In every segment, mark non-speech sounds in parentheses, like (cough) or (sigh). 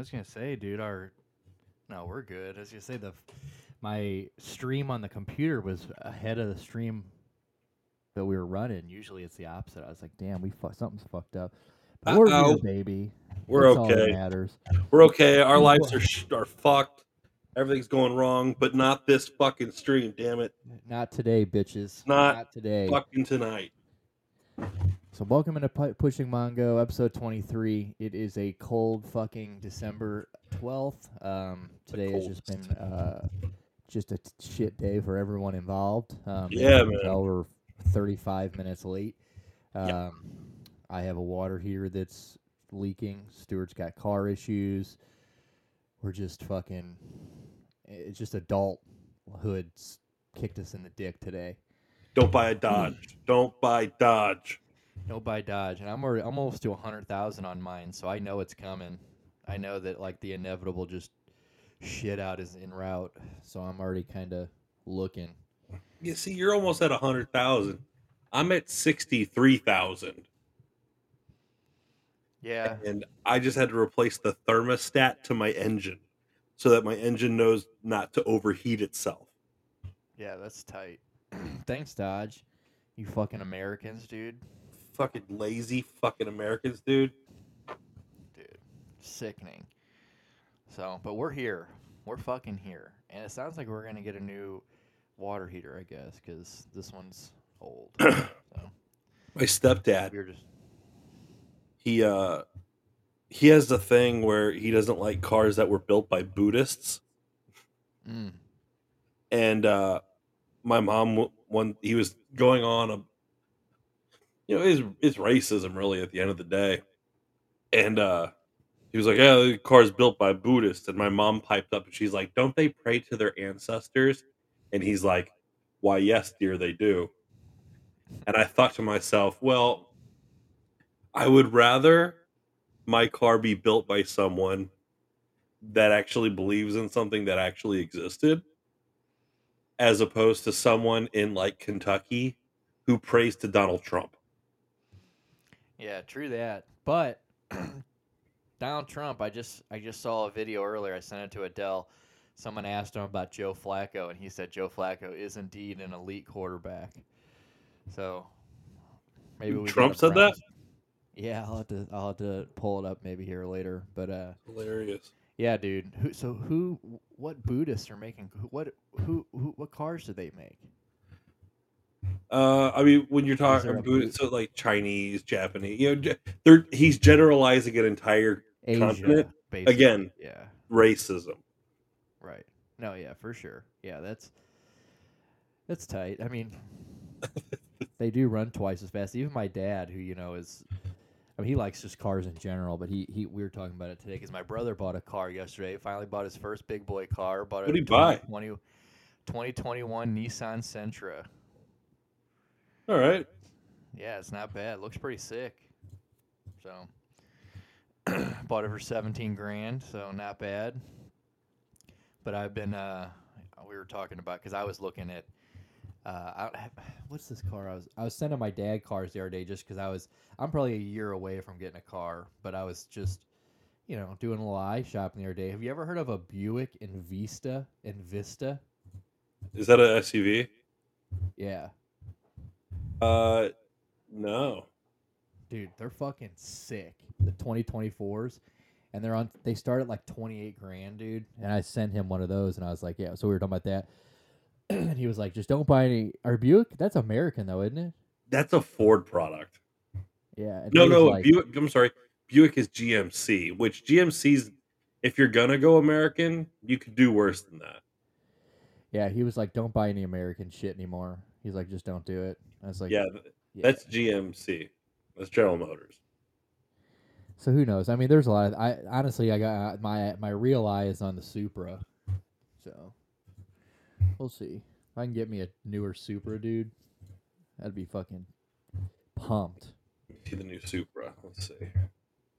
Oh was gonna say, dude, our no, we're good. I was gonna say the my stream on the computer was ahead of the stream that we were running. Usually it's the opposite. I was like, damn, we fu- something's fucked up. But we're Uh-oh. good, baby. We're That's okay. matters. We're okay. Our lives are sh- are fucked. Everything's going wrong, but not this fucking stream. Damn it! Not today, bitches. Not today. Fucking tonight. So welcome into Pu- Pushing Mongo, episode 23. It is a cold fucking December 12th. Um, today has just been uh, just a t- shit day for everyone involved. Um, Yeah, man. tell, we're 35 minutes late. Um, Yeah. I have a water heater that's leaking. Stuart's got car issues. We're just fucking. It's just adulthood kicked us in the dick today. Don't buy a Dodge. Don't buy Dodge. No buy Dodge, and I'm already I'm almost to a hundred thousand on mine, so I know it's coming. I know that like the inevitable just shit out is en route, so I'm already kind of looking. You see, you're almost at a hundred thousand. I'm at sixty three thousand, Yeah, and I just had to replace the thermostat to my engine so that my engine knows not to overheat itself. yeah, that's tight. (clears throat) Thanks, Dodge. You fucking Americans, dude. Fucking lazy fucking Americans, dude. Dude, sickening. So, but we're here. We're fucking here, and it sounds like we're gonna get a new water heater, I guess, because this one's old. (coughs) so My stepdad, we're just he uh he has the thing where he doesn't like cars that were built by Buddhists. mm, and uh my mom one he was going on a you know it's, it's racism really at the end of the day. And uh he was like yeah the car's built by buddhists. And my mom piped up and she's like don't they pray to their ancestors? And he's like why yes dear they do. And i thought to myself well i would rather my car be built by someone that actually believes in something that actually existed as opposed to someone in like Kentucky who prays to Donald Trump. Yeah, true that. But (clears throat) Donald Trump, I just I just saw a video earlier. I sent it to Adele. Someone asked him about Joe Flacco, and he said Joe Flacco is indeed an elite quarterback. So maybe we Trump said that? Yeah, I'll have to I'll have to pull it up maybe here later. But uh, Hilarious. yeah, dude. Who, so who? What Buddhists are making? who- What who, who? What cars do they make? Uh, I mean, when you're talking about Buddhist- so like Chinese, Japanese, you know, they're he's generalizing an entire Asia, Continent? basically. Again. Yeah. racism. Right. No, yeah, for sure. Yeah, that's that's tight. I mean, (laughs) they do run twice as fast. Even my dad, who you know is, I mean, he likes just cars in general. But he he we were talking about it today because my brother bought a car yesterday. Finally bought his first big boy car. Bought What'd a he buy? 2021 Nissan Sentra. All right. Yeah, it's not bad. Looks pretty sick. So (clears throat) bought it for seventeen grand, so not bad. But I've been uh we were talking about because I was looking at uh I, what's this car I was I was sending my dad cars the other day just because I was I'm probably a year away from getting a car, but I was just you know doing a little eye shopping the other day. Have you ever heard of a Buick Envista Envista? Is that a SUV? Yeah. Uh, no. Dude, they're fucking sick. The 2024s. And they're on they start at like 28 grand, dude. And I sent him one of those and I was like, yeah, so we were talking about that. (clears throat) and he was like, just don't buy any our Buick. That's American though, isn't it? That's a Ford product. Yeah. No, no, like- Buick. I'm sorry. Buick is GMC, which GMC's. If you're gonna go American, you could do worse than that. Yeah, he was like, Don't buy any American shit anymore. He's like, just don't do it. I was like, yeah, yeah. that's GMC. That's General Motors. So who knows? I mean, there's a lot. Of, I honestly, I got uh, my my real eye is on the Supra, so we'll see. If I can get me a newer Supra, dude, that'd be fucking pumped. See the new Supra. Let's see.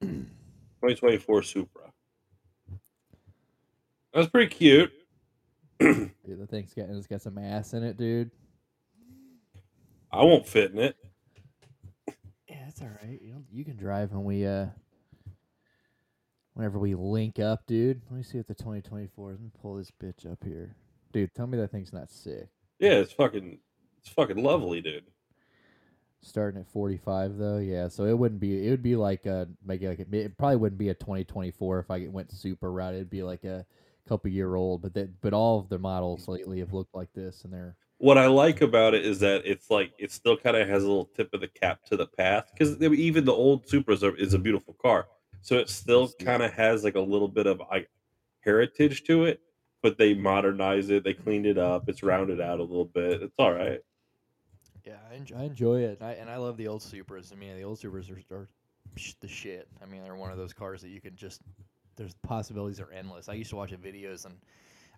(clears throat) 2024 Supra. That's pretty cute. (clears throat) Dude, the thing's got it's got some ass in it, dude. I won't fit in it. Yeah, that's all right. You, you can drive when we uh Whenever we link up, dude. Let me see what the 2024 is. Let me pull this bitch up here. Dude, tell me that thing's not sick. Yeah, it's fucking it's fucking lovely, dude. Starting at 45 though, yeah. So it wouldn't be. It would be like a maybe like a, it probably wouldn't be a 2024 if I went super route. It'd be like a couple year old. But that but all of the models lately have looked like this, and they're What I like about it is that it's like it still kind of has a little tip of the cap to the path because even the old Supras are, is a beautiful car, so it still kind of has like a little bit of like heritage to it. But they modernize it, they cleaned it up, it's rounded out a little bit. It's all right. Yeah, I enjoy, I enjoy it, and I, and I love the old Supras. I mean, the old Supras are, are the shit. I mean, they're one of those cars that you can just. There's possibilities are endless. I used to watch the videos, and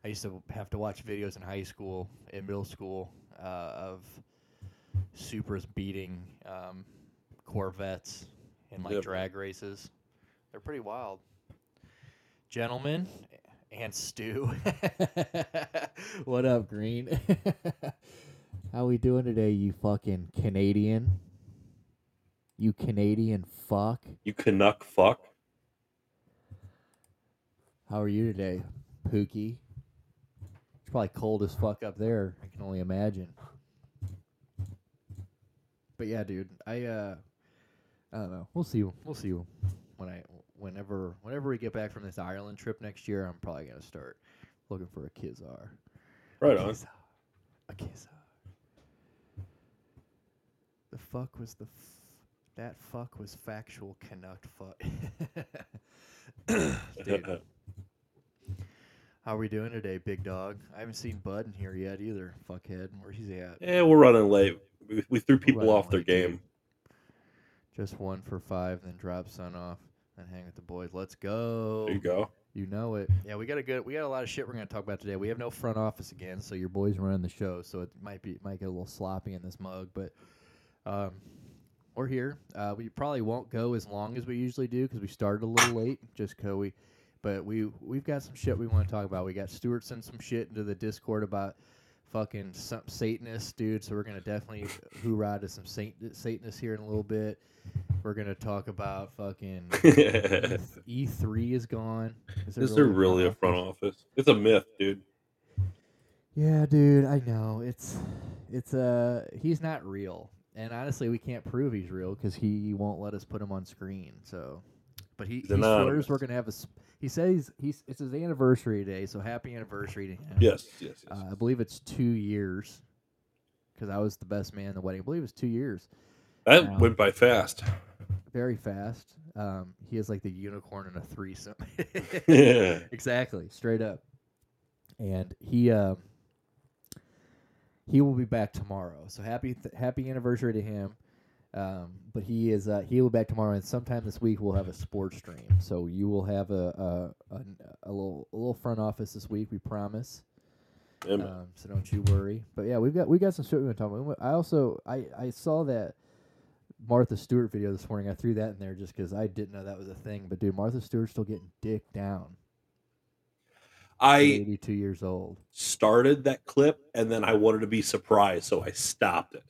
I used to have to watch videos in high school, in middle school, uh, of Supras beating um, Corvettes in like Yep. drag races. They're pretty wild. Gentlemen and Stu. (laughs) what up, Green? (laughs) How we doing today, you fucking Canadian? You Canadian fuck. You Canuck fuck. How are you today, Pookie? Probably cold as fuck up there. I can only imagine. But yeah, dude, I uh, I don't know. We'll see. We'll see when I whenever whenever we get back from this Ireland trip next year. I'm probably gonna start looking for a Kizar. Right a on. Kizar. A Kizar. The fuck was the f- that fuck was factual Canuck fuck. (laughs) Dude, (laughs) how are we doing today, big dog? I haven't seen Bud in here yet either. Fuckhead, where's he at? yeah, we're running late. We, we threw people off their late, dude. game. Just one for five, then drop son off, then hang with the boys. Let's go. There you go. You know it. Yeah, we got a good. We got a lot of shit we're gonna talk about today. We have no front office again, so your boys running the show. So it might be might get a little sloppy in this mug, but um, we're here. Uh, we probably won't go as long as we usually do because we started a little late. Just cause we, but we we've got some shit we want to talk about. We got Stuart sent some shit into the Discord about fucking some Satanists, dude. So we're gonna definitely hoorah to some Sat- Satanists here in a little bit. We're gonna talk about fucking (laughs) E three is gone. Is, Is there really a front office? It's a myth, dude. Yeah, dude, I know. It's it's uh he's not real. And honestly, we can't prove he's real cuz he won't let us put him on screen. So but he, he swears we're going to have a. he says he's it's his anniversary today, so happy anniversary to him. Yes, yes, yes. Uh, I believe it's 2 years cuz I was the best man in the wedding. I believe it's 2 years. that now- went by fast. Very fast. Um he is like the unicorn in a threesome. (laughs) yeah. (laughs) exactly, straight up. And he um he will be back tomorrow. So happy th- happy anniversary to him. Um, but he is uh, he will be back tomorrow, and sometime this week we'll have a sports stream. So you will have a a, a, a little a little front office this week. We promise. Yeah. Um, so don't you worry. But yeah, we've got we got some shit we want to talk about. I also I I saw that Martha Stewart video this morning. I threw that in there just because I didn't know that was a thing. But dude, Martha Stewart's still getting dick down. I 82 years old. started that clip and then I wanted to be surprised, so I stopped it.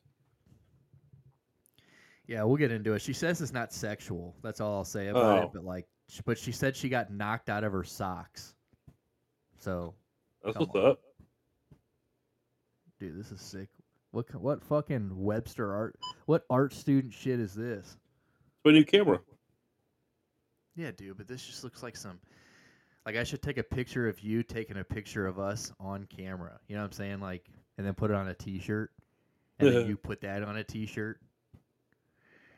Yeah, we'll get into it. She says it's not sexual. That's all I'll say about Oh. it. But like, but she said she got knocked out of her socks. So, That's what's on. up. dude, this is sick. What what fucking Webster art? What art student shit is this? It's my new camera. Yeah, dude, but this just looks like some. Like I should take a picture of you taking a picture of us on camera. You know what I'm saying? Like, and then put it on a T-shirt, and then (laughs) you put that on a T-shirt.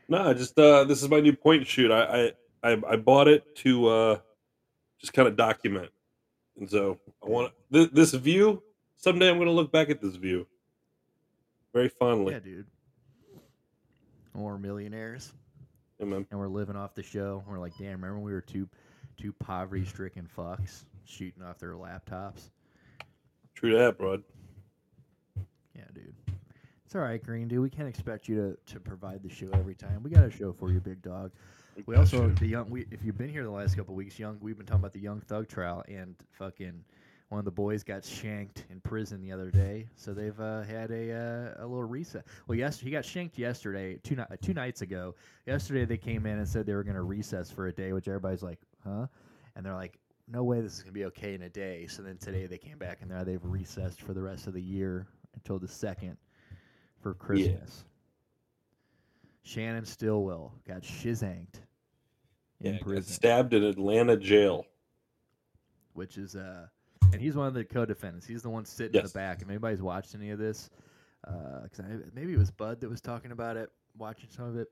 No, I just uh this is my new point shoot. I I I, I bought it to uh just kind of document. And so I want th- this view. Someday I'm going to look back at this view very fondly. Yeah, dude. And We're millionaires, Yeah, man. and we're living off the show. We're like, damn, remember when we were two, two poverty-stricken fucks shooting off their laptops? True that, bro. It's all right, Green dude. We can't expect you to, to provide the show every time. We got a show for you, big dog. We also the young. We if you've been here the last couple weeks, young. We've been talking about the young thug trial, and fucking one of the boys got shanked in prison the other day. So they've uh, had a uh, a little reset. Well, yes, he got shanked yesterday, two ni- two nights ago. Yesterday they came in and said they were going to recess for a day, which everybody's like, huh? and they're like, no way this is gonna be okay in a day. So then today they came back and now they've recessed for the rest of the year until the second for Christmas. Shannon Stillwell got shizanked in Yeah, got stabbed in Atlanta jail. which is uh, and he's one of the co-defendants. He's the one sitting in the back. If anybody's watched any of this, because I maybe it was Bud that was talking about it, watching some of it,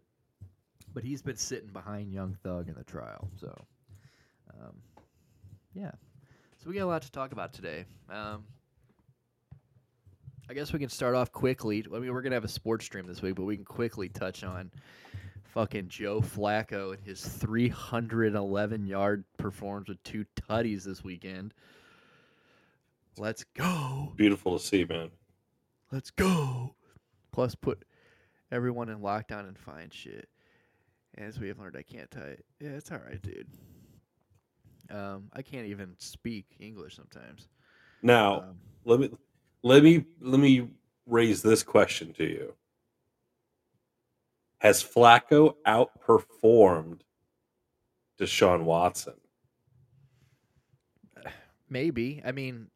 but he's been sitting behind Young Thug in the trial. So, um, yeah, so we got a lot to talk about today. Um, I guess we can start off quickly. I mean, we're gonna have a sports stream this week, but we can quickly touch on fucking Joe Flacco and his 311 yard performance with two tutties this weekend. Let's go. Beautiful to see, man. Let's go. Plus, put everyone in lockdown and find shit. As we have learned, I can't type. Yeah, it's all right, dude. Um, I can't even speak English sometimes. Now, Um, let me let me let me raise this question to you. Has Flacco outperformed Deshaun Watson? maybe. I mean,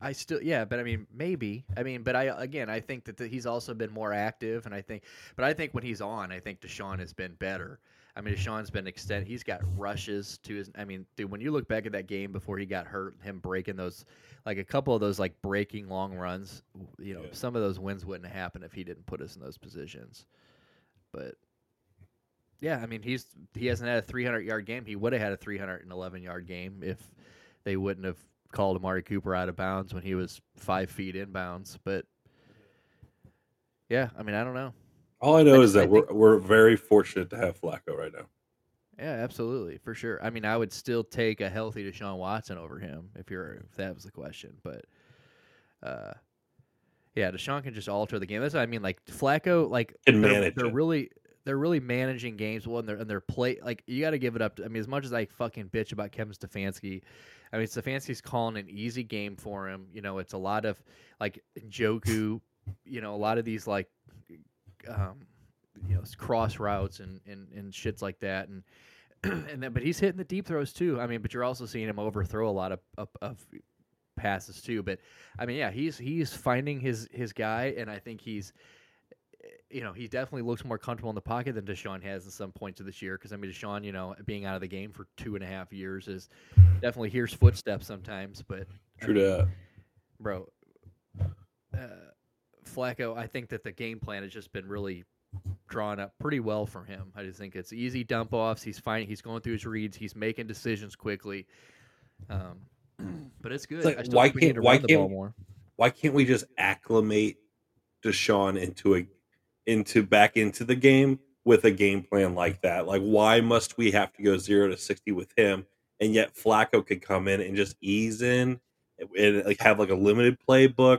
I still, yeah, but I mean, maybe. I mean, but I again, I think that the, he's also been more active, and I think, but I think when he's on, I think Deshaun has been better. I mean, Sean's been extended. He's got rushes to his. I mean, dude, when you look back at that game before he got hurt, him breaking those, like a couple of those like breaking long runs, you know, Yeah. some of those wins wouldn't have happened if he didn't put us in those positions. But yeah, I mean, he's he hasn't had a 300 yard game. He would have had a 311 yard game if they wouldn't have called Amari Cooper out of bounds when he was five feet inbounds. But yeah, I mean, I don't know. All I know I is I that we're think- we're very fortunate to have Flacco right now. Yeah, absolutely, for sure. I mean, I would still take a healthy Deshaun Watson over him if you're if that was the question. But uh, yeah, Deshaun can just alter the game. That's what I mean. Like Flacco, like Can they're, they're really they're really managing games well, and they're and they're play like you got to give it up. To, I mean, as much as I fucking bitch about Kevin Stefanski, I mean Stefanski's calling an easy game for him. You know, it's a lot of like Njoku, you know, a lot of these like um, you know cross routes and, and and shits like that and (clears throat) and then but he's hitting the deep throws too. I mean, but you're also seeing him overthrow a lot of, of, of passes too. But I mean, yeah, he's he's finding his his guy, and I think he's you know he definitely looks more comfortable in the pocket than Deshaun has in some points of this year. Because I mean, Deshaun, you know, being out of the game for two and a half years is definitely hears footsteps sometimes. But I True mean, that. bro. Uh, Flacco, I think that the game plan has just been really drawn up pretty well for him. I just think it's easy dump offs. He's fine. He's going through his reads. He's making decisions quickly. Um, (clears throat) but it's good. like, I still why think we need can't- to why run the ball can't- more? Why can't we just acclimate Deshaun into a into back into the game with a game plan like that? Like, why must we have to go zero to sixty with him, and yet Flacco could come in and just ease in and like have like a limited playbook,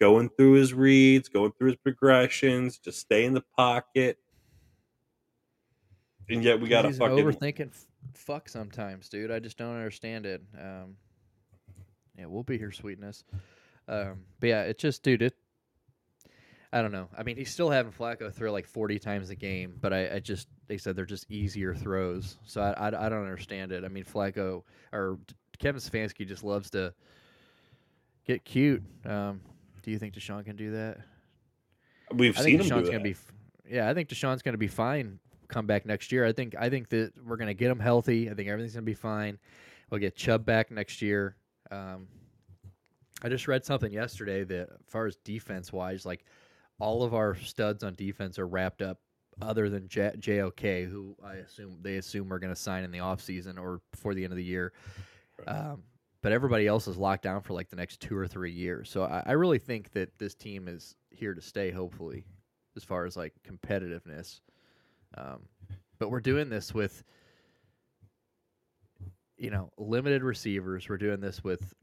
going through his reads, going through his progressions, just stay in the pocket. And yet we got to fucking overthinking fuck sometimes, dude. I just don't understand it. Um, yeah, we'll be here, sweetness. Um, but yeah, it's just, dude. It. I don't know. I mean, he's still having Flacco throw like forty times a game, but I, I just they said they're just easier throws, so I, I, I don't understand it. I mean, Flacco or Kevin Stefanski just loves to get cute. Um, do you think Deshaun can do that? we've I seen think him Deshaun's do gonna that. be. f- Yeah, I think Deshaun's gonna be fine. Come back next year. I think. I think that we're gonna get him healthy. I think everything's gonna be fine. We'll get Chubb back next year. Um, I just read something yesterday that, as far as defense wise, like all of our studs on defense are wrapped up, other than J- JOK, who I assume they assume are going to sign in the offseason or before the end of the year. Um, but everybody else is locked down for like the next two or three years. So I, I really think that this team is here to stay. Hopefully, as far as like competitiveness. Um, but we're doing this with, you know, limited receivers. We're doing this with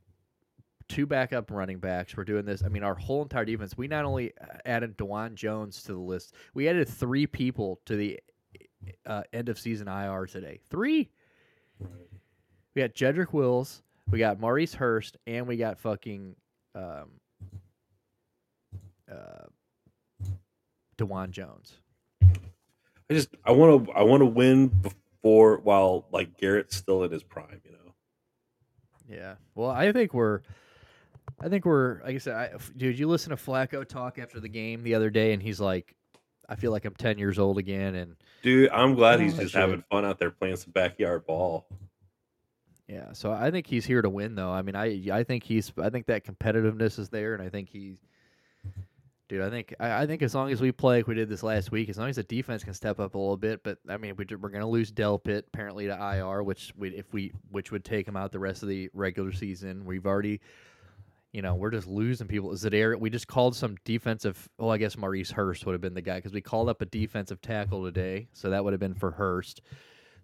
two backup running backs. We're doing this. I mean, our whole entire defense. We not only uh, added Dawand Jones to the list, we added three people to the uh, end of season IR today. Three. We got Jedrick Wills, we got Maurice Hurst, and we got fucking um, uh, Dawand Jones. I just I want to I want to win before while like Garrett's still in his prime. You know. Yeah. Well, I think we're. I think we're. Like I said, I, dude, you listen to Flacco talk after the game the other day, and he's like, "I feel like I'm 10 years old again." And Dude, I'm glad he's just having fun out there playing some backyard ball. Yeah, so I think he's here to win, though. I mean, I I think he's. I think that competitiveness is there, and I think he. Dude, I think I, I think as long as we play like we did this last week, as long as the defense can step up a little bit, but I mean we, we're going to lose Delpit apparently to IR, which we, if we which would take him out the rest of the regular season. We've already, you know, we're just losing people. Zadar, we just called some defensive. Well, I guess Maurice Hurst would have been the guy because we called up a defensive tackle today, so that would have been for Hurst.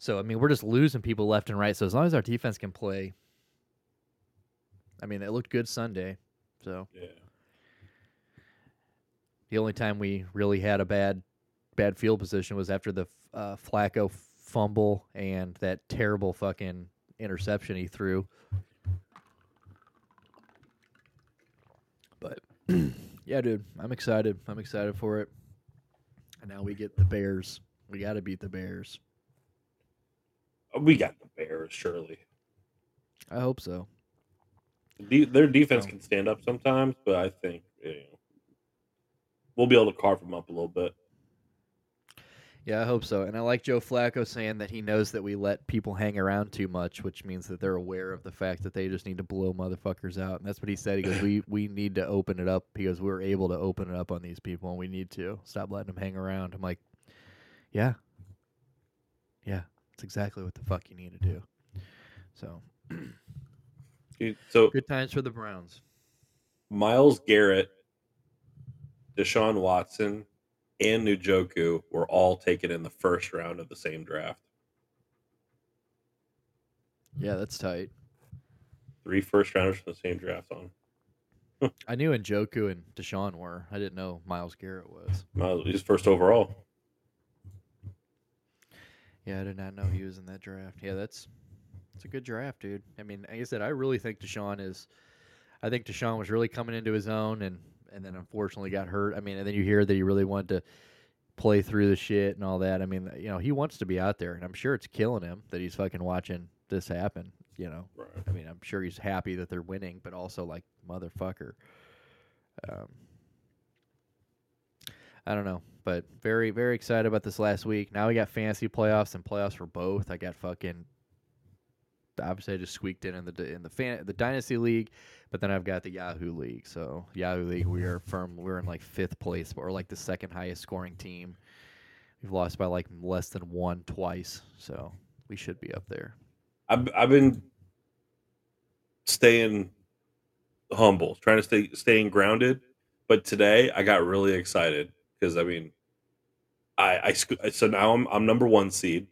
So I mean, we're just losing people left and right. So as long as our defense can play, I mean, it looked good Sunday. So Yeah. the only time we really had a bad bad field position was after the uh, Flacco fumble and that terrible fucking interception he threw. But (clears throat) yeah, dude, I'm excited. I'm excited for it. And now we get the Bears. We got to beat the Bears. We got the Bears, surely. I hope so. De- their defense So- can stand up sometimes, but I think you know, we'll be able to carve them up a little bit. Yeah, I hope so. And I like Joe Flacco saying that he knows that we let people hang around too much, which means that they're aware of the fact that they just need to blow motherfuckers out. And that's what he said. He goes, (laughs) "We we need to open it up because we're able to open it up on these people, and we need to stop letting them hang around." I'm like, "Yeah, yeah, that's exactly what the fuck you need to do." So (clears throat) Dude, So good times for the Browns. Myles Garrett, Deshaun Watson, and Njoku were all taken in the first round of the same draft. Yeah, that's tight. Three first rounders from the same draft on. (laughs) I knew Njoku and Deshaun were. I didn't know Myles Garrett was. Myles, he's first overall. Yeah, I did not know he was in that draft. Yeah, that's it's a good draft, dude. I mean, like I said, I really think Deshaun is. I think Deshaun was really coming into his own, and and then unfortunately got hurt. I mean, and then you hear that he really wanted to play through the shit and all that. I mean, you know, he wants to be out there, and I'm sure it's killing him that he's fucking watching this happen. You know, Right. I mean, I'm sure he's happy that they're winning, but also like motherfucker. Um, I don't know, but very very excited about this last week. Now we got fantasy playoffs and playoffs for both. I got fucking obviously I just squeaked in in the in the fan the dynasty league, but then I've got the Yahoo league. So Yahoo league we are firm. We're in like fifth place or like the second highest scoring team. We've lost by like less than one twice, so we should be up there. I've, I've been staying humble, trying to stay staying grounded. But today I got really excited because I mean, I, I so now I'm I'm number one seed.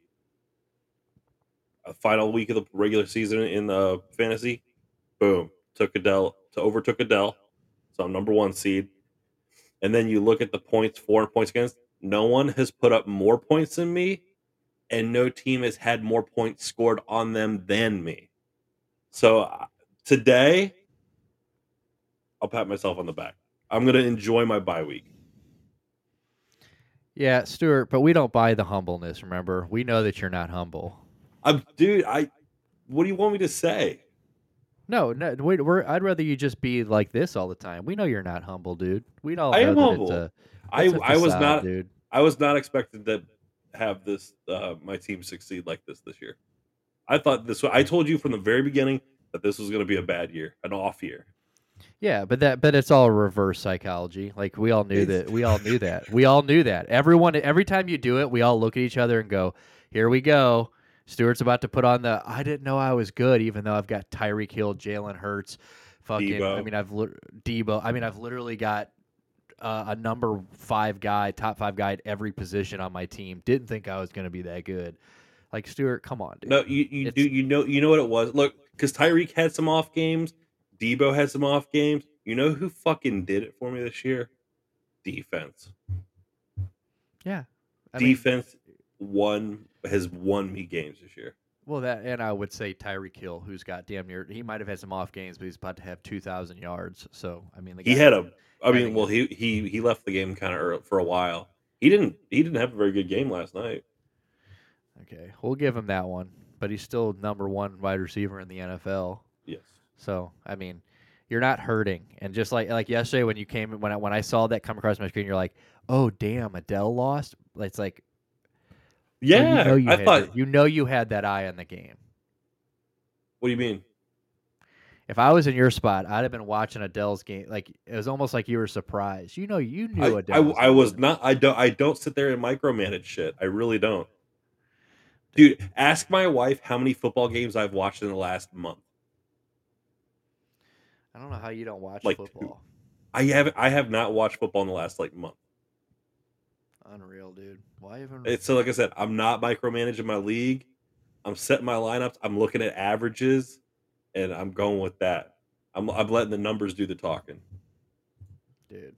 A final week of the regular season in the fantasy, boom, took Adele to overtook Adele, so I'm number one seed. And then you look at the points for points against. No one has put up more points than me, and no team has had more points scored on them than me. So uh, today, I'll pat myself on the back. I'm gonna enjoy my bye week. Yeah, Stuart, but we don't buy the humbleness. Remember, we know that you're not humble. I'm, dude. I. What do you want me to say? No, no, we, we're. I'd rather you just be like this all the time. We know you're not humble, dude. We all I know am that humble. It's a, I it's a I was not dude. I was not expected to have this uh, my team succeed like this this year. I thought this. I told you from the very beginning that this was going to be a bad year, an off year. Yeah, but that but it's all reverse psychology. Like we all knew that. We all knew (laughs) that. We all knew that. Everyone every time you do it, we all look at each other and go, "Here we go." Stuart's about to put on the I didn't know I was good even though I've got Tyreek Hill, Jalen Hurts, fucking I mean I've Debo. I mean I've literally got uh, a number 5 guy, top 5 guy at every position on my team. Didn't think I was going to be that good. Like Stuart, come on, dude. No, you you It's- do you know you know what it was. Look, because Tyreek had some off games, Debo had some off games. You know who fucking did it for me this year? Defense. Yeah. I mean, Defense won has won me games this year. Well, that and I would say Tyreek Hill, who's got damn near. He might have had some off games, but he's about to have two thousand yards. So I mean, the He had a. I mean, well, he he he left the game kind of early for a while. He didn't he didn't have a very good game last night. Okay, we'll give him that one, but he's still number one wide receiver in the NFL. So I mean, you're not hurting, and just like like yesterday when you came when I, when I saw that come across my screen, you're like, oh damn, Adele lost. It's like, Yeah, you know you I had thought. you know you had that eye on the game. What do you mean? If I was in your spot, I'd have been watching Adele's game. Like it was almost like you were surprised. You know, you knew I, Adele. I, I was not. I don't. I don't sit there and micromanage shit. I really don't. Dude, ask my wife how many football games I've watched in the last month. I don't know how you don't watch Like football. I have. I have not watched football in the last like month. Unreal, dude. Why even? It's so like I said, I'm not micromanaging my league. I'm setting my lineups. I'm looking at averages, and I'm going with that. I'm I'm letting the numbers do the talking. dude.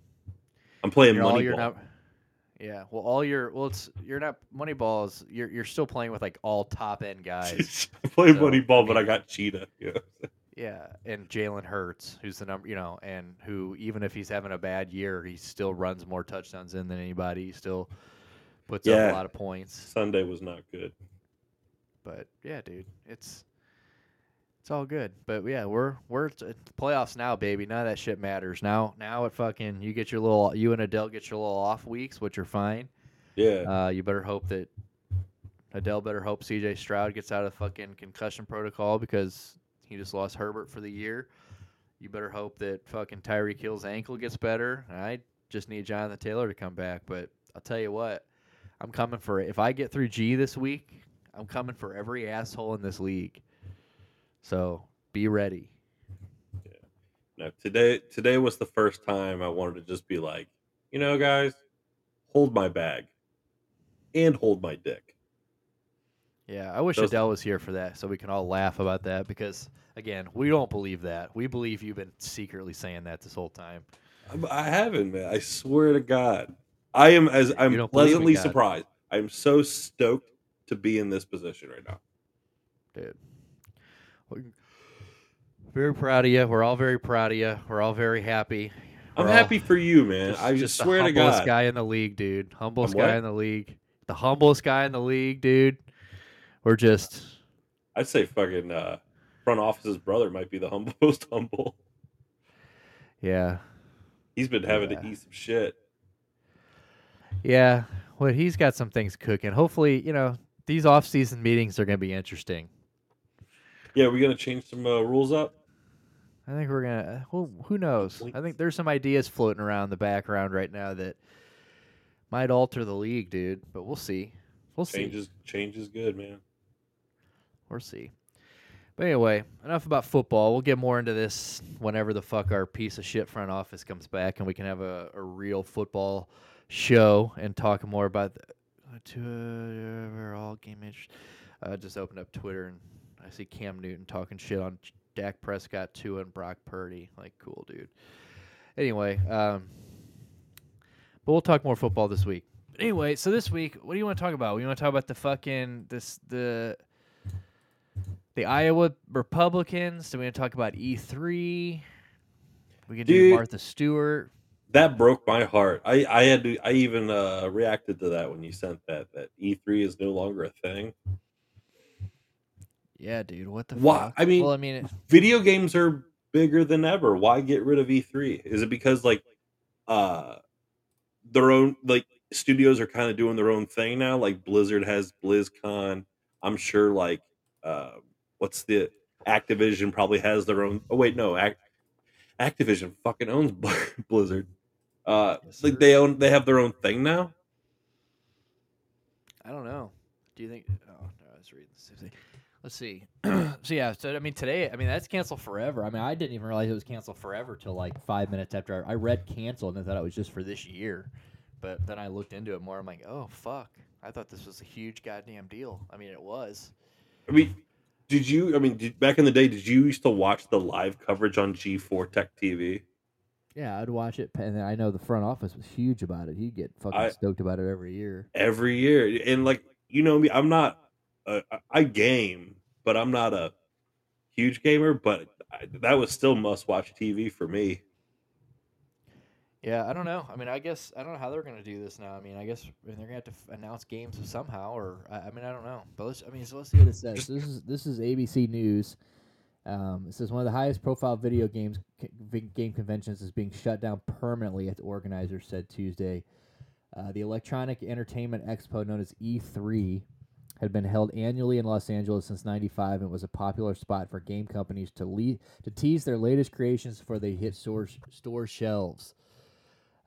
I'm playing You're money ball. yeah. Well, all your well, it's you're not Moneyball is you're you're still playing with like all top end guys. (laughs) I'm playing So, money ball, I but I got cheetah. (laughs) Yeah. Yeah, and Jalen Hurts, who's the number, you know, and who even if he's having a bad year, he still runs more touchdowns in than anybody. He still puts up a lot of points. Sunday was not good. But yeah, dude, it's it's all good. But yeah, we're we're it's playoffs now, baby. None of that shit matters now. Now it fucking you get your little you and Adele get your little off weeks, which are fine. Yeah. Uh, you better hope that Adele better hope CJ Stroud gets out of fucking concussion protocol because he just lost Herbert for the year. You better hope that fucking Tyreek Hill's ankle gets better. I just need Jonathan Taylor to come back. But I'll tell you what, I'm coming for it. If I get through G this week, I'm coming for every asshole in this league. So be ready. No, today today was the first time I wanted to just be like, you know, guys, hold my bag and hold my dick. Yeah, I wish Those- Adele was here for that so we can all laugh about that because again, we don't believe that. We believe you've been secretly saying that this whole time. I'm- haven't, man. I swear to God, I am as I'm You don't believe in pleasantly God. surprised. I'm so stoked to be in this position right now. dude. Well, Very proud of you. We're all very proud of you. We're all very happy. I'm We're all happy for you, man. just- I just the swear to humblest God. guy in the league, dude. Humblest guy in the league. The humblest guy in the league, dude. We're just I'd say fucking uh, front office's brother might be the humble, most (laughs) humble. yeah, He's been having Yeah. to eat some shit. yeah. Well, he's got some things cooking. Hopefully, you know these off-season meetings are going to be interesting. Yeah, we're gonna change some uh, rules up. I think we're gonna. Well, who knows? I think there's some ideas floating around the background right now that might alter the league, dude. But we'll see. We'll see. Change is change is good, man. We'll see. But anyway, enough about football. We'll get more into this whenever the fuck our piece of shit front office comes back and we can have a, a real football show and talk more about the uh, overall game match. I just opened up Twitter and I see Cam Newton talking shit on Dak Prescott too and Brock Purdy. Like, cool, dude. Anyway, um, but we'll talk more football this week. Anyway, so this week, what do you want to talk about? We want to talk about the fucking this the the Iowa Republicans. Do we want to talk about E three? We can do Martha Stewart. That broke my heart. I I had to. I even uh, reacted to that when you sent that. That E3 is no longer a thing. Yeah, dude. What the Why- fuck? I mean- well, I mean, it- Video games are bigger than ever. Why get rid of E3? Is it because like uh their own like studios are kind of doing their own thing now? Like Blizzard has BlizzCon. I'm sure like uh what's the Activision probably has their own. Oh wait, no, Act, Activision fucking owns (laughs) Blizzard. Uh, Yes, like they own, they have their own thing now. I don't know. Do you think? Oh, no, I was reading this. Let's see. (clears throat) so yeah, so I mean today, I mean that's canceled forever. I mean I didn't even realize it was canceled forever till like five minutes after I, I read canceled and I thought it was just for this year. But then I looked into it more. I'm like, oh fuck! I thought this was a huge goddamn deal. I mean it was. I mean, did you? I mean, did, back in the day, did you used to watch the live coverage on G4 Tech TV? Yeah, I'd watch it, and I know the front office was huge about it. He'd get fucking I- stoked about it every year. every year. And like you know me, I'm not. Uh, I game, but I'm not a huge gamer. But I, that was still must watch TV for me. Yeah, I don't know. I mean, I guess I don't know how they're going to do this now. I mean, I guess I mean, they're going to have to f- announce games somehow, or I, I mean, I don't know. But let's, I mean, so let's see what it says. Just- this is this is ABC News. Um, it says one of the highest profile video games game conventions is being shut down permanently. As organizers said Tuesday, uh, the Electronic Entertainment Expo, known as E3, had been held annually in Los Angeles since '95 and was a popular spot for game companies to lead to tease their latest creations before they hit store store shelves.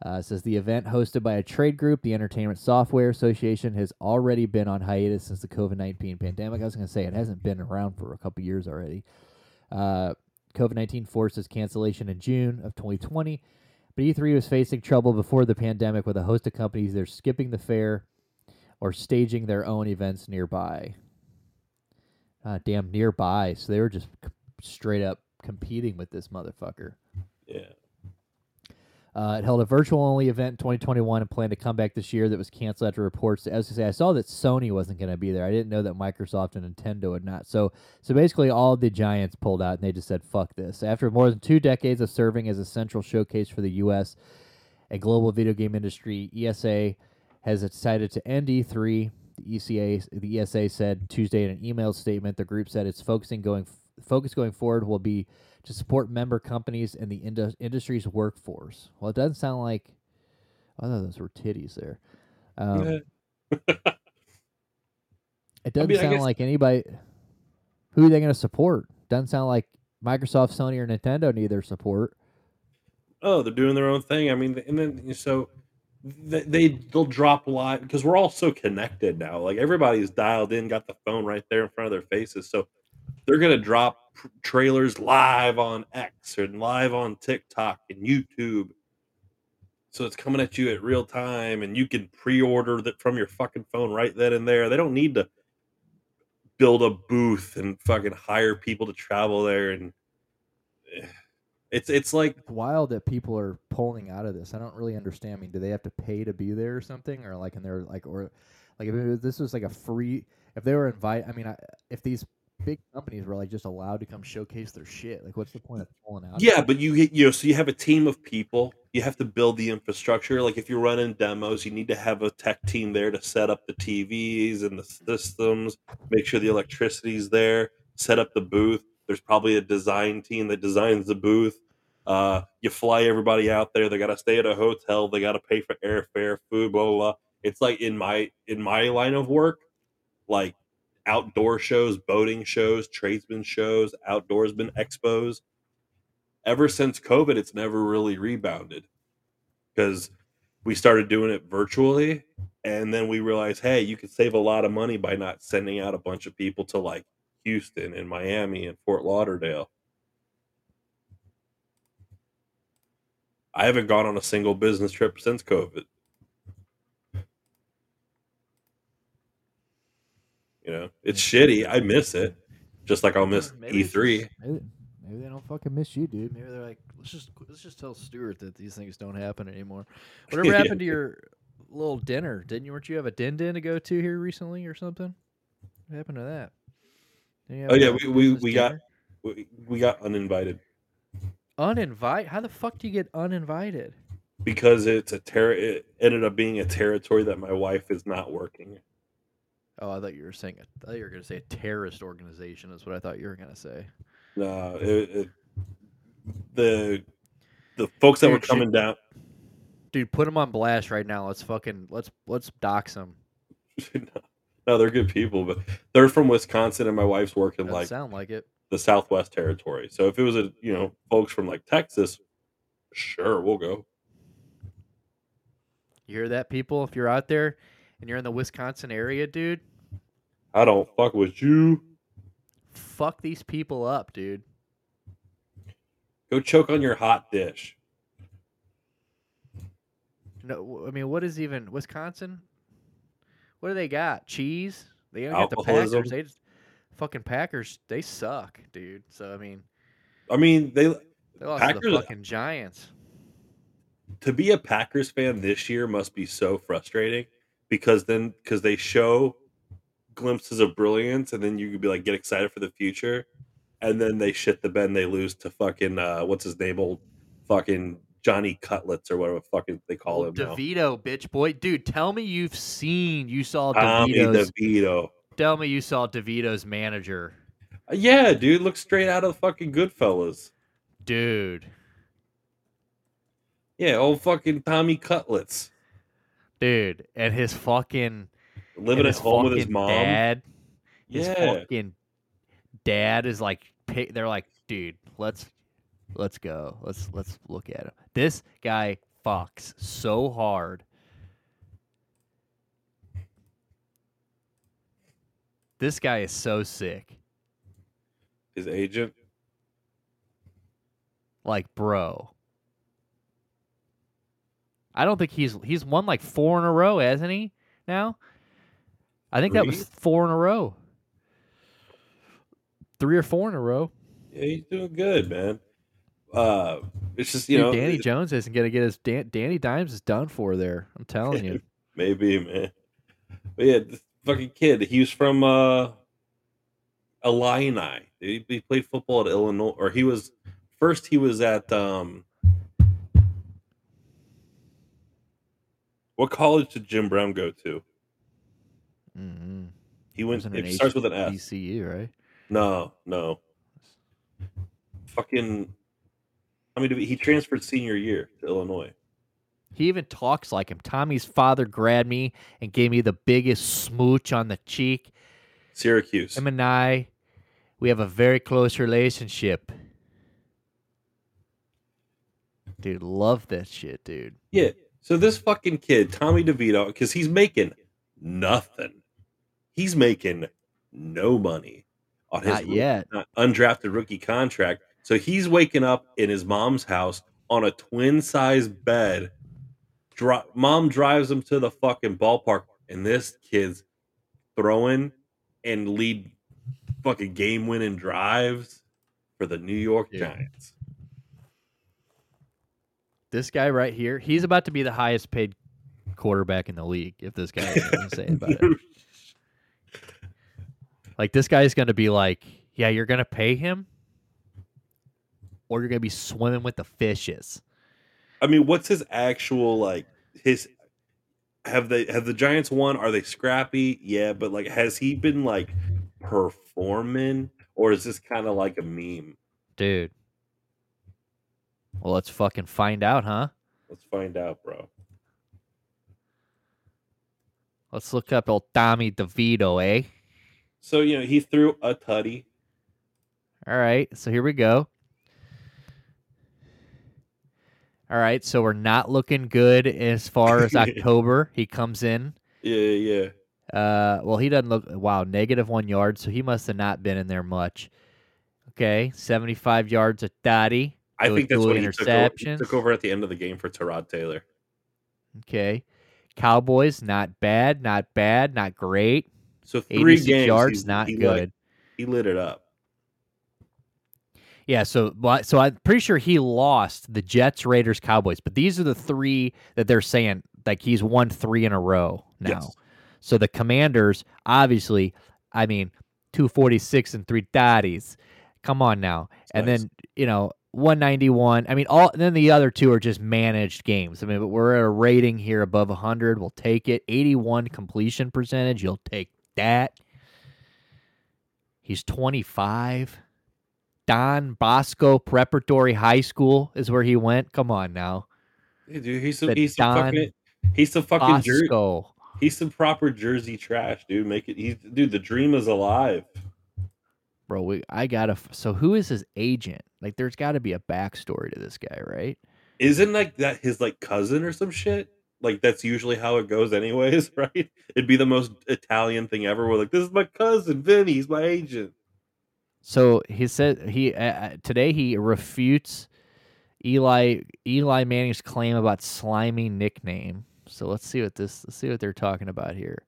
Uh, says the event hosted by a trade group, the Entertainment Software Association, has already been on hiatus since the COVID 19 pandemic. I was going to say it hasn't been around for a couple years already. Uh, COVID 19 forced its cancellation in June of 2020, but E3 was facing trouble before the pandemic with a host of companies they're skipping the fair or staging their own events nearby. Uh, damn, nearby. So they were just straight up competing with this motherfucker. Yeah. Uh, it held a virtual only event in 2021 and planned to come back this year that was canceled after reports. As I say, I saw that Sony wasn't going to be there. I didn't know that Microsoft and Nintendo would not. So, so basically, all the giants pulled out and they just said, "Fuck this." After more than two decades of serving as a central showcase for the U.S. and global video game industry, ESA has decided to end E3. The ECA, the ESA said Tuesday in an email statement, the group said its focusing going focus going forward will be to support member companies and the indu- industry's workforce. Well, it doesn't sound like. I thought those were titties there. Um. (laughs) It doesn't mean, sound guess- like anybody. Who are they going to support? Doesn't sound like Microsoft, Sony, or Nintendo need their support. oh, they're doing their own thing. I mean, and then so they, they they'll drop live because we're all so connected now. Like everybody's dialed in, got the phone right there in front of their faces. So they're gonna drop trailers live on X and live on TikTok and YouTube. So it's coming at you at real time, and you can pre-order that from your fucking phone right then and there. They don't need to build a booth and fucking hire people to travel there and. eh, It's it's like It's wild that people are pulling out of this. I don't really understand. I mean, do they have to pay to be there or something, or like, and they're like, or like, if this was like a free, if they were invite, I mean, I, if these big companies were like just allowed to come showcase their shit, like, what's the point of pulling out? Yeah, but you you know, so you have a team of people. You have to build the infrastructure. Like if you're running demos, you need to have a tech team there to set up the TVs and the systems, make sure the electricity's there, set up the booth. There's probably a design team that designs the booth. Uh, you fly everybody out there. They got to stay at a hotel. They got to pay for airfare, food, blah, blah blah. It's like in my in my line of work, like outdoor shows, boating shows, tradesman shows, outdoorsman expos ever since COVID, it's never really rebounded because we started doing it virtually. And then we realized, hey, you could save a lot of money by not sending out a bunch of people to like Houston and Miami and Fort Lauderdale. I haven't gone on a single business trip since COVID. You know, it's shitty. I miss it. Just like I'll miss Maybe E3. just- Maybe, maybe they don't fucking miss you, dude. Maybe they're like, let's just let's just tell Stuart that these things don't happen anymore. Whatever (laughs) Yeah. happened to your little dinner? Didn't you? Weren't you have a din din to go to here recently or something? What happened to that? Didn't you have Oh, yeah, a we- we- business we got- We, we got uninvited. uninvite. How the fuck do you get uninvited? because it's a ter- it ended up being a territory that my wife is not working. Oh, I thought you were saying. I thought you were going to say a terrorist organization. Is what I thought you were going to say. No, it, it, the the folks that were Dude, shit. coming down. Dude, put them on blast right now. Let's fucking let's let's dox them. (laughs) no, they're good people, but they're from Wisconsin, and my wife's working Doesn't like sound like it. the Southwest Territory. So if it was a you know folks from like Texas, sure, we'll go. You hear that, people? If you're out there and you're in the Wisconsin area, dude, I don't fuck with you. fuck these people up, dude. Go choke on your hot dish. No, I mean, what is even Wisconsin? What do they got? Cheese? They don't get the Packers. They just fucking Packers. They suck, dude. So I mean, I mean, they they lost to Packers- the fucking Giants. to be a Packers fan this year must be so frustrating because then because they show glimpses of brilliance and then you could be like get excited for the future and then they shit the bed and they lose to fucking uh what's his name old fucking Johnny Cutlets or whatever fucking they call him now. DeVito, bitch boy, dude. Tell me you've seen, you saw DeVito's. DeVito. tell me you saw DeVito's manager, Yeah, dude, looks straight out of the fucking Goodfellas. dude. Yeah, old fucking Tommy Cutlets Dude, and his fucking living at home with his mom. Dad, his Yeah, fucking dad is like, they're like, dude, let's let's go, let's let's look at him. This guy fucks so hard. This guy is so sick. his agent. Like, bro. I don't think he's he's won like four in a row, hasn't he? Now, I think that was four in a row, three or four in a row. Yeah, he's doing good, man. Uh, it's just you Dude, know, Danny it- Jones isn't gonna get his Dan, Danny Dimes is done for there. I'm telling you. (laughs) maybe, man. But yeah, this fucking kid. He was from uh, Illini. He, he played football at Illinois, or he was first. He was at um. What college did Jim Brown go to? Mm He went. It an starts with an S. ECU, right? No, no. Fucking. I mean, he transferred senior year to Illinois. He even talks like him. Tommy's father grabbed me and gave me the biggest smooch on the cheek. Syracuse. Him and I, we have a very close relationship. Dude, love that shit, dude. Yeah. So this fucking kid, Tommy DeVito, because he's making nothing. He's making no money on his Not yet. undrafted rookie contract. So he's waking up in his mom's house on a twin size bed. Dri- Mom drives him to the fucking ballpark, and this kid's throwing and lead fucking game winning drives for the New York Dude. Giants. This guy right here, he's about to be the highest paid quarterback in the league. If this guy has anything to say about it, (laughs) like this guy's going to be like, yeah, you're going to pay him, or you're going to be swimming with the fishes. I mean, what's his actual like his have they have the Giants won? Are they scrappy? Yeah, but like has he been like performing or is this kind of like a meme? Dude. Well, let's fucking find out, huh? Let's find out, bro. Let's look up old Tommy DeVito, eh? So, you know, he threw a tutty. All right, so here we go. All right, so we're not looking good as far as (laughs) October. He comes in. Yeah, yeah. Uh, well, he doesn't look. Wow, negative one yard, so he must have not been in there much. Okay, seventy-five yards of Dottie. I think that's what he took, over, he took over at the end of the game for Tyrod Taylor. Okay, Cowboys not bad, not bad, not great. So three games, yards, he's- not he good. Lit, he lit it up. Yeah, so but- so I'm pretty sure he lost the Jets, Raiders, Cowboys, but these are the three that they're saying like he's won three in a row now. Yes. So the Commanders, obviously, I mean, two forty six and three thirties. Come on now, and nice. then you know one ninety one. I mean, all then the other two are just managed games. I mean, but we're at a rating here above hundred. We'll take it. Eighty one completion percentage. You'll take that. He's twenty five. Don Bosco Preparatory High School is where he went. Come on now, Yeah, dude, he's some, The he's some fucking he's some fucking jer- he's some proper Jersey trash, dude. Make it he's dude, the dream is alive. bro. We, I gotta. So who is his agent? Like, there's got to be a backstory to this guy, right? Isn't like that his like cousin or some shit? Like that's usually how it goes, anyways, (laughs) right? It'd be the most Italian thing ever. We're like, this is my cousin Vinny. He's my agent. So he said he uh, today he refutes Eli Eli Manning's claim about slimy nickname. So let's see what this let's see what they're talking about here.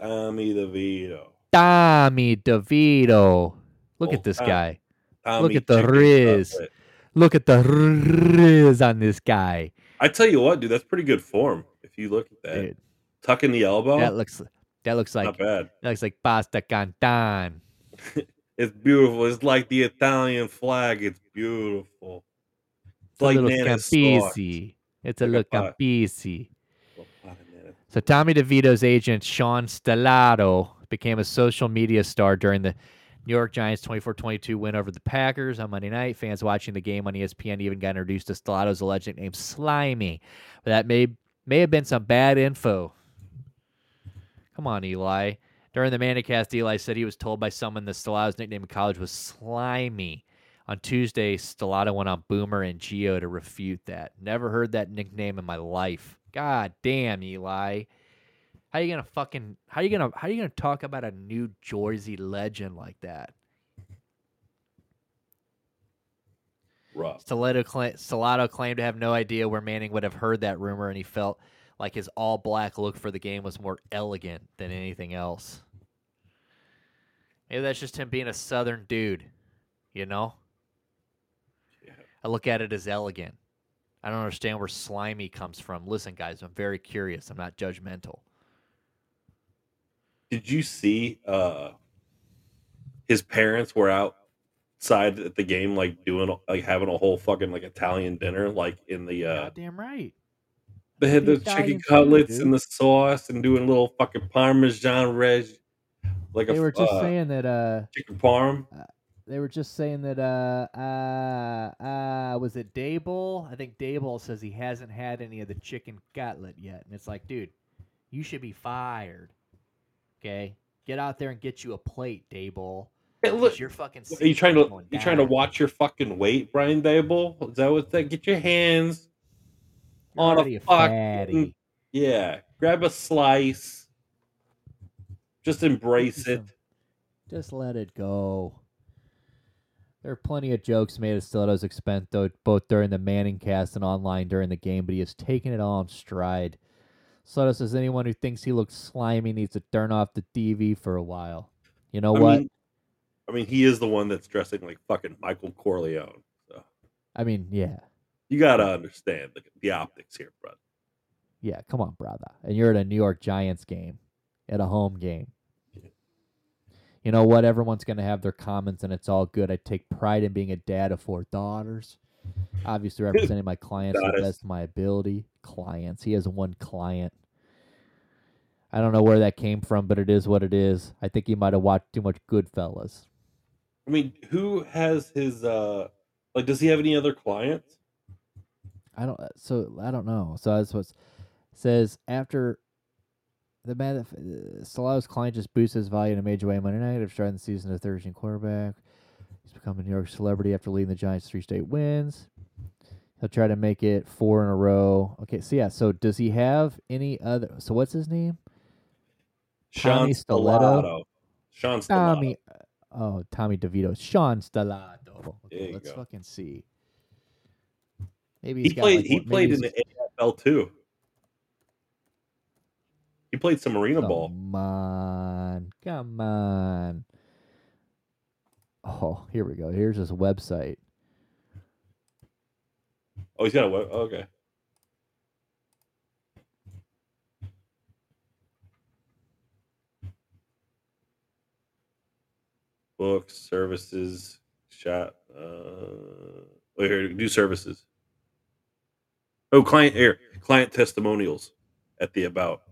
Tommy DeVito. Tommy DeVito. Look Oh, at this Tom- guy. Tommy at the Riz. Look at the riz on this guy. I tell you what, dude, that's pretty good form. If you look at that, Dude, tucking the elbow, that looks that looks like not bad. that looks like pasta canton. (laughs) It's beautiful. It's like the Italian flag. It's beautiful. It's a like little Campisi. It's a Like little. Campisi. Little pot of Nana. So Tommy DeVito's agent Sean Stellato became a social media star during the New York Giants 24-22 win over the Packers on Monday night. Fans watching the game on ESPN even got introduced to Stellato's alleged name, Slimy. But that may may have been some bad info. Come on, Eli. During the ManningCast, Eli said he was told by someone that Stellato's nickname in college was Slimy. On Tuesday, Stellato went on Boomer and Gio to refute that. Never heard that nickname in my life. God damn, Eli. How you gonna fucking how you gonna how you gonna talk about a New Jersey legend like that? Rough. Cla- Stellato claimed to have no idea where Manning would have heard that rumor, and he felt like his all black look for the game was more elegant than anything else. Maybe that's just him being a southern dude, you know? Yeah. I look at it as elegant. I don't understand where slimy comes from. Listen, guys, I'm very curious. I'm not judgmental. Did you see uh his parents were outside at the game like doing like having a whole fucking like Italian dinner like in the uh Goddamn right. they had The chicken cutlets and the sauce and doing little fucking parmesan reg like They a were just uh, saying that uh chicken parm. they were just saying that uh uh uh was it Daboll? I think Daboll says he hasn't had any of the chicken cutlet yet. And it's like, dude, you should be fired. Okay? Get out there and get you a plate, Daboll. Hey, look, you're fucking are you trying to you trying to watch your fucking weight, Brian Daboll? Is that what that? Get your hands You're on a fucking yeah. Grab a slice. Just embrace it. Just let it go. There are plenty of jokes made at Stellato's expense, though, both during the ManningCast and online during the game, but he has taken it all in stride. Stellato says anyone who thinks he looks slimy needs to turn off the TV for a while. You know I what? mean, I mean, he is the one that's dressing like fucking Michael Corleone. So I mean, yeah. you gotta understand the, the optics here, bro. Yeah, come on, brother. And you're at a New York Giants game, at a home game. You know what? Everyone's going to have their comments, and it's all good. I take pride in being a dad of four daughters. Obviously, representing my clients to the best of my ability. Clients. He has one client. I don't know where that came from, but it is what it is. I think he might have watched too much Goodfellas. I mean, who has his uh like? Does he have any other clients? I don't. So I don't know. So that's what says after the man. Uh, Stellato's client just boosts his value in a major way on Monday night after starting the season as third string quarterback. He's become a New York celebrity after leading the Giants three straight wins. He'll try to make it four in a row. Okay, so yeah. So does he have any other? So what's his name? Sean Tommy Stiletto? Stellato. Sean. Tommy. Uh, oh, Tommy DeVito. Sean. There Okay, let's go. fucking see. Maybe He he's got, played. like, he played in the AFL too. He played some arena ball. Come on. Come on. Oh, here we go. Here's his website. Oh, he's got a web. Okay. Books, services, shot. Uh, wait here, do services. Oh, client here, client testimonials at the about.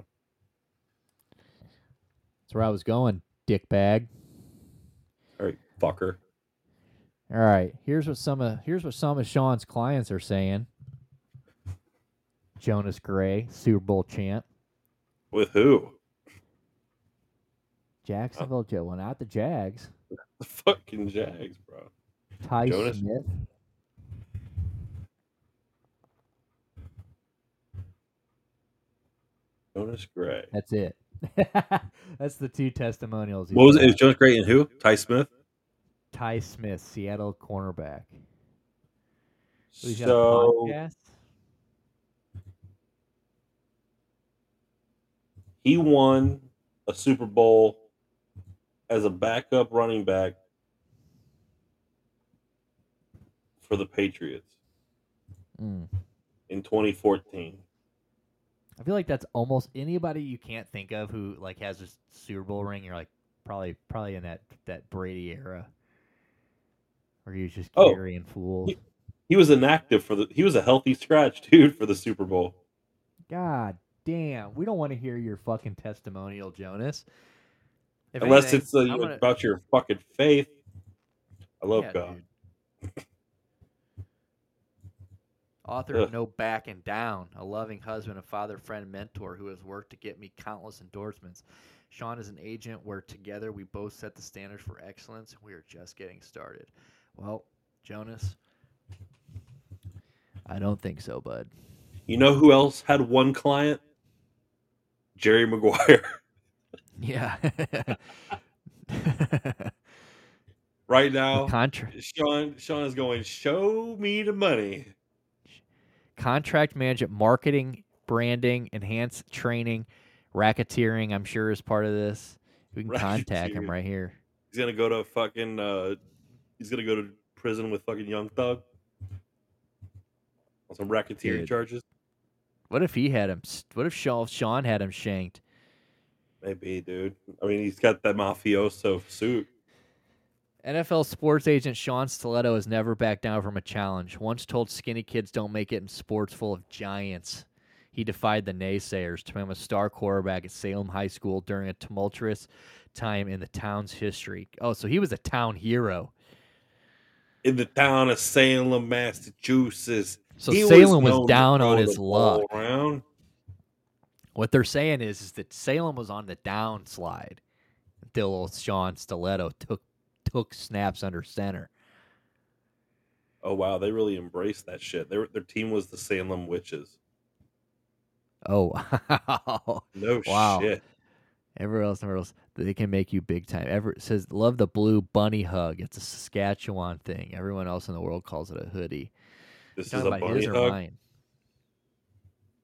That's where I was going, dickbag. All right, fucker. All right. Here's what some of here's what some of Sean's clients are saying. Jonas Gray, Super Bowl champ. With who? Jacksonville Joe. Well, not the Jags. (laughs) The fucking Jags, bro. Ty Jonas? Smith. Jonas Gray. That's it. (laughs) That's the two testimonials. What was it? It was Jonas Gray and who? Tye Smith. Tye Smith, Seattle cornerback. So he's got a So he won a Super Bowl as a backup running back for the Patriots Mm. in 2014. I feel like that's almost anybody you can't think of who like has a Super Bowl ring. You're like probably probably in that that Brady era. Or he was just Oh, carrying fools. he- He was inactive for the. He was a healthy (laughs) scratch, dude, for the Super Bowl. God damn, we don't want to hear your fucking testimonial, Jonas. If Unless anything, it's uh, gonna- about your fucking faith. I love Yeah, God. Author of No Backing Down, a loving husband, a father, friend, mentor who has worked to get me countless endorsements. Sean is an agent where together we both set the standards for excellence and we are just getting started. Well, Jonas, I don't think so, bud. You know who else had one client? Jerry Maguire. (laughs) Yeah. (laughs) right now, Contra- Sean Sean is going. Show me the money. contract management, marketing, branding, enhanced training, racketeering, I'm sure is part of this. We can contact him right here. He's gonna go to fucking. uh He's gonna go to prison with fucking Young Thug on some racketeering Dude. charges. What if he had him? What if Sean, Sean had him shanked? Maybe, dude. I mean, he's got that mafioso suit. NFL sports agent Sean Stiletto has never backed down from a challenge. Once told skinny kids don't make it in sports full of giants. He defied the naysayers to become a star quarterback at Salem High School during a tumultuous time in the town's history. Oh, so he was a town hero. In the town of Salem, Massachusetts. So He Salem was, to down on his luck. Around. What they're saying is, is that Salem was on the downslide until old Sean Stiletto took took snaps under center. Oh wow, they really embraced that shit. Their their team was the Salem Witches. Oh, (laughs) No Wow. shit. Everywhere else, everywhere else, they can make you big time. Ever says love the blue bunny hug. It's a Saskatchewan thing. Everyone else in the world calls it a hoodie. This is a bunny hug. mine?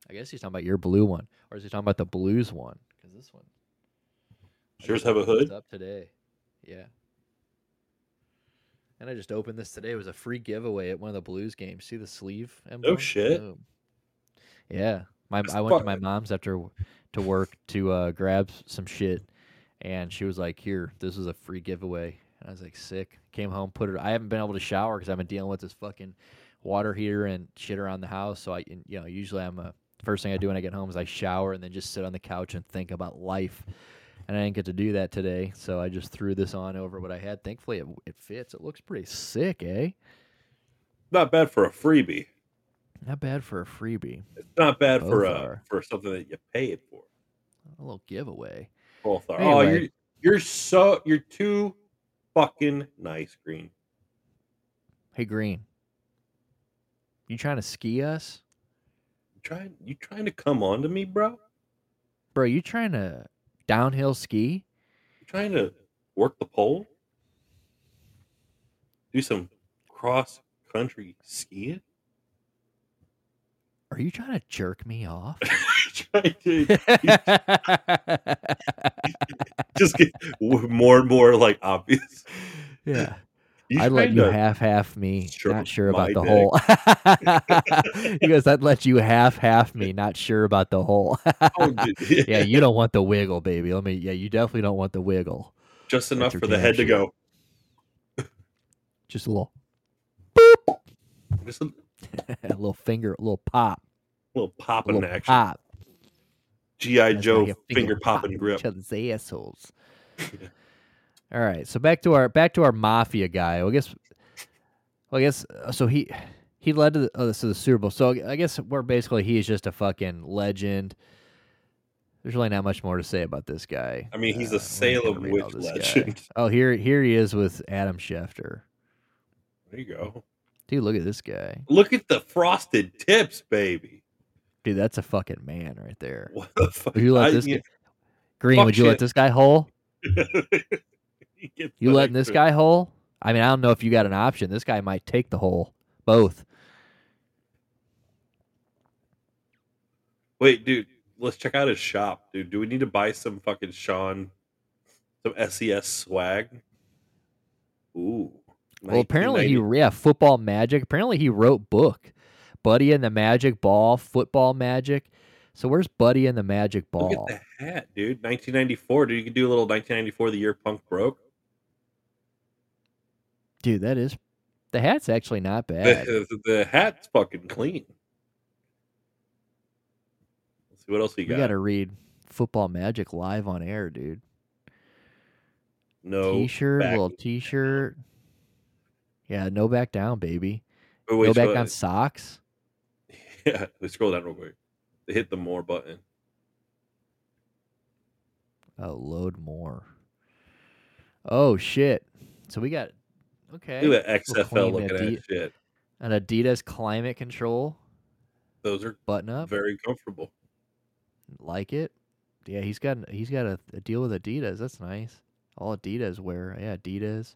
I guess he's talking about your blue one, or is he talking about the blues one? Because this one. Yours have a hood? Up today, yeah. And I just opened this today. It was a free giveaway at one of the Blues games. See the sleeve? emblem? Oh shit. Boom. Yeah, my That's I went to my mom's after to work to uh, grab some shit, and she was like, "Here, this is a free giveaway." And I was like, "Sick." Came home, put it. I haven't been able to shower because I've been dealing with this fucking water heater and shit around the house. So I, you know, usually I'm a first thing I do when I get home is I shower and then just sit on the couch and think about life. And I didn't get to do that today, so I just threw this on over what I had. Thankfully, it, it fits. It looks pretty sick, eh? Not bad for a freebie. Not bad for a freebie. It's not bad for Both a are. for something that you paid for. A little giveaway. Both are. Oh, you're you're so you're too fucking nice, Green. Hey, Green. You trying to ski us? You trying you trying to come on to me, bro? Bro, you trying to downhill ski? You trying to work the pole? Do some cross country skiing? Are you trying to jerk me off? (laughs) trying to (laughs) just get more and more like obvious. yeah. I'd let you half half me, Sure, not sure about the dick. hole. (laughs) he goes, I'd let you half half me, not sure about the whole. Oh, dude. yeah, you don't want the wiggle, baby. Let me yeah, you definitely don't want the wiggle. just enough for the head to go. Just a little Just a (laughs) a little finger, a little pop. a little popping little action. pop. GI Joe a finger, popping in grip. Each other's assholes. (laughs) All right, so back to our back to our mafia guy. I guess, well, I guess uh, so. He he led to the, oh, to the Super Bowl. So I guess we're basically he's just a fucking legend. There's really not much more to say about this guy. I mean, he's Uh, a we're Salem witch this guy. legend. Oh, here here he is with Adam Schefter. There you go. Dude, look at this guy. Look at the frosted tips, baby. Dude, that's a fucking man right there. What the fuck? Would you let I- this you- guy, Green? Would you let this guy hole? (laughs) You letting this guy hole? I mean, I don't know if you got an option. This guy might take the hole. Both. Wait, dude, let's check out his shop, dude. Do we need to buy some fucking Sean, some SES swag? Ooh. Well, apparently he 1990 yeah, football magic. Apparently he wrote book, Buddy and the Magic Ball, football magic. So where's Buddy and the Magic Ball? Look at the hat, dude. 1994. Dude, you could do a little 1994, the year punk broke. Dude, that is The hat's actually not bad. (laughs) The, the hat's fucking clean. Let's see what else we got. we got. got to read Football Magic live on air, dude. no t-shirt, back- little t-shirt. Yeah, no back down, baby. Oh, wait, no back down uh, socks. (laughs) Yeah, let's scroll down real quick. Hit the more button. Oh, load more. Oh shit! So we got okay. Look at that XFL looking Adi- at shit. An Adidas Climate Control Those are button up. very comfortable. like it. Yeah, he's got he's got a, a deal with Adidas. That's nice. All Adidas wear. Yeah, Adidas.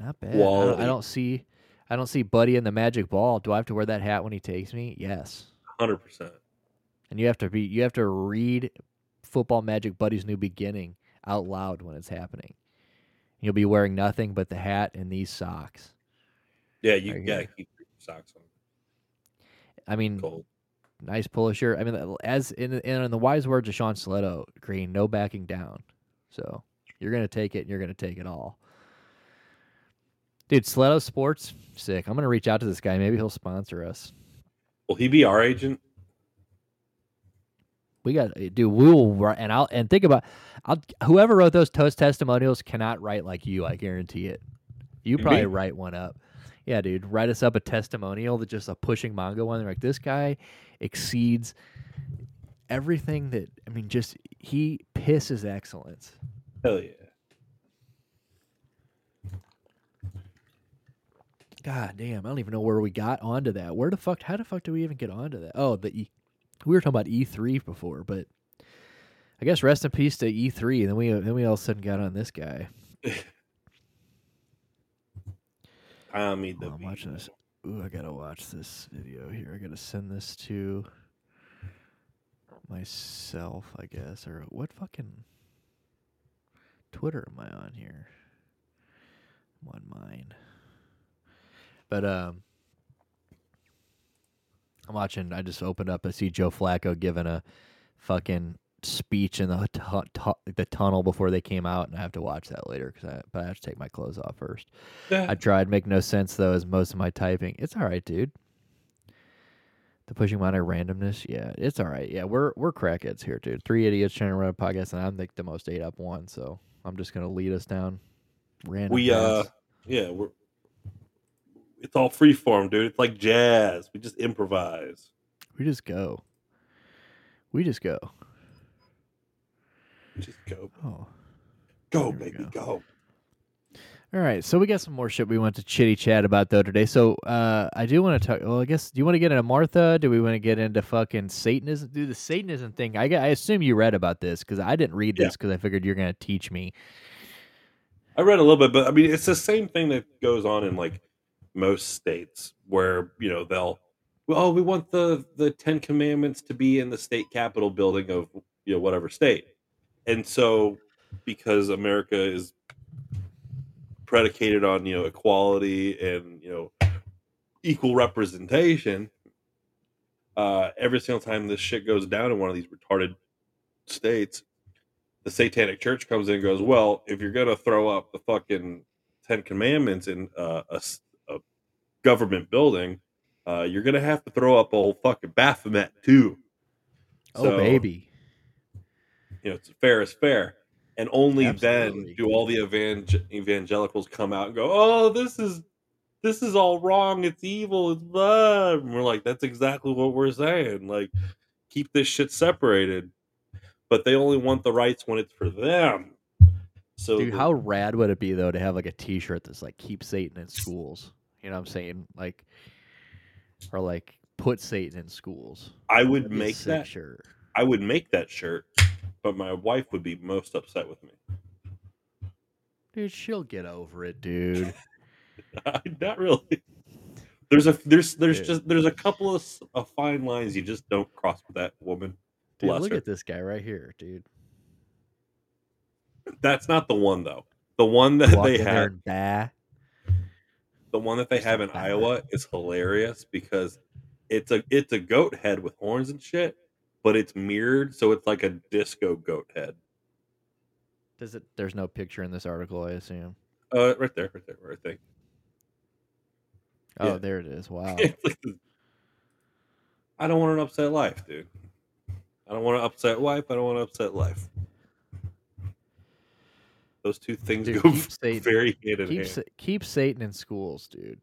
Not bad. I don't, I don't see I don't see Buddy in the Magic Ball. Do I have to wear that hat when he takes me? Yes. Hundred percent. And you have to be you have to read Football Magic Buddy's New Beginning out loud when it's happening. You'll be wearing nothing but the hat and these socks. Yeah, you Right gotta here. keep your socks on. I mean, Cold. nice polo shirt. I mean, as in in the wise words of Sean Sletto, Green, no backing down. So you're gonna take it, and you're gonna take it all, dude. Sletto Sports, sick. I'm gonna reach out to this guy. Maybe he'll sponsor us. Will he be our agent? We got, uh, dude. We will, and I'll and think about, I'll whoever wrote those toast testimonials cannot write like you. I guarantee it. You probably write one up. Yeah, dude. Write us up a testimonial that just a pushing Mongo one. They're like, this guy exceeds everything that I mean. Just he pisses excellence. Hell yeah. God damn, I don't even know where we got onto that. Where the fuck? How the fuck do we even get onto that? Oh, the E. We were talking about E three before, but I guess rest in peace to E three. And then we then we all of a sudden got on this guy. (laughs) Tommy Oh, I'm watching this. Ooh, I gotta watch this video here. I gotta send this to myself, I guess, or what fucking Twitter am I on here? I'm on mine. But um, I'm watching. I just opened up. I see Joe Flacco giving a fucking speech in the tu- tu- the tunnel before they came out, and I have to watch that later because I but I have to take my clothes off first. Yeah. I tried. Make no sense though, as most of my typing. It's all right, dude. The pushing minor randomness, yeah, it's all right. Yeah, we're we're crackheads here, dude. Three idiots trying to run a podcast, and I'm like the most ate up one. So I'm just gonna lead us down random. We uh yeah, we're it's all free form, dude. It's like jazz. We just improvise. we just go. We just go. We just go. Oh. Go, There baby, go. go. All right, so we got some more shit we want to chitty chat about though today. So uh, I do want to talk. Well, I guess do you want to get into Martha? Do we want to get into fucking Satanism? Do the Satanism thing? I, I assume you read about this because I didn't read this because I figured you're gonna teach me. I read a little bit, but I mean, it's the same thing that goes on in like most states where you know they'll, well, we want the the Ten Commandments to be in the state capitol building of you know whatever state, and so because America is predicated on you know equality and you know equal representation, uh, every single time this shit goes down in one of these retarded states, the satanic church comes in and goes, well, if you're gonna throw up the fucking Ten Commandments in uh, a government building, uh, you're gonna have to throw up a whole fucking Baphomet too. Oh So, baby, you know, it's fair is fair. And only Absolutely. then do all the evangel- evangelicals come out and go, "Oh, this is this is all wrong. It's evil. It's bad." And we're like, "That's exactly what we're saying. Like, keep this shit separated." But they only want the rights when it's for them. So dude, the- how rad would it be though to have like a T-shirt that's like "Keep Satan in schools"? You know what I'm saying? Like, or like put Satan in schools. I would That'd be a make that. shirt. I would make that shirt, but my wife would be most upset with me. Dude, she'll get over it, dude. (laughs) Not really. There's a there's there's Dude. just there's a couple of, of fine lines you just don't cross with that woman. Dude, Bless look her. at this guy right here, dude. That's not the one though. The one that Walk they in there have, and bah. The one that they have in. Iowa is hilarious because it's a it's a goat head with horns and shit, but it's mirrored so it's like a disco goat head. Does it? There's no picture in this article, I assume. Uh, right there, right there, right there. Oh, Yeah. there it is. Wow. (laughs) Like I don't want an upset life, dude. I don't want to upset wife. I don't want to upset life. Those two things Dude, go keep (laughs) Satan- very hand in keep hand. Sa- keep Satan in schools, dude.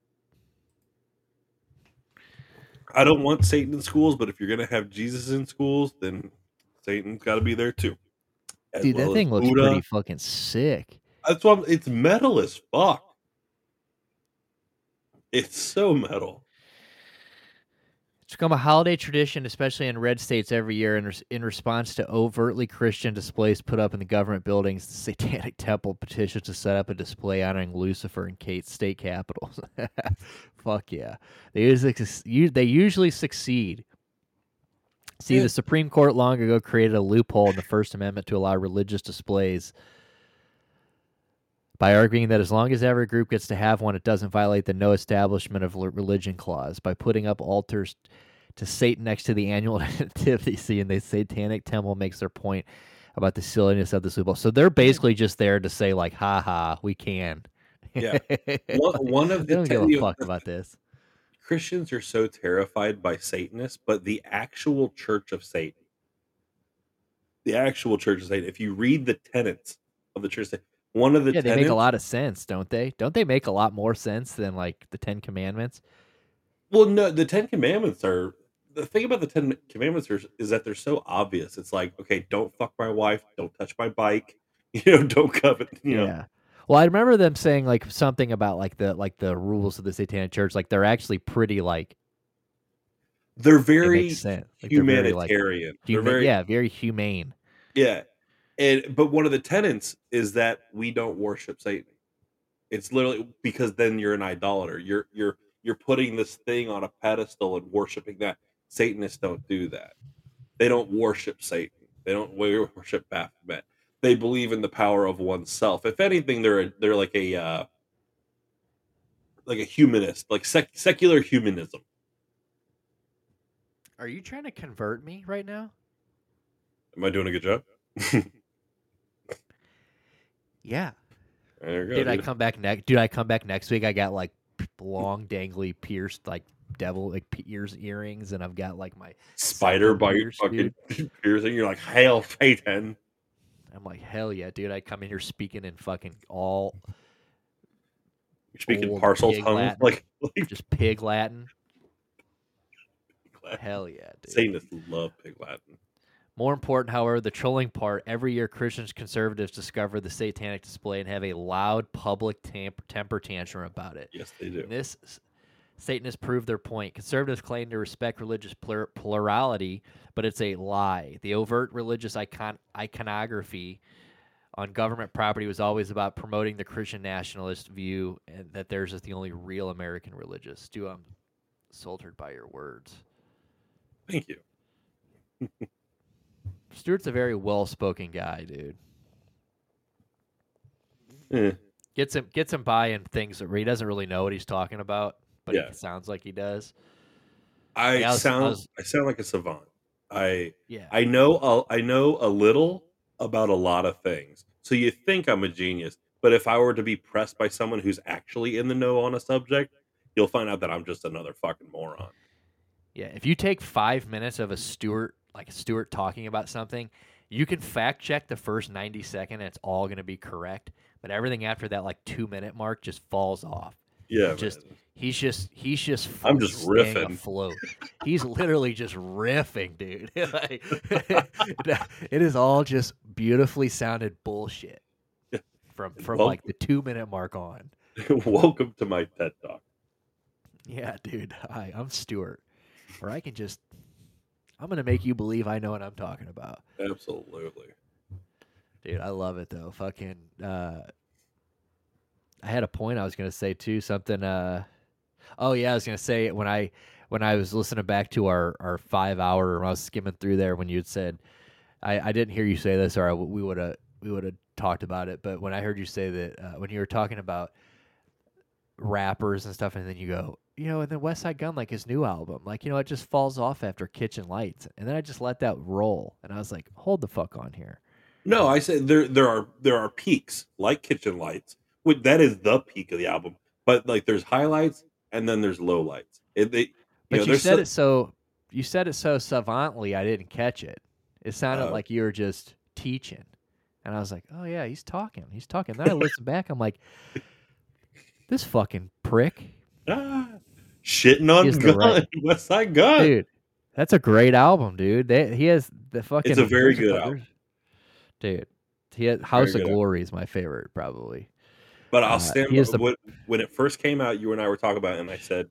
I don't want Satan in schools, but if you're gonna have Jesus in schools, then Satan's got to be there too. As Dude, well that thing looks Buddha. pretty fucking sick. That's why it's metal as fuck. It's so metal. It's become a holiday tradition, especially in red states every year in, res- in response to overtly Christian displays put up in the government buildings. The Satanic (laughs) Temple petitions to set up a display honoring Lucifer in Kate state capitals. (laughs) Fuck yeah. They usually, they usually succeed. See, the Supreme Court long ago created a loophole in the First Amendment to allow religious displays by arguing that as long as every group gets to have one, it doesn't violate the no establishment of religion clause. By putting up altars to Satan next to the annual (laughs) nativity scene, the Satanic Temple makes their point about the silliness of the Super Bowl. So they're basically just there to say, like, "Ha ha, we can." Yeah. (laughs) One, one of the don't give a fuck about this. Christians are so terrified by Satanists, but the actual Church of Satan, the actual Church of Satan, if you read the tenets of the Church of Satan, one of the yeah, they make a lot of sense, don't they? Don't they make a lot more sense than like the Ten Commandments? well, no, the Ten Commandments are the thing about the Ten Commandments are, is that they're so obvious. It's like, okay, don't fuck my wife, don't touch my bike, (laughs) you know, don't covet, you know, Yeah. Well, I remember them saying like something about like the like the rules of the Satanic Church. Like they're actually pretty like they're very sense. Like, they're very, like, humanitarian. they're very, yeah, very humane. Yeah. And but one of the tenets is that we don't worship Satan. It's literally because then you're an idolater. You're you're you're putting this thing on a pedestal and worshiping that. Satanists don't do that. They don't worship Satan. They don't (laughs) worship Baphomet. They believe in the power of oneself. If anything, they're a, they're like a uh, like a humanist, like sec- secular humanism. Are you trying to convert me right now? Am I doing a good job? (laughs) Yeah. There you go. Did I dude. come back next? Dude, I come back next week. I got like long, dangly, pierced like devil like p- ears earrings, and I've got like my. spider Satan bite ears, fucking (laughs) piercing. You're like, hail Satan. I'm like hell yeah, dude! I come in here speaking in fucking all You're speaking Old Parseltongue. Latin. Like, (laughs) like just pig Latin. Hell yeah, dude. Satanists love pig Latin. More important, however, the trolling part. Every year, Christians conservatives discover the satanic display and have a loud public tamp- temper tantrum about it. Yes, they do. And this Satanists prove their point. Conservatives claim to respect religious plur- plurality, but it's a lie. The overt religious icon- iconography on government property was always about promoting the Christian nationalist view and that theirs is the only real American religious. Stu, I'm sultered by your words. Thank you. (laughs) Stuart's a very well-spoken guy, dude. Eh, Gets him gets him buying things that he doesn't really know what he's talking about, but Yeah. it sounds like he does. I I was- I sound I, was- sound like a savant. I Yeah. I know a, I know a little about a lot of things. So you think I'm a genius, but if I were to be pressed by someone who's actually in the know on a subject, you'll find out that I'm just another fucking moron. Yeah, if you take five minutes of a Stuart, like Stuart talking about something, you can fact check the first 90 second and it's all going to be correct. But everything after that, like two minute mark, just falls off. Yeah, Just-. He's just, he's just, I'm just riffing. afloat. He's literally just riffing, dude. (laughs) Like, (laughs) (laughs) it is all just beautifully sounded bullshit from from Well- like the two minute mark on. Welcome to my TED talk. Yeah, dude. Hi, I'm Stuart. Or I can just, I'm gonna make you believe I know what I'm talking about. Absolutely. Dude, I love it though. Fucking uh I had a point I was gonna say too, something uh oh yeah, I was gonna say when I when I was listening back to our, our five hour when I was skimming through there when you had said I, I didn't hear you say this or I, we would have we would have talked about it, but when I heard you say that uh, when you were talking about rappers and stuff and then you go, you know, and then Westside Gunn like his new album, like, you know, it just falls off after Kitchen Lights. And then I just let that roll and I was like, hold the fuck on here. No, I said there there are there are peaks like Kitchen Lights. Which that is the peak of the album. But like there's highlights and then there's lowlights. It, they, you But know, you said so- it so you said it so savantly I didn't catch it. It sounded Oh. like you were just teaching. And I was like, "Oh yeah, he's talking. He's talking." Then I listened back. I'm like, "This fucking prick, (laughs) ah, shitting on gun, right- (laughs) Westside Gunn. dude. That's a great album, dude. They, he has the fucking. It's a very good album. dude. He has, House of good album. Glory is my favorite, probably. But I'll Uh, stand is the- when, when it first came out. You and I were talking about, it, and I said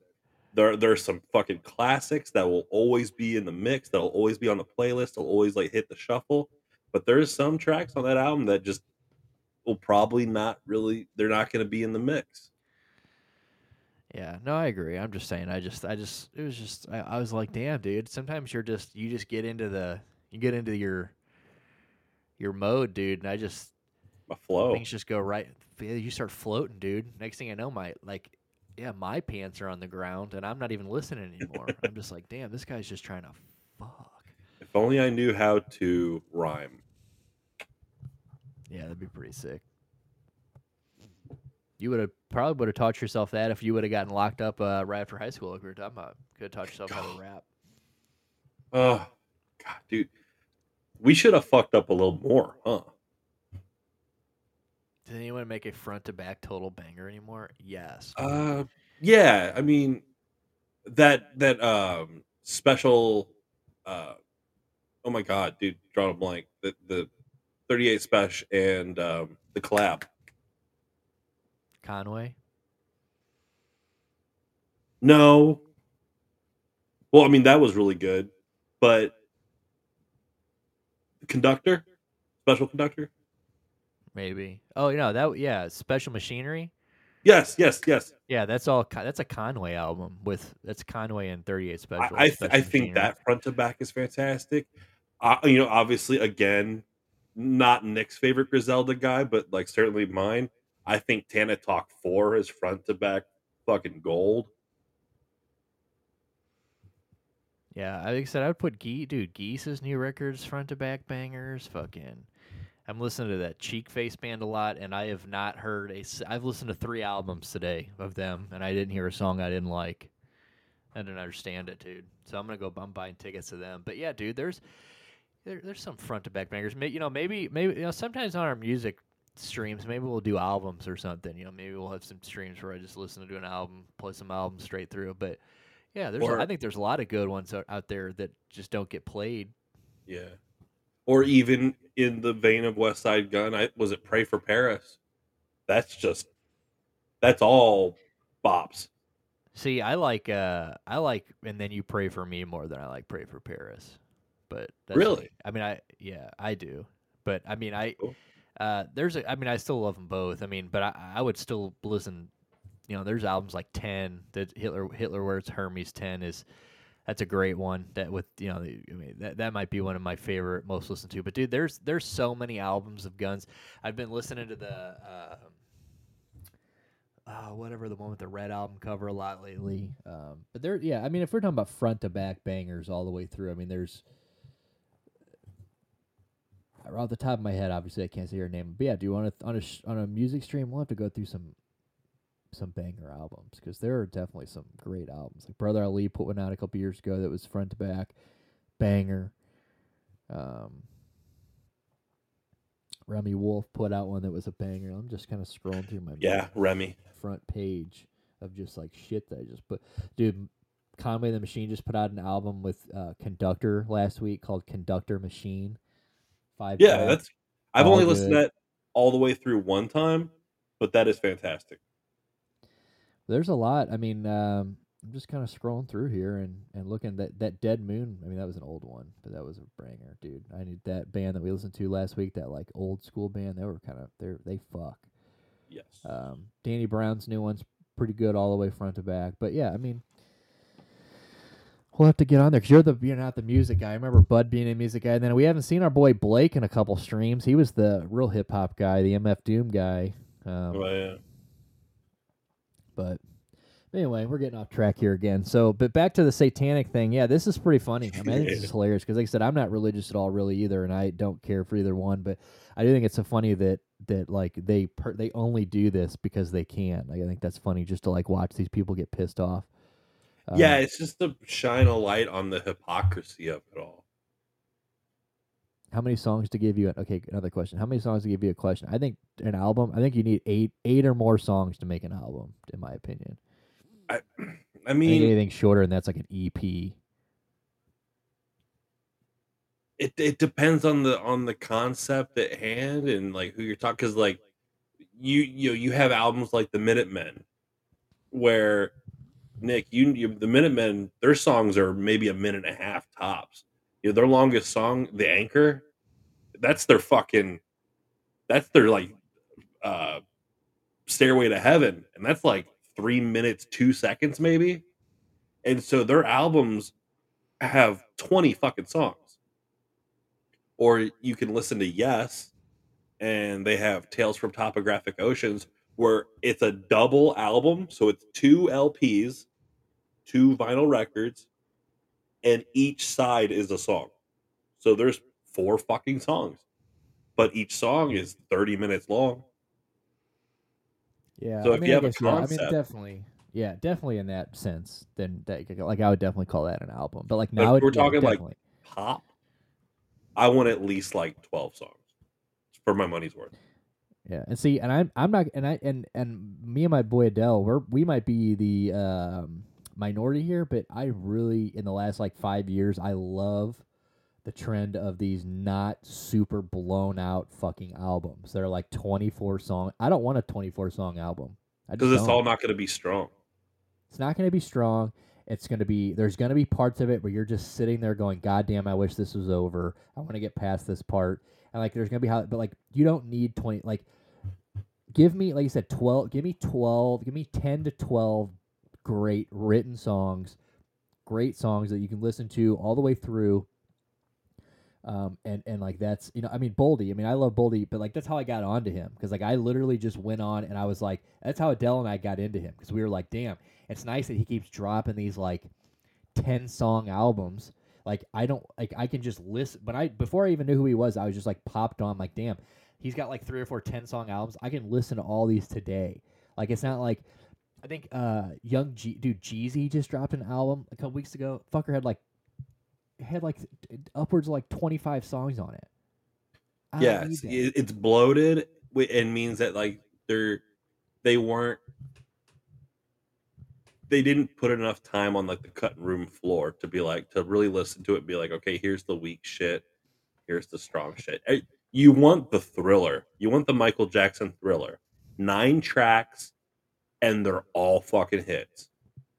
there there's some fucking classics that will always be in the mix. That'll always be on the playlist. They'll always like hit the shuffle. But there's some tracks on that album that just will probably not really. They're not going to be in the mix. Yeah, no, I agree. I'm just saying. I just, I just, it was just, I, I was like, damn, dude. Sometimes you're just, you just get into the, you get into your, your mode, dude. And I just, My flow. things just go right. You start floating, dude. Next thing I know, my like, yeah, my pants are on the ground, and I'm not even listening anymore. I'm just like, damn, this guy's just trying to fuck. If only I knew how to rhyme. Yeah, that'd be pretty sick. You would have probably would have taught yourself that if you would have gotten locked up uh, right after high school, like we were talking about. Could have taught yourself how to rap. Oh, God, dude. We should have fucked up a little more, huh? Did anyone make a front to back total banger anymore? Yes. Uh, yeah. I mean, that that um special. Uh, oh my god, dude, drawn a blank. The the thirty eight special and um the collab. Conway. No. Well, I mean that was really good, but conductor, special conductor. Maybe. Oh, you know that. Yeah, Special Machinery. Yes, yes, yes. Yeah, that's all. That's a Conway album with that's Conway and Thirty Eight I Special. I, th- Special I think that front to back is fantastic. Uh, you know, obviously, again, not Nick's favorite Griselda guy, but like certainly mine. I think Tana Talk Four is front to back fucking gold. Yeah, I I said I would put Gee, dude. Geese's new records front to back bangers. Fucking. I'm listening to that Cheekface band a lot, and I have not heard a. I've listened to three albums today of them, and I didn't hear a song I didn't like. I didn't understand it, dude. So I'm gonna go. I'm buying tickets to them. But yeah, dude, there's there, there's some front to back bangers. You know, maybe maybe you know sometimes on our music streams, maybe we'll do albums or something. You know, maybe we'll have some streams where I just listen to an album, play some albums straight through. But yeah, there's Or- I think there's a lot of good ones out, there that just don't get played. Yeah. Or even in the vein of Westside Gunn, I was it Pray for Paris. That's just that's all bops. See, I like uh I like and then you pray for me more than I like pray for Paris. But that's Really? I mean I yeah, I do. But I mean I Cool. Uh there's a I mean I still love them both. I mean, but I I would still listen you know, there's albums like 10 that Hitler Hitler Wears Hermes 10 is that's a great one that with you know I mean that, that might be one of my favorite most listened to. But dude, there's there's so many albums of Guns. I've been listening to the uh uh, whatever the one with the red album cover a lot lately. Um, but there, yeah, I mean, if we're talking about front to back bangers all the way through, I mean, there's off the top of my head, obviously, I can't say your name. But yeah, do you want to on a sh- on a music stream? We'll have to go through some some banger albums because there are definitely some great albums. Like Brother Ali put one out a couple years ago that was front to back banger. Um, Remi Wolf put out one that was a banger. I'm just kind of scrolling through my Yeah, Remi. front page of just like shit that I just put. Dude, Conway the Machine just put out an album with uh, Conductor last week called Conductor Machine. Five. Yeah, track. that's I've only listened to that all the way through one time, but that is fantastic. There's a lot. I mean, um, I'm just kind of scrolling through here and, and looking that that Dead Moon. I mean, that was an old one, but that was a banger, dude. I need that band that we listened to last week. That like old school band. They were kind of they they fuck. Yes. Um, Danny Brown's new one's pretty good all the way front to back. But yeah, I mean, we'll have to get on there because you're the you're not the music guy. I remember Bud being a music guy, and then we haven't seen our boy Blake in a couple streams. He was the real hip hop guy, the MF Doom guy. Um, Oh, yeah. but anyway, we're getting off track here again. So, but back to the satanic thing. Yeah, this is pretty funny. I mean, I think this is (laughs) hilarious because, like I said, I'm not religious at all, really either, and I don't care for either one. But I do think it's so funny that that like they per- they only do this because they can. Like I think that's funny just to like watch these people get pissed off. Yeah, Um, it's just to shine a light on the hypocrisy of it all. how many songs to give you? An, okay, another question. How many songs to give you a question? I think an album. I think you need eight eight or more songs to make an album, in my opinion. I, I I mean, anything shorter and that's like an EP. it it depends on the on the concept at hand and like who you're talking. Because like you you know, you have albums like the Minutemen, where Nick, you, you the Minutemen, their songs are maybe a minute and a half tops. You know, their longest song, "The Anchor," that's their fucking, that's their like, uh, "Stairway to Heaven," and that's like three minutes two seconds maybe. And so their albums have twenty fucking songs. Or you can listen to Yes, and they have Tales from Topographic Oceans, where it's a double album. So it's two LPs, two vinyl records, and each side is a song. So there's four fucking songs, but each song is 30 minutes long. Yeah. So I if mean, you I have a guess, yeah, I mean, concept- definitely. Yeah, definitely in that sense. Then that like I would definitely call that an album. But like now we're yeah, talking, like. Pop, I want at least like 12 songs for my money's worth. Yeah, and see, and I'm I'm not, and I and and me and my boy Adele, we're we might be the um, minority here, but I really in the last like five years, I love the trend of these not super blown out fucking albums. They're like 24 song. I don't want a 24 song album. Because it's don't. all not going to be strong. It's not going to be strong. It's going to be there's going to be parts of it where you're just sitting there going, "God damn, I wish this was over. I want to get past this part." And like there's going to be how but like you don't need 20 like give me like you said 12 give me 12 give me 10 to 12 great written songs great songs that you can listen to all the way through. Um and and like that's you know i mean boldy i mean i love boldy but like that's how i got onto him. Because like i literally just went on and i was like that's how adele and i got into him. Because we were like damn it's nice that he keeps dropping these like 10 song albums. Like i don't like i can just listen but i before i even knew who he was i was just like popped on like damn he's got like three or four 10 song albums. I can listen to all these today. Like it's not like i think uh young G- dude jeezy just dropped an album a couple weeks ago. Fucker had like had like upwards of like 25 songs on it. I yeah, it's, it's bloated and means that like they're they weren't they didn't put enough time on like the cutting room floor to be like to really listen to it and be like okay here's the weak shit. Here's the strong shit. You want the thriller. You want the michael jackson thriller. Nine tracks and they're all fucking hits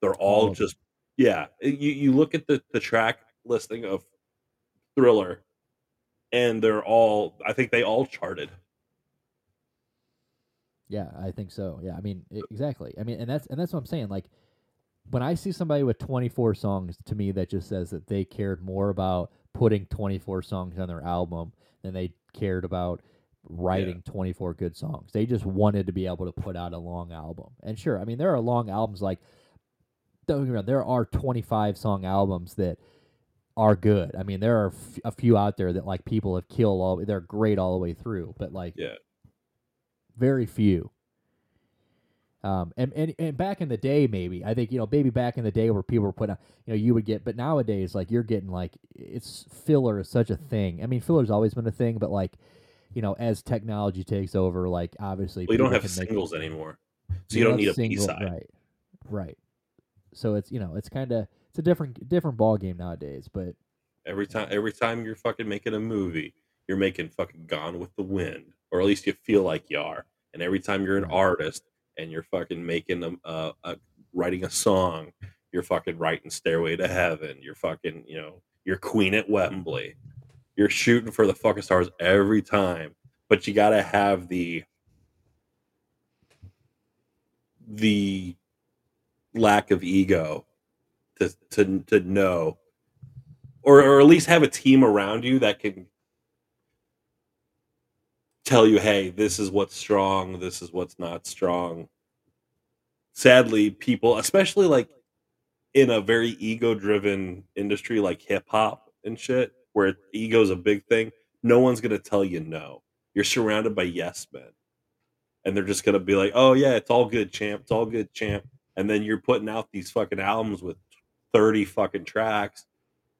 they're All them. just yeah eh, you, you look at the, the track listing of thriller and they're all i think they all charted Yeah, I think so. Yeah, I mean exactly. I mean, and that's and that's what I'm saying. Like when I see somebody with 24 songs, to me that just says that they cared more about putting 24 songs on their album than they cared about writing 24 good songs. They just wanted to be able to put out a long album. And sure, I mean there are long albums like don't get me wrong, there are 25 song albums that are good. I mean there are f- a few out there that like people have killed all. They're great all the way through, but like yeah very few. Um, and, and and back in the day, maybe I think you know, maybe back in the day where people were putting, out, you know, you would get, but nowadays, like you're getting like it's filler is such a thing. I mean, filler's always been a thing, but like, you know, as technology takes over, like obviously, well, you don't have singles anymore so you don't need a single- b-side right? Right. So it's you know, it's kind of it's a different different ball game nowadays, but every time every time you're fucking making a movie you're making fucking gone with the wind or at least you feel like you are and every time you're an Right. artist and you're fucking making a, a, a writing a song you're fucking writing stairway to heaven you're fucking you know you're queen at wembley you're shooting for the fucking stars every time but you gotta have the the lack of ego to to to know or or at least have a team around you that can tell you hey this is what's strong this is what's not strong. Sadly people especially like in a very ego driven industry like hip hop and shit where ego's a big thing no one's going to tell you no you're surrounded by yes men. And they're just gonna be like, Oh yeah, it's all good, champ, it's all good, champ. And then you're putting out these fucking albums with 30 fucking tracks,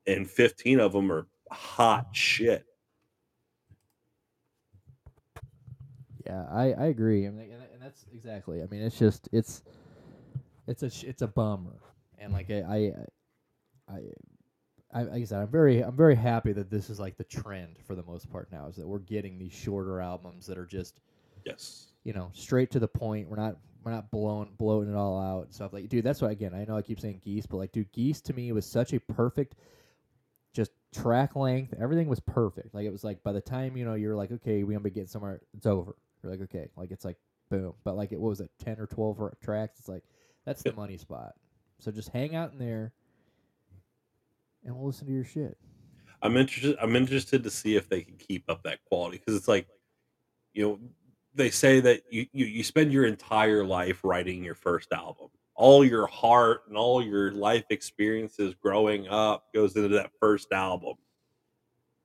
and 15 of them are hot shit. Yeah, I, I agree. I mean, and, that's exactly. I mean, it's just it's it's a it's a bummer, and like I I I, I like I said, I'm very I'm very happy that this is like the trend for the most part now is that we're getting these shorter albums that are just Yes. you know straight to the point. We're not we're not blowing blowing it all out and stuff like. Dude, that's why again I know I keep saying Geese, but like dude, Geese to me was such a perfect just track length. Everything was perfect. Like it was like by the time you know you're like okay, we gonna be getting somewhere. It's over. You're like okay, like it's like boom. But like it what was it ten or twelve tracks? It's like that's the money spot. So just hang out in there, and we'll listen to your shit. I'm interested. I'm interested to see if they can keep up that quality because it's like, you know, they say that you, you you spend your entire life writing your first album. All your heart and all your life experiences growing up goes into that first album,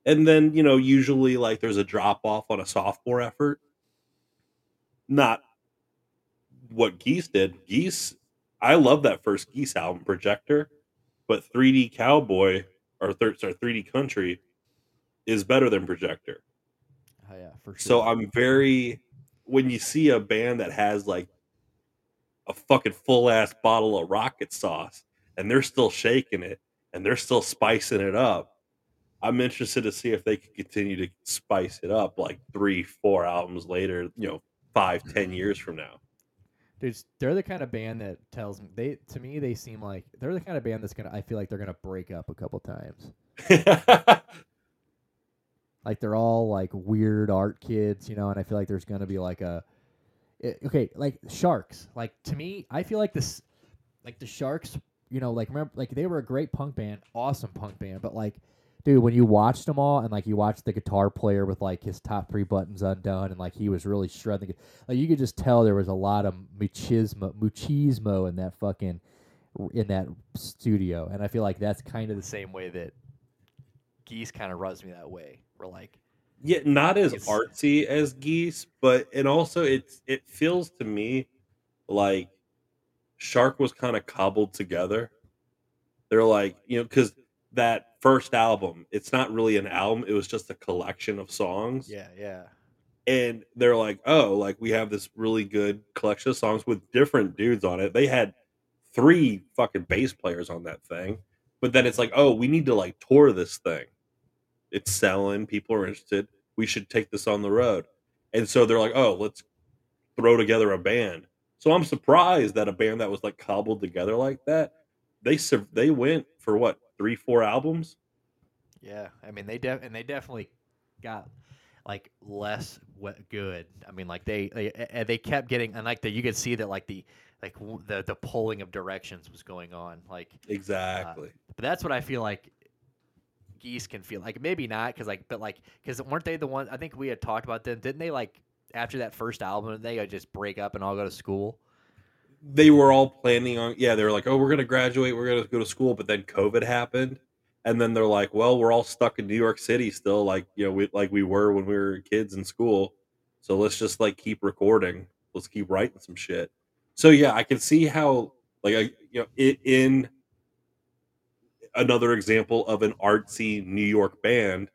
and then you know usually like there's a drop off on a sophomore effort. Not what Geese did. Geese, I love that first Geese album, Projector, but 3D Cowboy or thir- sorry, 3D Country is better than Projector. Oh yeah, for sure. So I'm very when you see a band that has like a fucking full ass bottle of rocket sauce and they're still shaking it and they're still spicing it up. I'm interested to see if they can continue to spice it up like three, four albums later, you know, five, ten years from now. Dude, they're the kind of band that tells me they to me they seem like they're the kind of band that's gonna I feel like they're gonna break up a couple times. (laughs) Like they're all like weird art kids, you know, and I feel like there's gonna be like a it, okay, like Sharks. Like to me, I feel like this like the Sharks, you know, like remember like they were a great punk band, awesome punk band, but like dude, when you watched them all and like you watched the guitar player with like his top three buttons undone and like he was really shredding like you could just tell there was a lot of machismo machismo in that fucking in that studio and i feel like that's kind of the same way that geese kind of rubs me that way we're like Yeah, not as artsy as geese, but and also it's it feels to me like Shark was kind of cobbled together. They're like, you know, because that first album, it's not really an album, it was just a collection of songs. yeah yeah And they're like, oh, like we have this really good collection of songs with different dudes on it. They had three fucking bass players on that thing. But then it's like, oh, we need to like tour this thing. It's selling, people are interested. We should take this on the road. And so they're like, oh, let's throw together a band. So I'm surprised that a band that was like cobbled together like that, they they went for what three, four albums. yeah i mean they def and they definitely got like less good i mean like they they they kept getting and like the you could see that like the like w- the the pulling of directions was going on like Exactly. But that's what I feel like geese can feel like. Maybe not because like, but like, because weren't they the one? I think we had talked about them. Didn't they like after that first album? They uh, just break up and all go to school. They were all planning on yeah they were like oh we're gonna graduate we're gonna go to school but then covid happened and then they're like well we're all stuck in new york city still like you know we, like we were when we were kids in school. So let's just like keep recording. Let's keep writing some shit. So yeah i can see how like I, you know it, in another example of an artsy new york band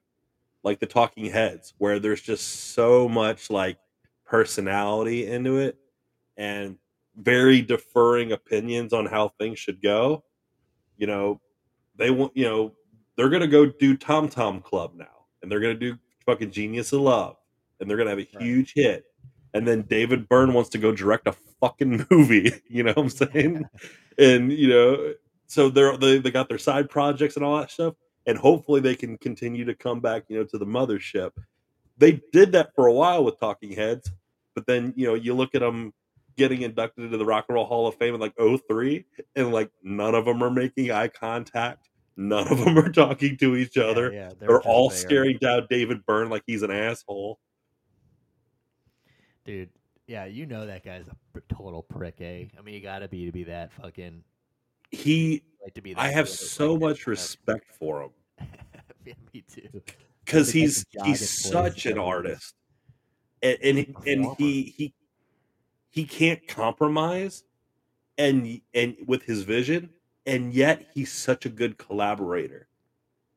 like the talking heads where there's just so much like personality into it and very deferring opinions on how things should go. You know, they want, you know, they're going to go do Tom Tom Club now and they're going to do fucking Genius of Love and they're going to have a Right. huge hit. And then David Byrne wants to go direct a fucking (laughs) movie. You know what I'm saying? (laughs) and, you know, so they're, they, they got their side projects and all that stuff. And hopefully they can continue to come back, you know, to the mothership. They did that for a while with Talking Heads, but then, you know, you look at them getting inducted into the Rock and Roll Hall of Fame in like 03, and like none of them are making eye contact. None of them are talking to each other. Yeah, yeah They're just all there. staring down David Byrne like he's an asshole. dude. Yeah, you know that guy's a total prick, eh? I mean, you got to be to be that fucking He, like to be. That I have so much respect for him (laughs) yeah, me too. because he's he's such an artist. and and, and he he he can't compromise, and and with his vision, and yet he's such a good collaborator.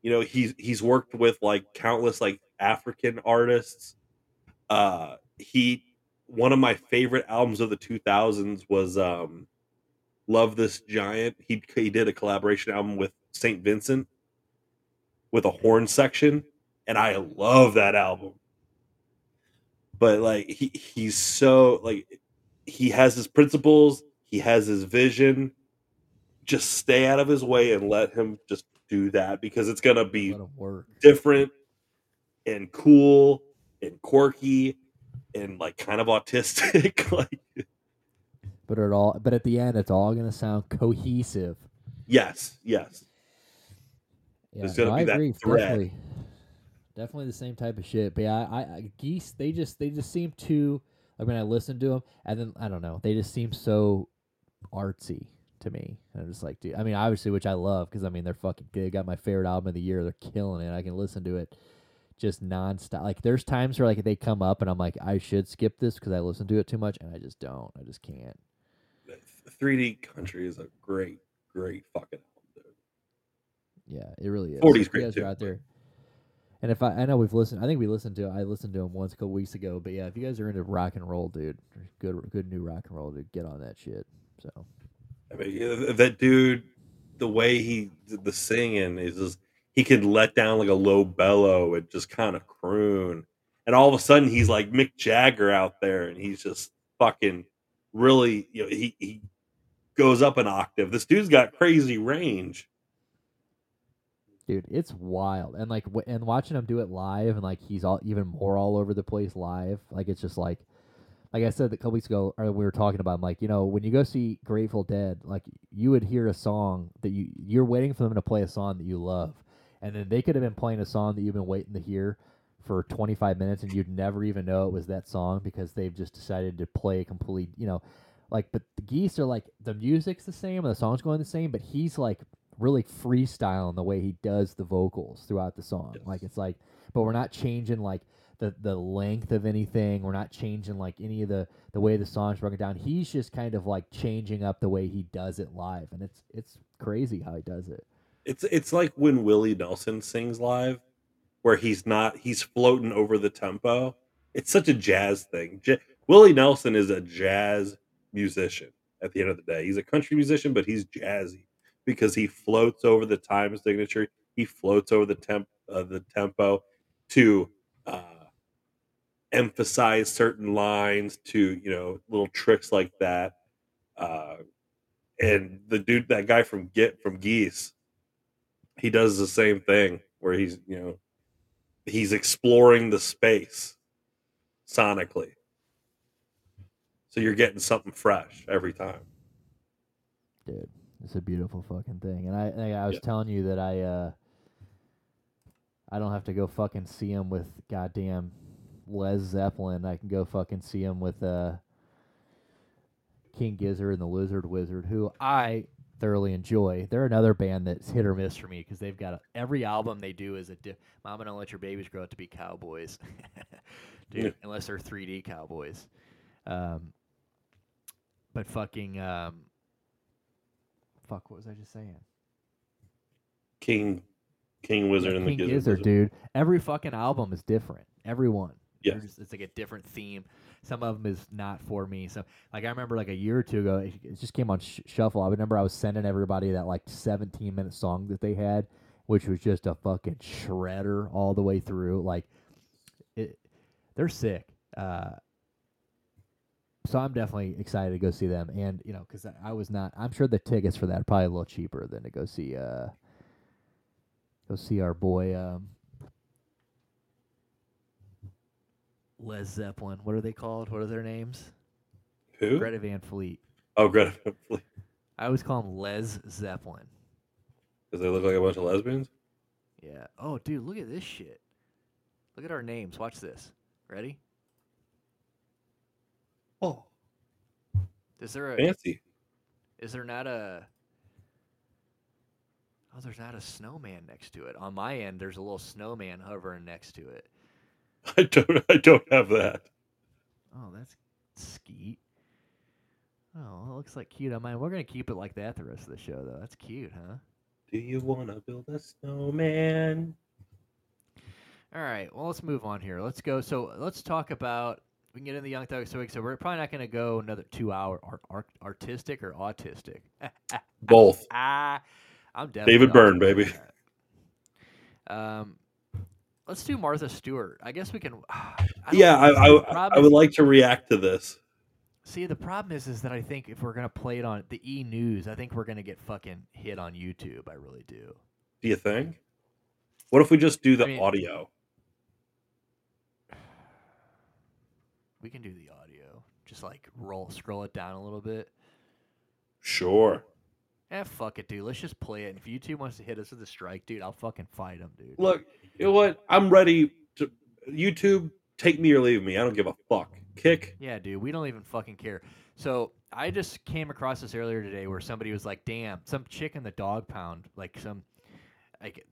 You know, he's he's worked with like countless like African artists. Uh, he one of my favorite albums of the 2000s was um love this giant he he did a collaboration album with saint vincent with a horn section and i love that album but like he he's so like he has his principles he has his vision just stay out of his way and let him just do that because it's gonna be different and cool and quirky and like kind of autistic (laughs) like But it all. But at the end, it's all gonna sound cohesive. yes yes Yeah, There's gonna no, be I that agree. thread. Definitely, definitely the same type of shit. But yeah, I, I geese. They just they just seem too like when I listen to them, and then I don't know. They just seem so artsy to me. And I'm just like, dude. I mean, obviously, which I love because I mean they're fucking. Good. They got my favorite album of the year. They're killing it. I can listen to it just nonstop. Like there's times where like they come up and I'm like, I should skip this because I listen to it too much, and I just don't. I just can't. 3d country is a great great fucking album dude Yeah, it really is. 40's If you great guys are out there. And if I, I know we've listened, I think we listened to, I listened to him once a couple weeks ago. But yeah, if you guys are into rock and roll, dude, good, good new rock and roll, dude, get on that shit. So i mean that dude the way he did the singing is just he could let down like a low bellow and just kind of croon and all of a sudden he's like mick jagger out there and he's just fucking really you know he, he goes up an octave this dude's got crazy range dude, it's wild. And like, w- and watching him do it live, and like he's all even more all over the place live. Like it's just like, like I said a couple weeks ago, or we were talking about, I'm like, you know, when you go see Grateful Dead, like you would hear a song that you you're waiting for them to play a song that you love, and then they could have been playing a song that you've been waiting to hear for 25 minutes, and you'd never even know it was that song because they've just decided to play a complete, you know. Like, but the geese are like the music's the same and the song's going the same, but he's like really freestyle in the way he does the vocals throughout the song. Yes. Like it's like, but we're not changing like the the length of anything. We're not changing like any of the the way the song's broken down. He's just kind of like changing up the way he does it live, and it's it's crazy how he does it. It's it's like when Willie Nelson sings live, where he's not he's floating over the tempo. It's such a jazz thing. J- Willie Nelson is a jazz musician. At the end of the day, he's a country musician, but he's jazzy because he floats over the time signature. He floats over the temp uh, the tempo to uh, emphasize certain lines, to you know little tricks like that. Uh, and the dude, that guy from Get from Geese, he does the same thing where he's you know he's exploring the space sonically so you're getting something fresh every time dude. It's a beautiful fucking thing. And I, and I was Yeah. telling you that I, uh, I don't have to go fucking see him with goddamn Les Zeppelin. I can go fucking see him with uh, King Gizzard and the Lizard Wizard, who I thoroughly enjoy. They're another band that's hit or miss for me because they've got a, every album they do is a. Di- Mama, don't let your babies grow up to be cowboys, (laughs) dude. Yeah. Unless they're 3D cowboys. Um, but fucking um, fuck, what was I just saying? king king wizard Yeah, and the King gizzard, Gizzard, Wizard. dude. Every fucking album is different. Every one. They're Yes. just- it's like a different theme. Some of them is not for me. So, like, I remember like a year or two ago, it, it just came on sh- shuffle. I remember I was sending everybody that like 17 minute song that they had, which was just a fucking shredder all the way through. Like, it, they're sick. Uh, so I'm definitely excited to go see them, and you know, because I, I was not. I'm sure the tickets for that are probably a little cheaper than to go see. Uh, go see our boy um, Les Zeppelin. What are they called? What are their names? who Greta Van Fleet. oh greta because I always call them Les Zeppelin. Because they look like a bunch of lesbians Yeah. Oh, dude, look at this shit. Look at our names. Watch this. Ready? Oh Is there a? fancy Is there not a? Oh, there's not a snowman next to it. On my end, there's a little snowman hovering next to it. (laughs) i don't i don't have that Oh, that's Skeet. Oh, it looks like cute on mine. We're gonna keep it like that the rest of the show, though. That's cute, huh? Do you want to build a snowman? All right. Well, let's move on here. Let's go. So let's talk about. We can get into the Young Thugs so So we're probably not going to go another two hour art, art, artistic or autistic. (laughs) Both. ah, I'm definitely David Byrne, baby. (laughs) Um, let's do Martha Stewart. I guess we can. (sighs) I Yeah. I, I, I would like to react to this. See, the problem is, is that I think if we're gonna play it on the E News, I think we're gonna get fucking hit on YouTube. I really do. Do you think? What if we just do the I mean- audio? We can do the audio. Just like roll, scroll it down a little bit. Sure. Eh, fuck it, dude. Let's just play it. And if YouTube wants to hit us with a strike, dude, I'll fucking fight him, dude. Look, you know what? I'm ready to YouTube. Take me or leave me. I don't give a fuck. Kick. Yeah, dude, we don't even fucking care. So I just came across this earlier today where somebody was like, "Damn, some chick in the dog pound, like some, like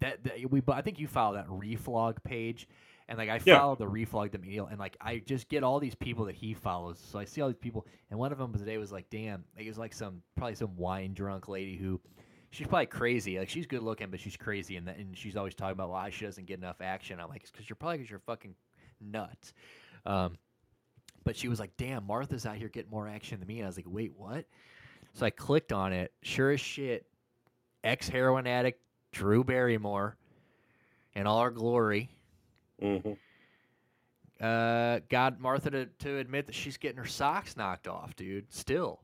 that." that we, I think you follow that reflog page, and like I Yeah. follow the reflog the meal, and like I just get all these people that he follows. So I see all these people, and one of them today was like, "Damn," like, it was like some probably some wine drunk lady who. She's probably crazy. Like she's good looking, but she's crazy, and that, and she's always talking about why she doesn't get enough action. I'm like, it's because you're probably because you're fucking nuts. Um, but she was like, "Damn, Martha's out here getting more action than me." And I was like, "Wait, what?" So I clicked on it. Sure as shit, ex heroin addict Drew Barrymore, in all her glory, hmm uh, got Martha to, to admit that she's getting her socks knocked off, dude. Still,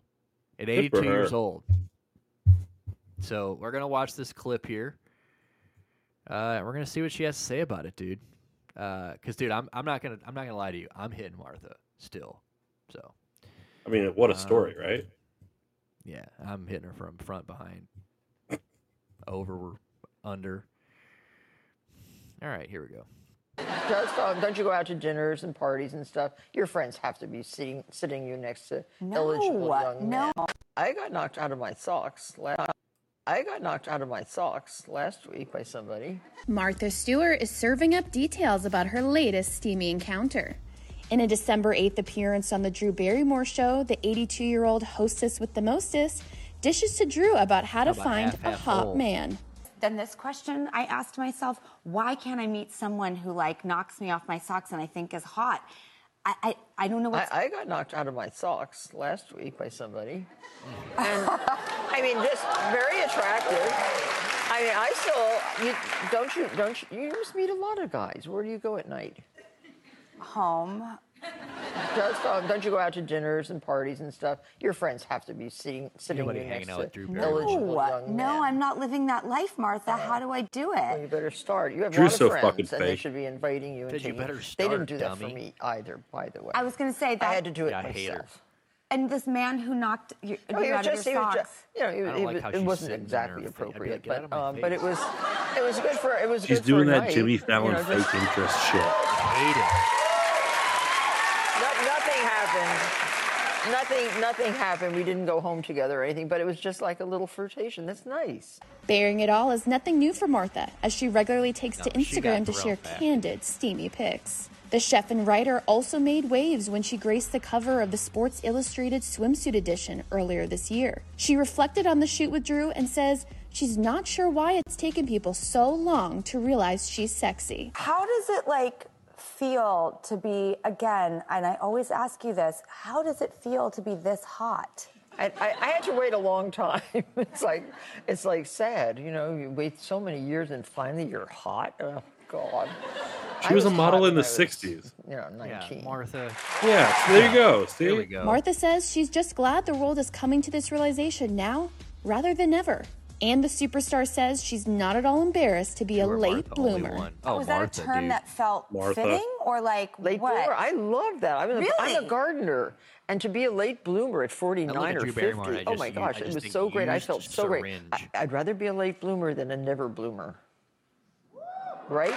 at 82 years old. So we're gonna watch this clip here. Uh, and we're gonna see what she has to say about it, dude. Uh, cause dude, I'm I'm not gonna I'm not gonna lie to you. I'm hitting Martha still. So I mean, what a Um, story, right? yeah, I'm hitting her from front, behind, over, under. All right, here we go. Just, uh, don't you go out to dinners and parties and stuff? Your friends have to be sitting sitting you next to eligible young no. men. I got knocked out of my socks. Last, I got knocked out of my socks last week by somebody. Martha Stewart is serving up details about her latest steamy encounter. In a December 8th appearance on The Drew Barrymore Show, the 82 year old hostess with the mostest dishes to Drew about how to about find half, a half hot full? man. Then this question I asked myself, why can't I meet someone who like knocks me off my socks and I think is hot? I I, I don't know I, what's I got knocked out of my socks last week by somebody. (laughs) And I mean, just very attractive. I mean, I still you don't you don't you, you must meet a lot of guys. Where do you go at night? home. Just, uh, don't you go out to dinners and parties and stuff? Your friends have to be sitting sitting Nobody you hanging next out to with Drew Barrymore. eligible No, young no, men. I'm not living that life, Martha. How do I do Well, you it? better start. You have Drew's a lot so of fucking friends, and they fake. should be inviting you. and Said you taking- better They didn't do that for dummy. me either, by the way. I was going to say that. I had to do it Yeah, I hate her. myself. And this man who knocked you, No, you he was out of your he socks. just, you know, he, don't like how it she's wasn't sitting in exactly her I'd be like, appropriate, "Get out but my um, but it was, it was good for it was She's good doing for a that night, Jimmy you Fallon know, fake interest shit. Hate it. No, nothing happened. Nothing, nothing happened. We didn't go home together or anything, but it was just like a little flirtation. That's nice. Bearing it all is nothing new for Martha, as she regularly takes to No, she got Instagram to share back. candid, steamy pics. The chef and writer also made waves when she graced the cover of the Sports Illustrated swimsuit edition earlier this year. She reflected on the shoot with Drew and says she's not sure why it's taken people so long to realize she's sexy. How does it like feel to be again? And I always ask you this: How does it feel to be this hot? I, I, I had to wait a long time. (laughs) It's like, it's like sad, you know. You wait so many years and finally you're hot. Oh God. She I was a model in the was, 60s. You know, Yeah, Martha. Yeah, so there you go. See? There we go. Martha says she's just glad the world is coming to this realization now rather than ever. And the superstar says she's not at all embarrassed to be You a late Martha, bloomer. Oh, oh, was Martha, that a term dude. that felt Martha. fitting, or like Late what? bloomer. I love that. I'm a, I'm a gardener. And to be a late bloomer at 49 at or 50, Barrymore and I oh my gosh, it was so great. I felt so great. I, I'd rather be a late bloomer than a never bloomer. Right?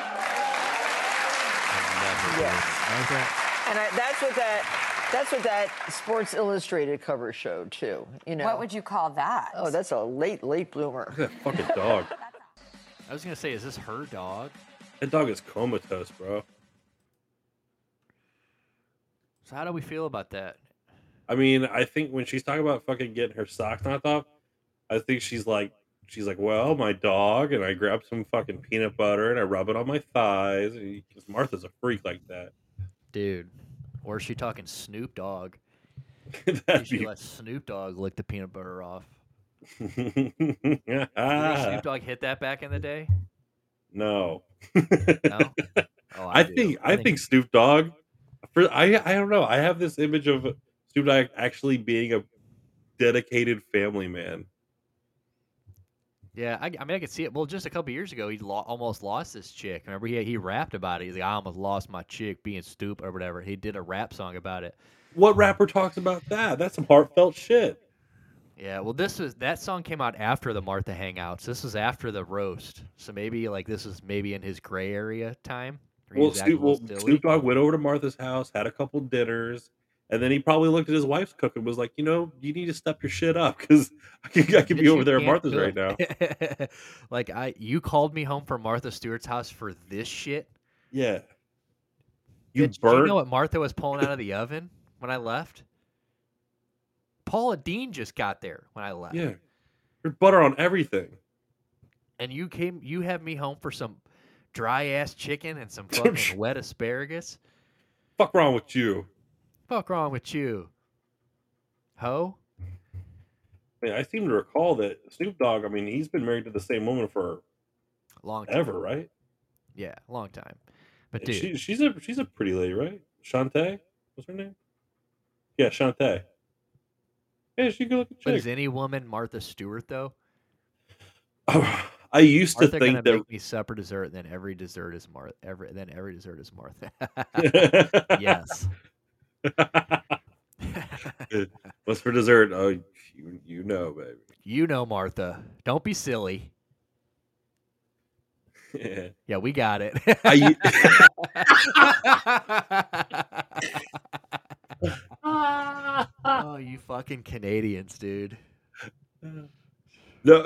Never Yes. Did. Martha, And I, that's what that that's what that Sports Illustrated cover showed too. You know. What would you call that? Oh, that's a late late bloomer. (laughs) That fucking dog. (laughs) I was gonna say, is this her dog? That dog is comatose, bro. So how do we feel about that? I mean, I think when she's talking about fucking getting her socks knocked off, I think she's like, she's like, well, my dog, and I grab some fucking peanut butter and I rub it on my thighs. Because Martha's a freak like that. Dude. Or is she talking Snoop Dogg? (laughs) That'd She be. let Snoop Dogg lick the peanut butter off. (laughs) no. Think Snoop Dogg hit that back in the day? No? (laughs) Oh, I do. think I think Snoop Dogg. For I I don't know. I have this image of Snoop Dogg actually being a dedicated family man. Yeah, I, I mean, I could see it. Well, just a couple years ago, he lo- almost lost this chick. Remember, he he rapped about it. He's like, I almost lost my chick being stupid or whatever. He did a rap song about it. What rapper talks about that? That's some heartfelt shit. Yeah, well, this was that song came out after the Martha Hangouts. This was after the roast, so maybe like this is maybe in his gray area time. Well, Snoop, well. Snoop Dogg went over to Martha's house, had a couple dinners, and then he probably looked at his wife's cook and was like, you know, you need to step your shit up because (laughs) I could, I could be over there at Martha's right now. (laughs) like I, you called me home from Martha Stewart's house for this shit. Yeah. You Bitch, do you know what Martha was pulling out of the oven when I left? Paula Deen just got there when I left. yeah. There's butter on everything. And you came you have me home for some dry ass chicken and some (laughs) fucking wet asparagus. Fuck wrong with you? Fuck wrong with you? Ho? I mean, I seem to recall that Snoop Dogg. I mean, he's been married to the same woman for Long time. ever, right? Yeah, long time. But dude, she, she's a she's a pretty lady, right? Shante, what's her name? Yeah, Shante. Yeah, she good looking but chick. is any woman Martha Stewart though? (sighs) I used to Martha gonna think that. make me supper dessert, and then every dessert is Martha. Every then every dessert is Martha. (laughs) (laughs) yes. What's for dessert? Oh, you, you know, baby. you know Martha. Don't be silly. Yeah. (laughs) Yeah, we got it. I u- (laughs) oh, you fucking Canadians, dude. no.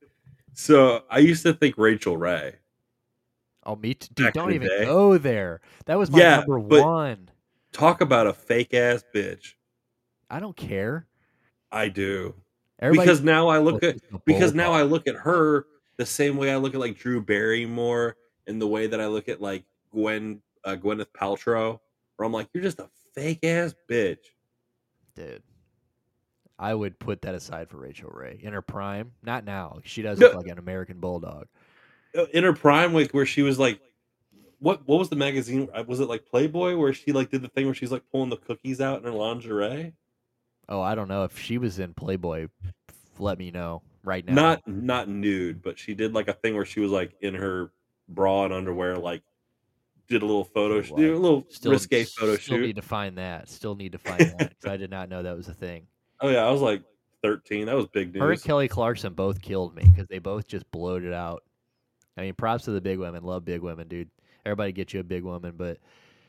(laughs) so I used to think Rachael Ray. Oh, me too. Dude, don't even day. go there. That was my Yeah, number but- one. Talk about a fake ass bitch. I don't care. I do. Everybody because now I look at because now I look at her the same way I look at like Drew Barrymore and the way that I look at like Gwen uh, Gwyneth Paltrow, where I'm like, you're just a fake ass bitch. dude. I would put that aside for Rachael Ray in her prime. Not now. She does No. look like an American bulldog. Uh, In her prime, like where she was like, what what was the magazine? Uh, Was it like Playboy where she like did the thing where she's like pulling the cookies out in her lingerie? Oh, I don't know if she was in Playboy. Let me know right now. Not not nude, but she did like a thing where she was like in her bra and underwear, like did a little photo, sh- a little still risque photo Still shoot. need to find that. Still need to find that I did not know that was a thing. (laughs) Oh yeah, I was like 13. That was big Her and news. Kelly Clarkson both killed me because they both just bloated out. I mean, props to the big women. Love big women, dude. Everybody get you a big woman, but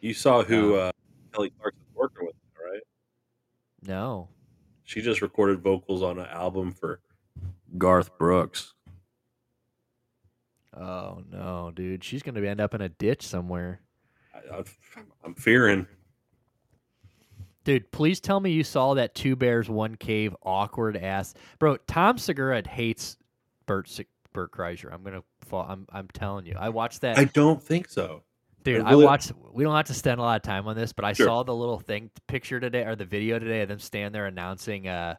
You saw who Um, uh, Kelly Clarkson's working with, right? no. She just recorded vocals on an album for Garth Brooks. Oh no, dude. She's gonna end up in a ditch somewhere. I, I'm fearing. Dude, please tell me you saw that two bears, one cave, awkward ass, bro. Tom Segura hates Bert Bert Kreischer. I'm gonna fall. I'm I'm telling you. I watched that, I don't think so. dude. I really- I watched. We don't have to spend a lot of time on this, but I Sure. saw the little thing picture today or the video today of them stand there announcing uh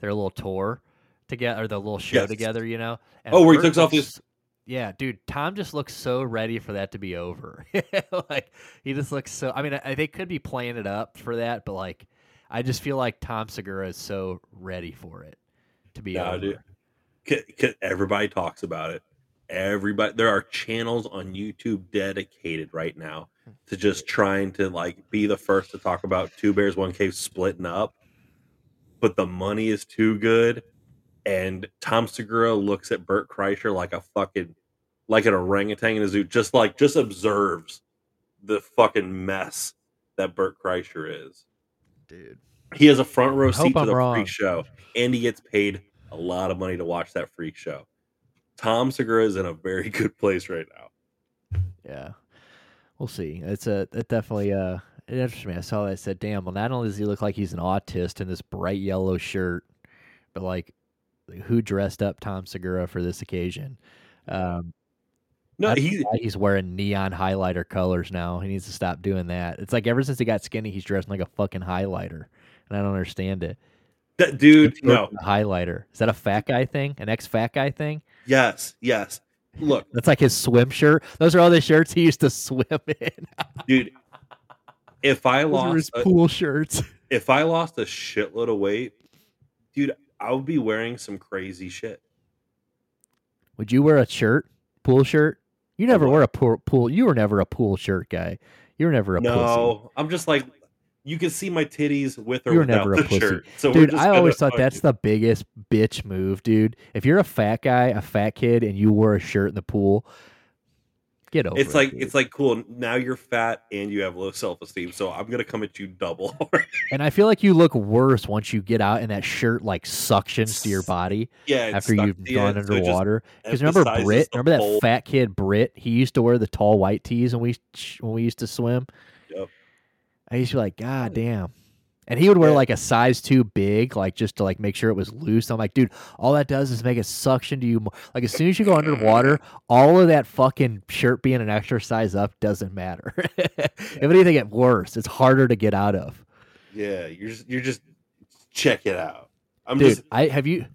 their little tour together or the little show Yes. together. You know. And Oh, where he took off his- Yeah, dude, Tom just looks so ready for that to be over. (laughs) like he just looks so. I mean, I, they could be playing it up for that, but like, I just feel like Tom Segura is so ready for it to be over. dude. Everybody talks about it. Everybody, there are channels on YouTube dedicated right now hmm. to just trying to like be the first to talk about Two Bears One Cave splitting up, but the money is too good, and Tom Segura looks at Bert Kreischer like a fucking like an orangutan in a zoo, just like just observes the fucking mess that Bert Kreischer is. dude. He has a front row seat to I'm the wrong. freak show, and he gets paid a lot of money to watch that freak show. Tom Segura is in a very (laughs) good place right now. Yeah, we'll see. It's a it definitely uh it interested me. I saw that. I said, "Damn!" Well, not only does he look like he's an autist in this bright yellow shirt, but like, who dressed up Tom Segura for this occasion? Um, No, he he's wearing neon highlighter colors now. He needs to stop doing that. It's like ever since he got skinny, he's dressing like a fucking highlighter, and I don't understand it. that dude. No, highlighter. Is that a fat guy thing? An ex fat guy thing? Yes, yes. Look, That's like his swim shirt. Those are all the shirts he used to swim in. dude. If I Those are his lost, a, pool shirts. if I lost a shitload of weight, dude, I would be wearing some crazy shit. Would you wear a shirt, pool shirt? You never wear a pool, pool. You were never a pool shirt guy. You were never a pussy. No, I'm just like you can see my titties with or You were without never a the pussy. shirt. So Dude, I always thought that's the biggest bitch move, dude. If you're a fat guy, a fat kid, and you wore a shirt in the pool, get over It's it. like it's like cool. Now you're fat and you have low self esteem, so I'm gonna come at you double. (laughs) and I feel like you look worse once you get out and that shirt like suctions to your body yeah, after you've gone so underwater. Because remember Brit? Remember that fold. fat kid Brit? He used to wear the tall white tees when we when we used to swim. I used to be like, God damn. And he would wear like a size too big, like just to like make sure it was loose. I'm like, dude, all that does is make it suction to you. More. Like as soon as you go underwater, (laughs) all of that fucking shirt being an extra size up doesn't matter. (laughs) if anything, get worse. It's harder to get out of. Yeah, you're just you're just check it out. I'm Dude, just I have you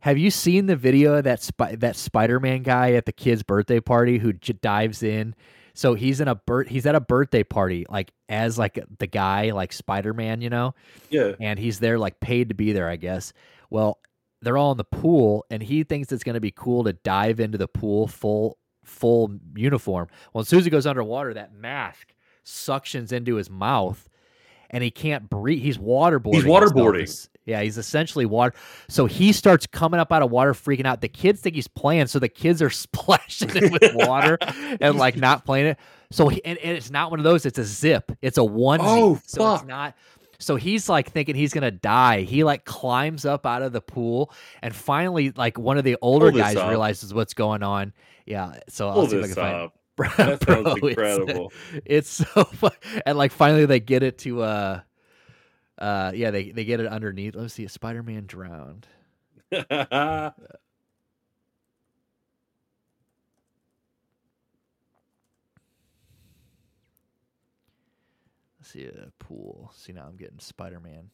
have you seen the video of that spy, that Spider-Man guy at the kid's birthday party who j- dives in? So he's in a he's at a birthday party like as like the guy like Spider-Man, you know, yeah. and he's there like paid to be there, I guess. Well, they're all in the pool and he thinks it's going to be cool to dive into the pool full full uniform. Well, as soon as he goes underwater, that mask suctions into his mouth and he can't breathe. He's waterboarding. himself. waterboarding. Yeah, he's essentially water. So he starts coming up out of water, freaking out. The kids think he's playing, so the kids are (laughs) splashing him with (laughs) water and like not playing it. So he, and, and it's not one of those. It's a zip. It's a onesie. Oh, so fuck. it's not. So he's like thinking he's gonna die. He like climbs up out of the pool, and finally, like one of the older this guys realizes what's going on. Yeah. So I'll Pull see if I can find. up. (laughs) Bro, That sounds bro, it's- incredible. It's, so fun. and like finally they get it to uh uh yeah they they get it underneath. Let's see, a Spider Man drowned. (laughs) Let's see a pool. See now I'm getting Spider Man.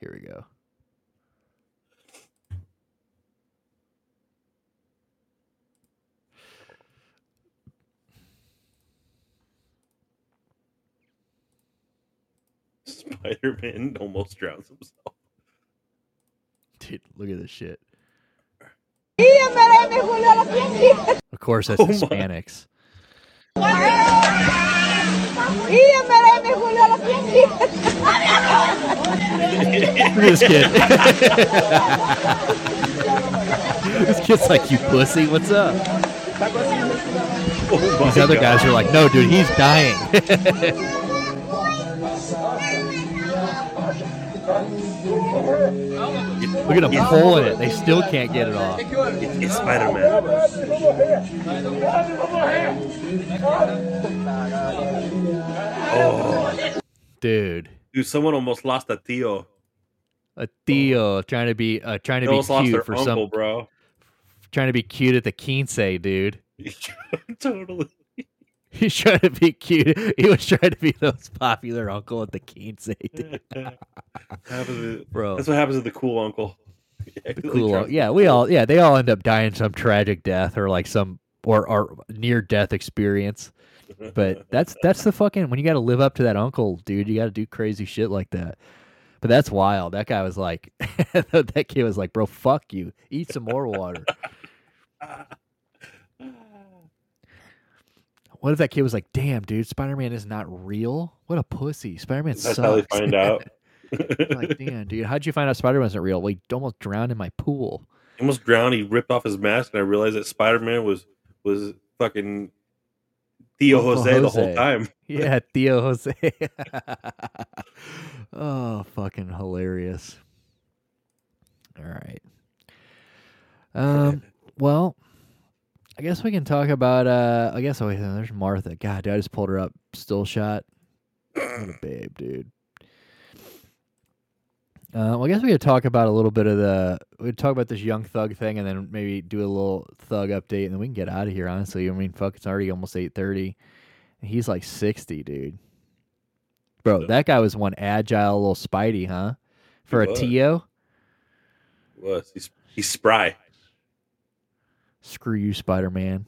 Here we go. (laughs) Spider Man almost drowns himself. Dude, look at this shit. Of course, that's Oh. Hispanics. (laughs) Look at this kid. (laughs) this kid's like, you pussy, what's up? Oh These other God. guys are like, no, dude, he's dying. Look at him pulling it. They still can't get it off. It's, it's Spider Man. Oh, Dude. dude, someone almost lost a Tio. A Theo trying to be uh, trying They to be lost their cute for uncle, some bro. trying to be cute at the quince, dude. (laughs) totally. (laughs) He's trying to be cute. He was trying to be the most popular uncle at the dude. (laughs) Happens (laughs) bro. That's what happens to the cool uncle. Yeah, the cool. drowns Yeah, we all yeah they all end up dying some tragic death or like some or or near death experience. But that's that's the fucking when you got to live up to that uncle, dude. You got to do crazy shit like that. But that's wild. That guy was like, that kid was like, bro, fuck you. Eat some more water. What if that kid was like, damn, dude, Spider Man is not real? What a pussy. Spider Man sucks." That's how they find (laughs) out. like, damn, dude, how'd you find out Spider Man wasn't real? Well, he almost drowned in my pool. He almost drowned. He ripped off his mask, and I realized that Spider Man was was fucking Theo Uncle Jose, the whole time. (laughs) Yeah, Theo Jose. (laughs) oh, fucking hilarious. All right. Um, well, I guess we can talk about. uh I guess oh wait, there's Martha. God, dude, I just pulled her up. Still shot. What a babe, dude. Uh, well, I guess we could talk about a little bit of the. We could talk about this young thug thing, and then maybe do a little thug update, and then we can get out of here. Honestly, I mean, fuck, it's already almost eight thirty. He's like sixty, dude. Bro, that guy was one agile little Spidey, huh? For a was. Tio. Was he's he's spry. Screw you, Spider Man.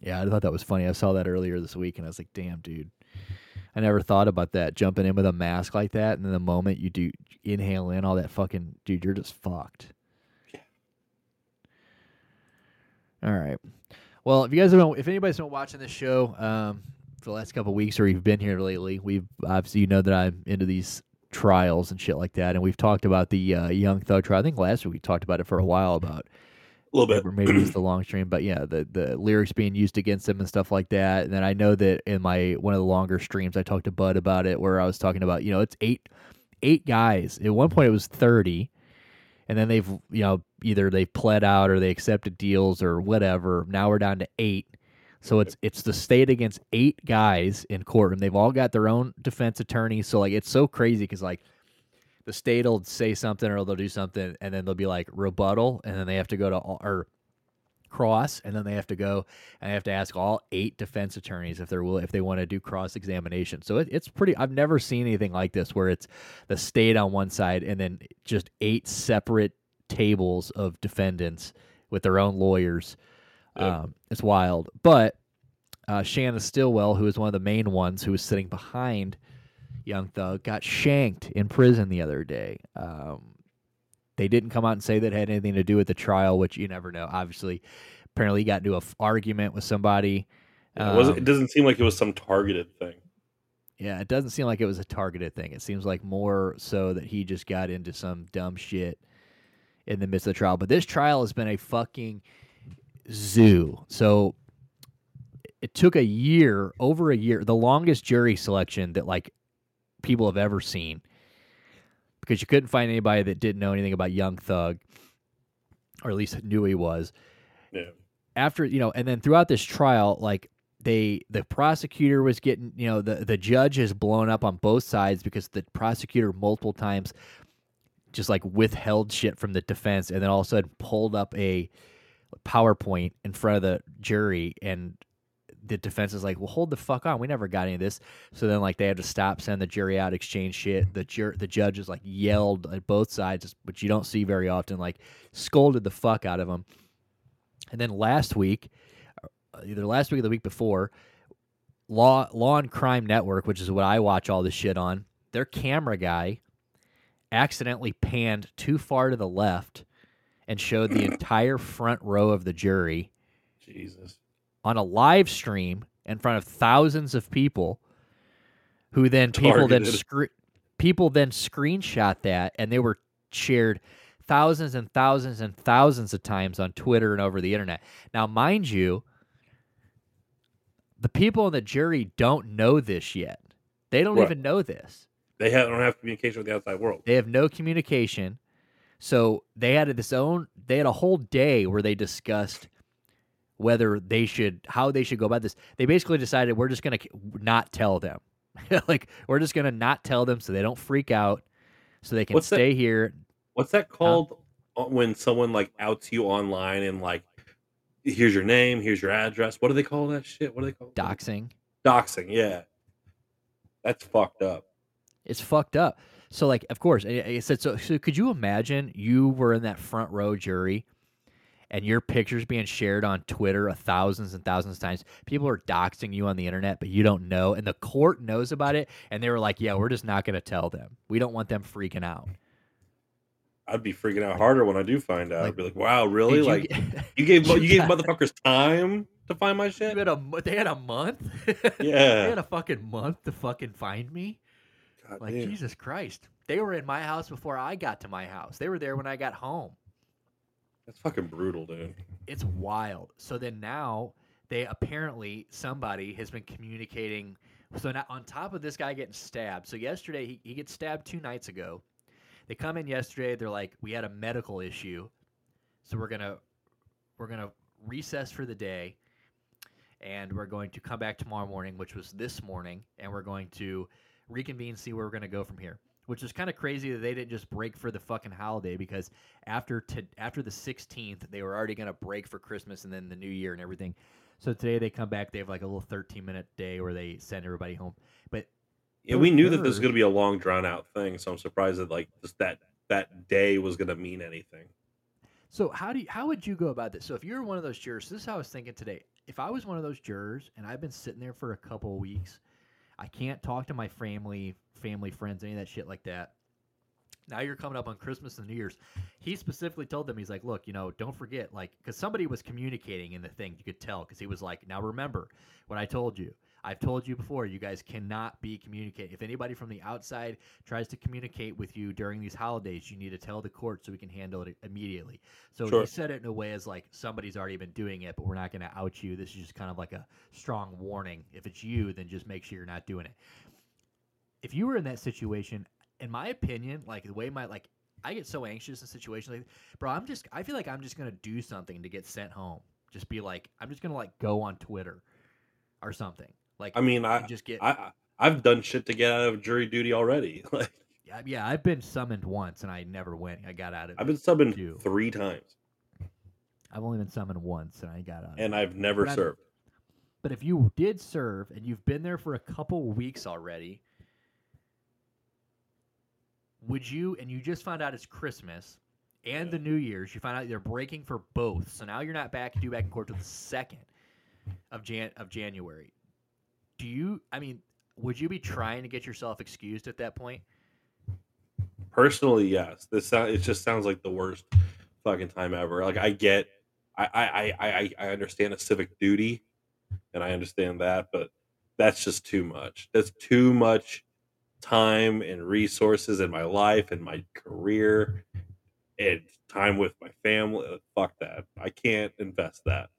Yeah, I thought that was funny. I saw that earlier this week, and I was like, "Damn, dude." I never thought about that jumping in with a mask like that, and then the moment you do inhale in all that fucking dude, you're just fucked. Yeah. All right. Well, if you guys have been, if anybody's been watching this show um, for the last couple weeks, or you've been here lately, we've obviously you know that I'm into these trials and shit like that, and we've talked about the uh, Young Thug trial. I think last week we talked about it for a while about A little bit. or maybe it's the long stream, but yeah, the the lyrics being used against him and stuff like that. And then I know that in my one of the longer streams, I talked to Bud about it, where I was talking about you know it's eight eight guys. At one point, it was thirty, and then they've you know either they've pled out or they accepted deals or whatever. Now we're down to eight. So it's it's the state against eight guys in court, and they've all got their own defense attorneys. So like it's so crazy because like the state will say something or they'll do something and then they'll be like rebuttal and then they have to go to all, or cross and then they have to go and they have to ask all eight defense attorneys if they're will if they want to do cross examination so it, it's pretty i've never seen anything like this where it's the state on one side and then just eight separate tables of defendants with their own lawyers. Yeah. um, it's wild. But uh, shannon stillwell who is one of the main ones who was sitting behind Young Thug got shanked in prison the other day. Um, they didn't come out and say that it had anything to do with the trial, which you never know. Obviously, apparently he got into a f- argument with somebody. it, wasn't, it Um, doesn't seem like it was some targeted thing. yeah, it doesn't seem like it was a targeted thing. It seems like more so that he just got into some dumb shit in the midst of the trial. But this trial has been a fucking zoo. So it took a year, over a year, the longest jury selection that like people have ever seen. Because you couldn't find anybody that didn't know anything about Young Thug, or at least knew he was Yeah. after you know, and then throughout this trial, like they the prosecutor was getting you know the the judge is blown up on both sides because the prosecutor multiple times just like withheld shit from the defense and then all of a sudden pulled up a PowerPoint in front of the jury and the defense is like, well, hold the fuck on. We never got any of this. So then, like, they had to stop, send the jury out, exchange shit. The jur- the judges like yelled at both sides, which you don't see very often. Like, scolded the fuck out of them. And then last week, uh, either last week or the week before, Law Law and Crime Network, which is what I watch all this shit on, their camera guy accidentally panned too far to the left and showed the (coughs) entire front row of the jury Jesus. On a live stream in front of thousands of people who then people then scre- people then screenshot that and they were shared thousands and thousands and thousands of times on Twitter and over the internet. Now, mind you, the people in the jury don't know this yet. They don't Right. even know this. They have, don't have communication with the outside world. They have no communication. So they had this own they had a whole day where they discussed whether they should how they should go about this. They basically decided we're just going to not tell them. (laughs) like we're just going to not tell them so they don't freak out so they can What's that- stay here. What's that called uh, when someone like outs you online and like, here's your name, here's your address. What do they call that shit? What do they call it? Doxing. Doxing, yeah. That's fucked up. It's fucked up. So like of course I I said so, so could you imagine you were in that front row jury and your pictures being shared on Twitter a thousands and thousands of times. People are doxing you on the internet, but you don't know, and the court knows about it, and they were like, "Yeah, we're just not going to tell them. We don't want them freaking out." I'd be freaking out harder when I do find out. Like, I'd be like, wow, really? You like get- (laughs) you gave you gave motherfuckers time to find my shit? had a they had a month. (laughs) Yeah. they had a fucking month to fucking find me. God Like damn. Jesus Christ, they were in my house before I got to my house. They were there when I got home. That's fucking brutal, dude. it's wild. So then now they apparently somebody has been communicating. So now on top of this guy getting stabbed. So yesterday he, he gets stabbed two nights ago. They come in yesterday. They're like, we had a medical issue, so we're gonna we're gonna recess for the day, and we're going to come back tomorrow morning, which was this morning, and we're going to reconvene, see where we're to go from here. Which is kind of crazy that they didn't just break for the fucking holiday because after t- after the 16th, they were already going to break for Christmas and then the New Year and everything. So today they come back, they have like a little 13 minute day where they send everybody home. But Yeah, we knew that this was going to be a long drawn out thing, so I'm surprised that like just that that day was going to mean anything. So how do you, how would you go about this? So if you're one of those jurors, this is how I was thinking today. If I was one of those jurors and I've been sitting there for a couple of weeks, I can't talk to my family, family friends, any of that shit like that. Now you're coming up on Christmas and New Year's. He specifically told them, he's like, look, you know, don't forget, like, because somebody was communicating in the thing. You could tell because he was like, now remember what I told you. I've told you before, you guys cannot be communicating. If anybody from the outside tries to communicate with you during these holidays, you need to tell the court so we can handle it immediately. So Sure. he said it in a way as like somebody's already been doing it, but we're not going to out you. This is just kind of like a strong warning. If it's you, then just make sure you're not doing it. If you were in that situation, in my opinion, like the way my like I get so anxious in situations like, bro, I'm just I feel like I'm just gonna do something to get sent home. Just be like, I'm just gonna like go on Twitter or something. Like I mean, I just get I I've done shit to get out of jury duty already. (laughs) Like yeah, yeah. I've been summoned once and I never went. I got out of I've been summoned too. three times, I've only been summoned once and I got out. and. I've never But served. But if you did serve and you've been there for a couple weeks already, would you and you just found out it's Christmas and the New Year's, you find out they're breaking for both. So now you're not back due back in court till the second of Jan of January. Do you I mean, would you be trying to get yourself excused at that point? Personally, yes. This it just sounds like the worst fucking time ever. Like I get, I I I, I understand a civic duty, and I understand that, but that's just too much. That's too much time and resources in my life and my career and time with my family. Fuck that. I can't invest that.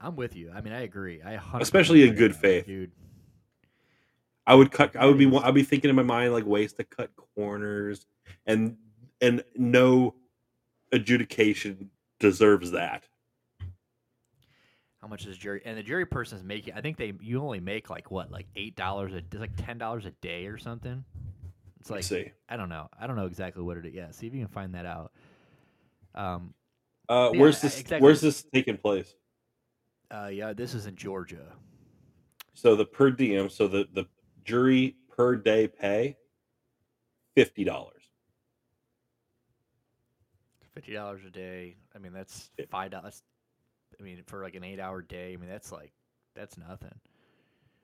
I'm with you. I mean, I agree. I Especially in good faith. dude. I would cut. I would be. I'd be thinking in my mind like ways to cut corners, and and no adjudication deserves that. How much is jury? And the jury person is making. I think they you only make like what, like eight dollars a, it's like ten dollars a day or something. It's like see. I don't know. I don't know exactly what it is. Yeah, see if you can find that out. Um. Uh, Yeah, where's this? exactly. Where's this taking place? Uh. Yeah. This is in Georgia. So the per diem. So the the jury per day pay fifty dollars. Fifty dollars a day. I mean, that's five dollars. I mean, for like an eight-hour day. I mean, that's like that's nothing.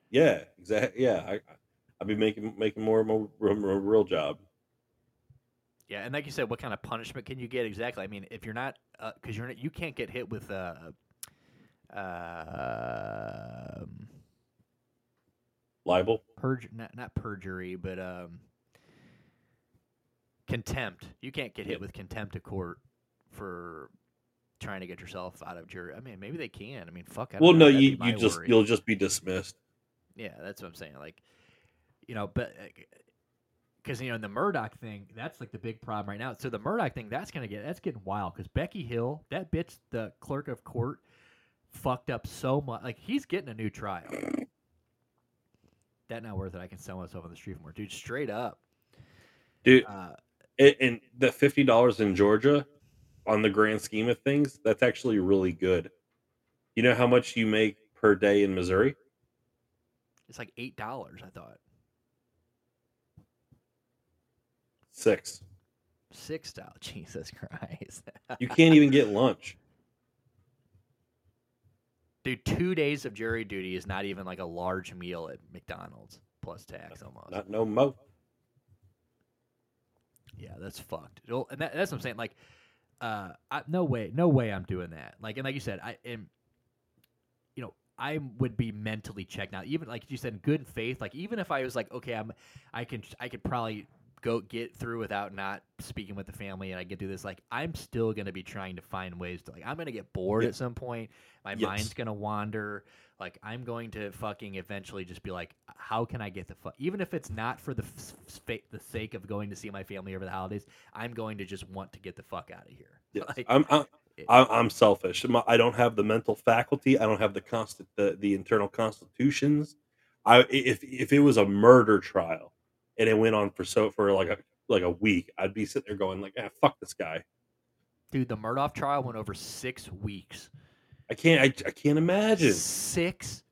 Yeah, exactly. Yeah, I I'd be making making more of a, a real job. Yeah, and like you said, what kind of punishment can you get exactly? I mean, if you're not, because you're not, you can't get hit with uh, uh, um, Libel. perj not not perjury, but um, contempt. You can't get hit with contempt of court for trying to get yourself out of jury. I mean, maybe they can. I mean, fuck. I Well, know. no, That'd you you just worry. you'll just be dismissed. Yeah, that's what I'm saying. Like, you know, but because you know in the Murdaugh thing, that's like the big problem right now. So the Murdaugh thing, that's gonna get that's getting wild because Becky Hill, that bitch, the clerk of court, fucked up so much. Like he's getting a new trial. That not worth it. I can sell myself on the street for more, dude. Straight up. Dude, Uh, and, and the fifty dollars in Georgia, on the grand scheme of things, that's actually really good. You know how much you make per day in Missouri? it's like eight dollars. I thought Six. six dollars. (laughs) Jesus Christ, You can't even get lunch. Dude. Two days of jury duty is not even like a large meal at McDonald's plus tax almost. Not no mo. Yeah, that's fucked. It'll- And that, that's what I'm saying. Like, uh, I, no way, no way, I'm doing that. Like, and like you said, I am. You know, I would be mentally checked out. Even like you said, in good faith. Like, even if I was like, okay, I'm, I can, I could probably go get through without not speaking with the family, and I get through this. Like, I'm still gonna be trying to find ways to like. I'm gonna get bored Yeah. at some point. My Yes. mind's gonna wander. Like, I'm going to fucking eventually just be like, how can I get the fuck? Even if it's not for the f- the sake of going to see my family over the holidays, I'm going to just want to get the fuck out of here. (laughs) Yes. Like, I'm, I'm I'm selfish. I don't have the mental faculty. I don't have the constant the, the internal constitutions. I if if it was a murder trial and it went on for so for like a like a week, I'd be sitting there going like, ah, fuck this guy. Dude, the Murdaugh trial went over six weeks. I can't. I, I can't imagine. Six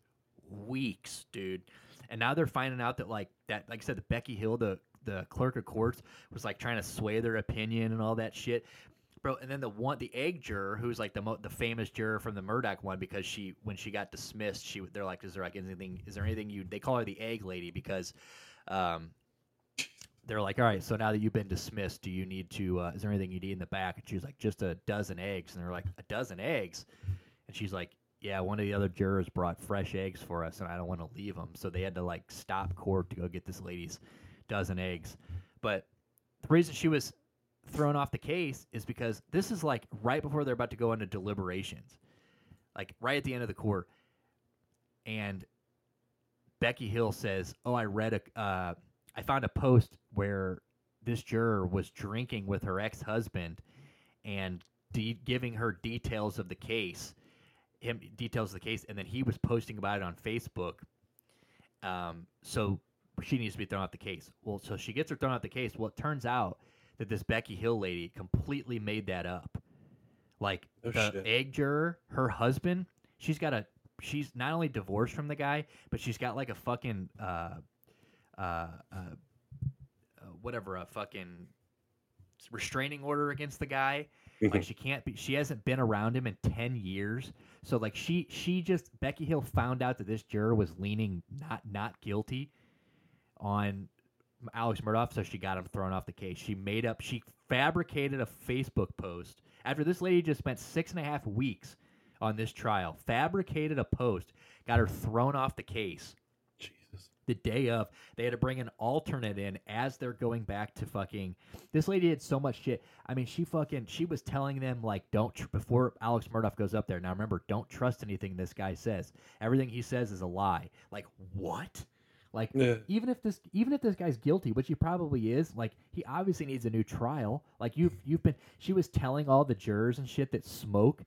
weeks, dude. And now they're finding out that like that, like I said, the Becky Hill, the the clerk of courts, was like trying to sway their opinion and all that shit, bro. And then the one, the egg juror, who's like the mo- the famous juror from the Murdaugh one, because she when she got dismissed, she they're like, is there like anything? Is there anything you? They call her the egg lady because, um, they're like, all right, so now that you've been dismissed, do you need to? Uh, is there anything you need in the back? And she was like, just a dozen eggs. And they're like, a dozen eggs. And she's like, yeah, one of the other jurors brought fresh eggs for us, and I don't want to leave them. So they had to like stop court to go get this lady's dozen eggs. But the reason she was thrown off the case is because this is like right before they're about to go into deliberations, like right at the end of the court. And Becky Hill says, "Oh, I read a, uh, I found a post where this juror was drinking with her ex-husband and de- giving her details of the case." him details of the case, and then he was posting about it on Facebook. Um, so she needs to be thrown off the case. Well, so she gets her thrown off the case. Well, it turns out that this Becky Hill lady completely made that up. Like Oh, the shit. egg juror, her husband, she's got a she's not only divorced from the guy, but she's got like a fucking uh uh, uh, whatever a fucking restraining order against the guy. Like she can't be she hasn't been around him in 10 years. So like she she just becky hill found out that this juror was leaning not not guilty on alex murdaugh so she got him thrown off the case. She made up she fabricated a facebook post. After this lady just spent six and a half weeks on this trial fabricated a post got her thrown off the case. The day of. They had to bring an alternate in as they're going back to fucking. This lady did so much shit. I mean, she fucking she was telling them like, don't tr- before Alex Murdaugh goes up there. Now remember, don't trust anything this guy says. Everything he says is a lie. Like what? Like Yeah. even if this even if this guy's guilty, which he probably is, like he obviously needs a new trial. Like you've you've been she was telling all the jurors and shit that smoke.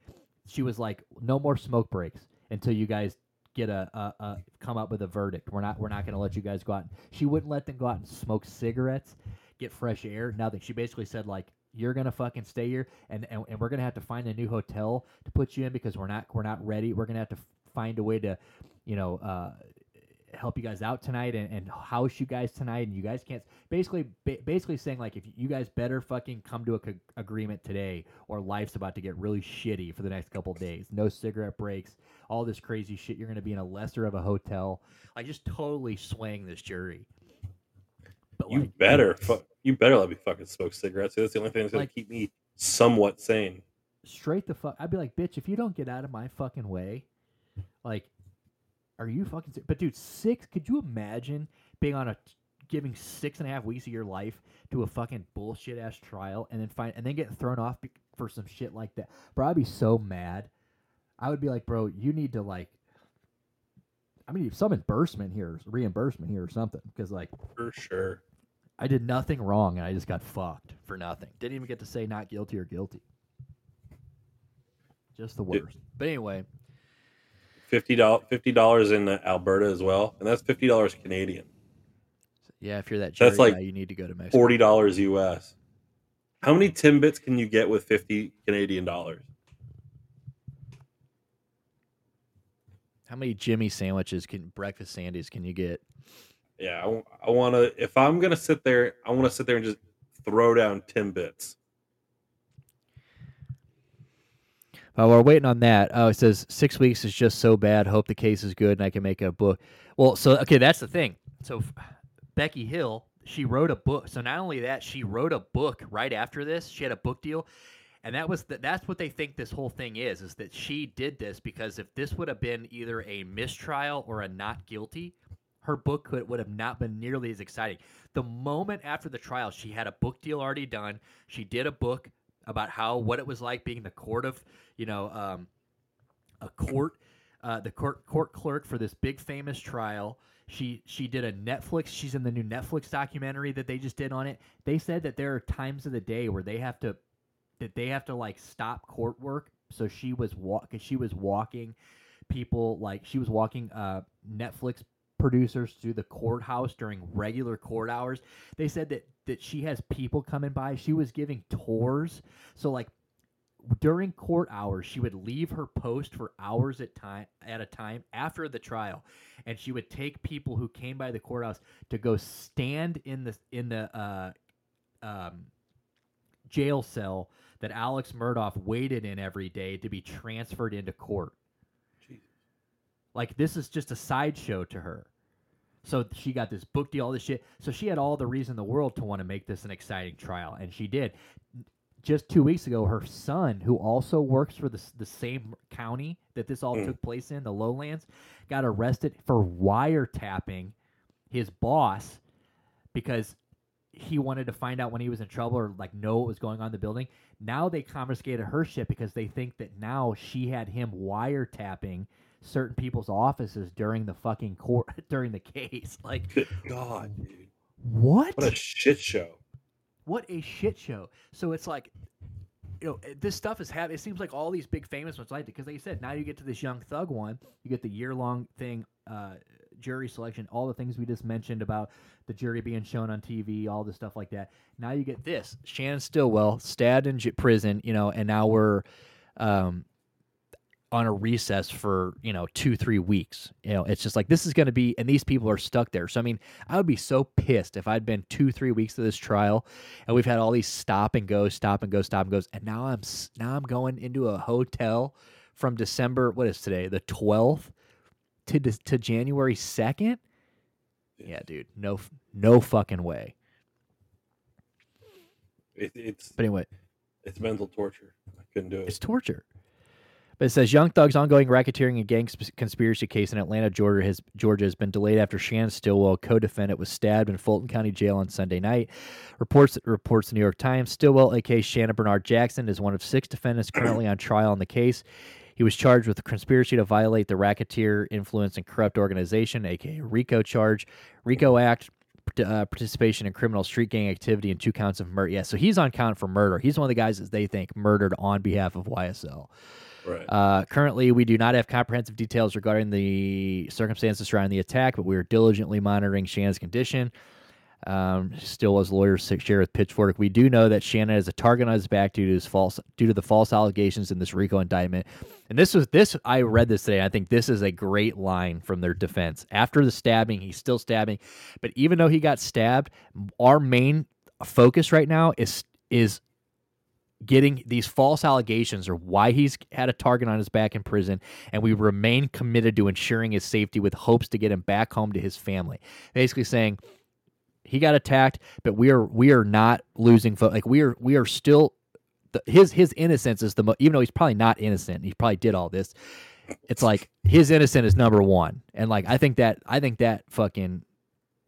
She was like, no more smoke breaks until you guys get a, a, a come up with a verdict. We're not we're not going to let you guys go out. She wouldn't let them go out and smoke cigarettes, get fresh air. Nothing. She basically said like you're gonna fucking stay here, and, and and we're gonna have to find a new hotel to put you in because we're not we're not ready. We're gonna have to find a way to, you know, uh, help you guys out tonight and, and house you guys tonight, and you guys can't. Basically, ba- basically saying like if you guys better fucking come to a co- agreement today, or life's about to get really shitty for the next couple days. No cigarette breaks, all this crazy shit. You're gonna be in a lesser of a hotel. i just totally swaying this jury. But You like, better. Fu- you better let me fucking smoke cigarettes. That's the only thing that's gonna Like- keep me somewhat sane. straight the fuck. I'd be like, bitch, if you don't get out of my fucking way, like, are you fucking? ser- But dude, six. Could you imagine being on a giving six and a half weeks of your life to a fucking bullshit ass trial and then find and then getting thrown off be- for some shit like that? Bro, I'd be so mad. I would be like, bro, you need to like. I mean, some reimbursement here, reimbursement here, or something. Because like, For sure. I did nothing wrong and I just got fucked for nothing. Didn't even get to say not guilty or guilty. Just the worst. But anyway, Fifty dollars. Fifty dollars in Alberta as well, and that's fifty dollars Canadian. yeah, if you're that That's like guy, you need to go to Mexico. Forty dollars US. How many Timbits can you get with fifty Canadian dollars? How many Jimmy sandwiches can breakfast Sandies can you get? Yeah, I, want to. If I'm gonna sit there, I want to sit there and just throw down Timbits. Uh, while we're waiting on that, oh, it says six weeks is just so bad. Hope the case is good and I can make a book. Well, so okay, that's the thing. So Becky Hill, she wrote a book. So not only that, she wrote a book right after this. She had a book deal, and that was the, that's what they think this whole thing is. Is that she did this because if this would have been either a mistrial or a not guilty, her book could would have not been nearly as exciting. The moment after the trial, she had a book deal already done. She did a book about how what it was like being the court of, you know, um, a court, uh, the court court clerk for this big famous trial. She she did a Netflix. She's in the new Netflix documentary that they just did on it. They said that there are times of the day where they have to that they have to like stop court work. So she was walk she was walking people like she was walking uh Netflix producers to the courthouse during regular court hours. They said that that she has people coming by. She was giving tours. So like during court hours, she would leave her post for hours at time at a time after the trial, and she would take people who came by the courthouse to go stand in the in the uh, um, jail cell that Alex Murdaugh waited in every day to be transferred into court. Like this is just a sideshow to her. So she got this book deal, all this shit. So she had all the reason in the world to want to make this an exciting trial, and she did. Just two weeks ago, her son, who also works for the, the same county that this all Mm. took place in, the lowlands, got arrested for wiretapping his boss because he wanted to find out when he was in trouble or like know what was going on in the building. Now they confiscated her shit because they think that now she had him wiretapping certain people's offices during the fucking court (laughs) during the case. (laughs) Like Good God, dude. what? What a shit show. what a shit show. So it's like, you know, eh, this stuff is happening. It seems like all these big famous ones like it because, like you said, now you get to this young thug one. You get the year long thing, uh, jury selection, all the things we just mentioned about the jury being shown on TV, all the stuff like that. Now you get this Shannon Stillwell stabbed in j- prison, you know, and now we're um, on a recess for you know two three weeks. You know, it's just like this is going to be, and these people are stuck there. So I mean, I would be so pissed if I'd been two three weeks to this trial, and we've had all these stop and go, stop and go, stop and goes, and now I'm now I'm going into a hotel from December. What is today? The twelfth to to January second. Yeah, dude, no no fucking way. It, it's But anyway, it's mental torture. I couldn't do it. It's torture. But it says Young Thug's ongoing racketeering and gang sp- conspiracy case in Atlanta, Georgia has Georgia has been delayed after Shannon Stillwell, co-defendant, was stabbed in Fulton County Jail on Sunday night. Reports reports the New York Times. Stillwell, aka Shannon Bernard Jackson, is one of six defendants currently on trial in the case. He was charged with conspiracy to violate the Racketeer Influence and Corrupt Organization, aka RICO charge, RICO Act, uh, participation in criminal street gang activity, and two counts of murder. Yeah, so he's on count for murder. He's one of the guys that they think murdered on behalf of YSL. Right. Uh, currently, we do not have comprehensive details regarding the circumstances surrounding the attack, but we are diligently monitoring Shannon's condition. Um, still, as lawyers share with Pitchfork, we do know that Shannon is a target on his back due to his false due to the false allegations in this RICO indictment. And this was this I read this today. I think this is a great line from their defense. After the stabbing, he's still stabbing, but even though he got stabbed, our main focus right now is is getting these false allegations or why he's had a target on his back in prison and we remain committed to ensuring his safety with hopes to get him back home to his family. Basically saying he got attacked but we are we are not losing fo- like we are we are still the, his his innocence is the mo- even though he's probably not innocent he probably did all this it's like his innocent is number one. And like i think that i think that fucking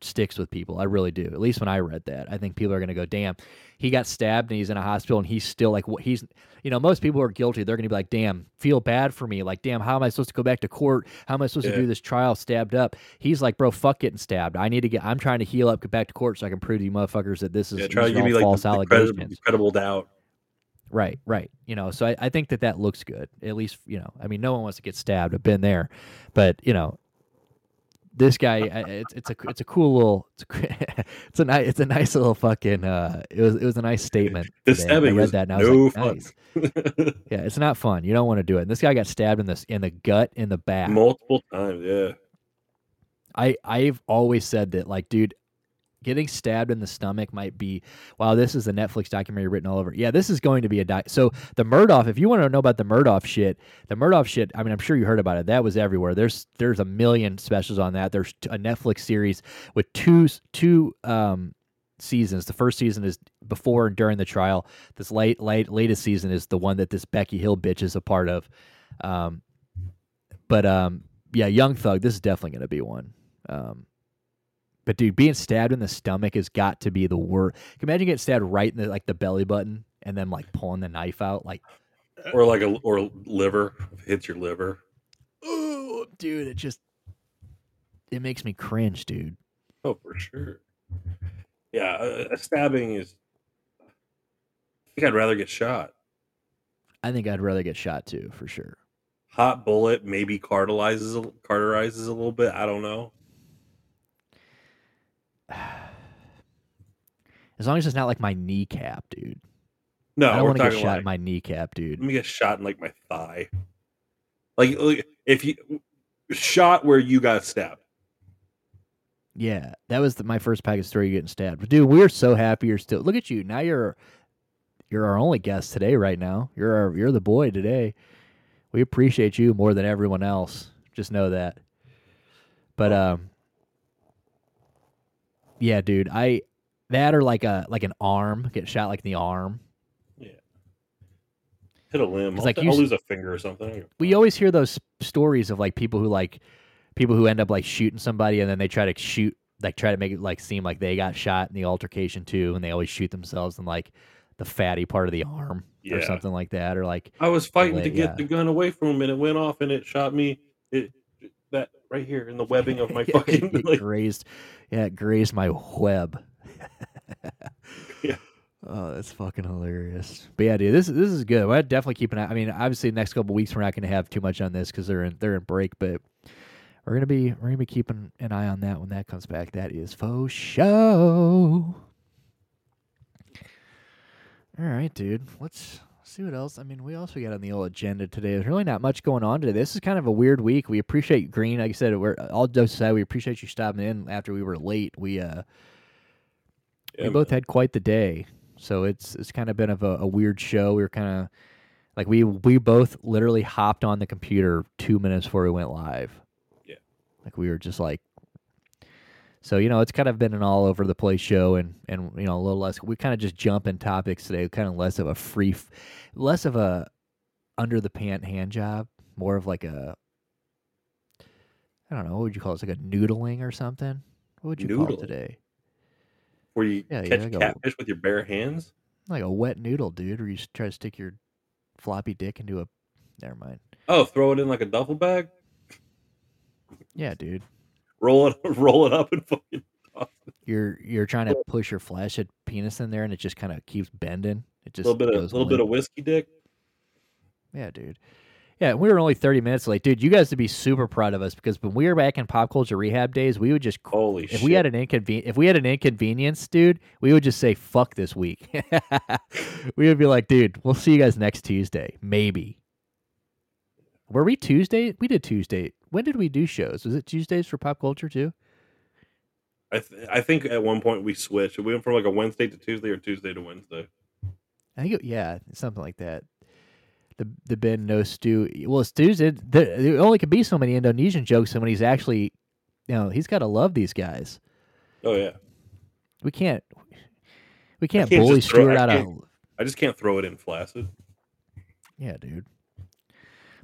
sticks with people i really do at least when i read that i think people are going to go damn he got stabbed and he's in a hospital and he's still like what he's you know most people are guilty they're going to be like damn feel bad for me like damn how am i supposed to go back to court how am i supposed Yeah. to do this trial stabbed up he's like bro fuck getting stabbed i need to get i'm trying to heal up get back to court so i can prove to you motherfuckers that this is yeah, try to give me like false the, allegations credible, credible doubt. Right, right. You know, so I, I think that that looks good. At least, you know, I mean, no one wants to get stabbed. I've been there, but you know, this guy, it's it's a it's a cool little it's a, (laughs) it's a nice it's a nice little fucking uh it was it was a nice statement. (laughs) The today. stabbing I read that and I no was like, fun. nice. Yeah, it's not fun. You don't want to do it. And this guy got stabbed in this in the gut in the back. Multiple times, yeah. I I've always said that like dude getting stabbed in the stomach might be wow this is a Netflix documentary written all over. Yeah this is going to be a di- so the Murdaugh if you want to know about the Murdaugh shit the Murdaugh shit I mean I'm sure you heard about it. That was everywhere. There's there's a million specials on that. There's a Netflix series with two two um seasons. The first season is before and during the trial. This late late latest season is the one that this Becky Hill bitch is a part of. Um but um yeah Young Thug this is definitely going to be one. Um but dude, being stabbed in the stomach has got to be the worst. Imagine getting stabbed right in the like the belly button and then like pulling the knife out? Like, (laughs) Or like a or liver hits your liver. oh, dude, it just it makes me cringe, dude. Oh, for sure. Yeah, a, a stabbing is. I think I'd rather get shot. I think I'd rather get shot too, for sure. Hot bullet maybe cartelizes carterizes a little bit. I don't know. As long as it's not like my kneecap, dude. No, I don't want to get shot like in my kneecap, dude. let me get shot in like my thigh. Like, like, if you shot where you got stabbed. Yeah, that was the, my first package story getting stabbed. But dude, we're so happy you're still. Look at you now. You're you're our only guest today. Right now, you're our you're the boy today. We appreciate you more than everyone else. Just know that. But um, yeah, dude, I that or like a like an arm get shot like in the arm. Yeah, hit a limb. I'll, like, I'll you lose a finger or something. we always hear those stories of like people who like people who end up like shooting somebody and then they try to shoot like try to make it like seem like they got shot in the altercation too and they always shoot themselves in like the fatty part of the arm or something like that or like I was fighting to get yeah. the gun away from him, and it went off, and it shot me. It that right here in the (laughs) webbing of my fucking. it like, grazed yeah it grazed my web (laughs) Yeah. oh that's fucking hilarious but yeah dude this this is good i definitely keep an eye i mean obviously the next couple weeks we're not going to have too much on this because they're in they're in break but we're gonna be we're gonna be keeping an eye on that when that comes back that is faux show all right dude let's see what else i mean we also got on the old agenda today? There's really not much going on today. This is kind of a weird week. We appreciate green. Like i said we're all jokes aside we appreciate you stopping in after we were late. We uh yeah, we both had quite the day. So it's it's kind of been of a, a weird show. We were kind of like we we both literally hopped on the computer two minutes before we went live. Yeah. like we were just like so you know it's kind of been an all over the place show and and you know a little less we kind of just jump in topics today kind of less of a free less of a under the pant hand job more of like a i don't know what would you call it it's like a noodling or something what would you call it today where you Yeah, catch yeah, go- catfish with your bare hands. like a wet noodle, dude, or you try to stick your floppy dick into a. Never mind. Oh, throw it in like a duffel bag, Yeah, dude, roll it, (laughs) roll it up, and fucking. you're you're trying to push your flaccid penis in there, and it just kind of keeps bending. It A just little bit of goes little bit of whiskey dick. Yeah, dude. Yeah, we were only thirty minutes late, dude. You guys would be super proud of us because when we were back in pop culture rehab days, we would just Holy if shit! we had an inconven if we had an inconvenience, dude, we would just say fuck this week. (laughs) we would be like, dude, we'll see you guys next Tuesday, maybe. Were we Tuesday? We did Tuesday. When did we do shows? Was it Tuesdays for pop culture too? I th- I think at one point we switched. We went from like a Wednesday to Tuesday or Tuesday to Wednesday. I think it, yeah, something like that. The the Ben no stew. Well, Stu's. There, there only could be so many Indonesian jokes, and when he's actually, you know, he's got to love these guys. Oh yeah, We can't. We can't, can't bully Stuart out of. I just can't throw it in flaccid. Yeah, dude.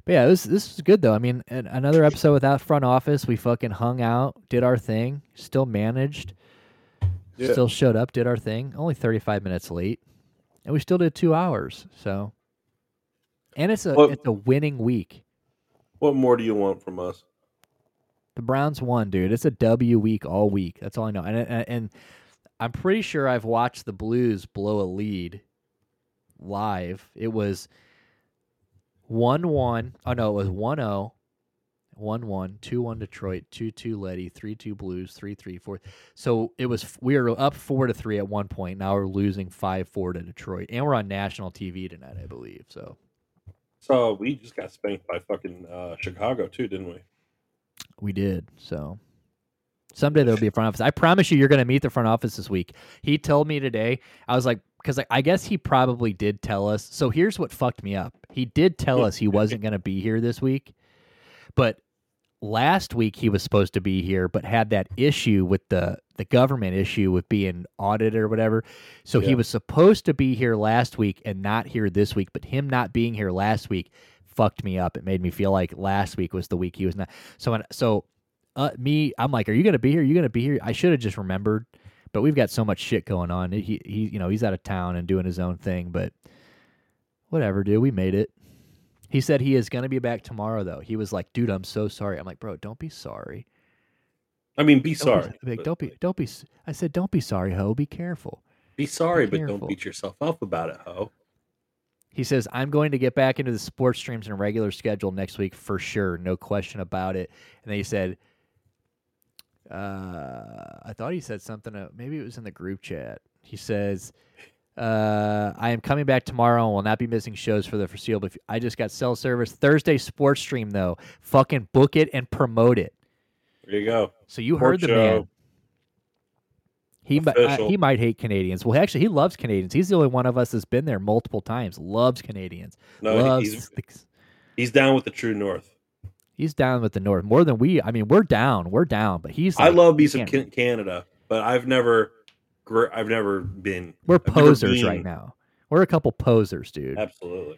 But yeah, this this was good though. I mean, another episode without front office. We fucking hung out, did our thing, still managed, Yeah. still showed up, did our thing. Only thirty five minutes late, and we still did two hours. So, and it's a Well- it's a winning week. What more do you want from us? The Browns won, dude. It's a W week all week. That's all I know. And and, and I'm pretty sure I've watched the Blues blow a lead live. It was 1 1. Oh, no, it was 1 0. 1 1, 2 1 Detroit, 2 2 Letty, 3 2 Blues, 3 3 4. So it was, we were up 4 to 3 at one point. Now we're losing 5 4 to Detroit. And we're on national TV tonight, I believe. So So we just got spanked by fucking uh, Chicago too, didn't we? We did. So someday there'll be a front office. I promise you, you're going to meet the front office this week. He told me today. I was like, because I guess he probably did tell us. So here's what fucked me up. He did tell us he (laughs) wasn't going to be here this week, but last week he was supposed to be here, but had that issue with the the government issue with being audited or whatever. So he was supposed to be here last week and not here this week. But him not being here last week fucked me up. It made me feel like last week was the week he was not. So when, so uh, me, I'm like, are you gonna be here? Are you gonna be here? I should have just remembered, but we've got so much shit going on. He he, you know, he's out of town and doing his own thing. But whatever, dude. We made it. He said he is gonna be back tomorrow, though. He was like, dude, I'm so sorry. I'm like, bro, don't be sorry. I mean, be Don't sorry. Be, like, don't be, don't be. I said, don't be sorry, ho. Be careful. Be sorry, Be but don't beat yourself up about it, ho. He says, I'm going to get back into the sports streams in a regular schedule next week for sure. No question about it. And then he said, uh, I thought he said something. Uh, maybe it was in the group chat. He says, uh, I am coming back tomorrow and will not be missing shows for the foreseeable. I just got cell service. Thursday sports stream, though. Fucking book it and promote it. There you go. So you Sports heard the man. He mi- uh, he might hate Canadians. Well, actually, he loves Canadians. He's the only one of us that's been there multiple times. Loves Canadians. No, loves. he's the- he's down with the true north. He's down with the North more than we. I mean, we're down. We're down, but he's. I love me some Canada. Can- Canada, but I've never, I've never been. We're posers been- right now. We're a couple posers, dude. Absolutely,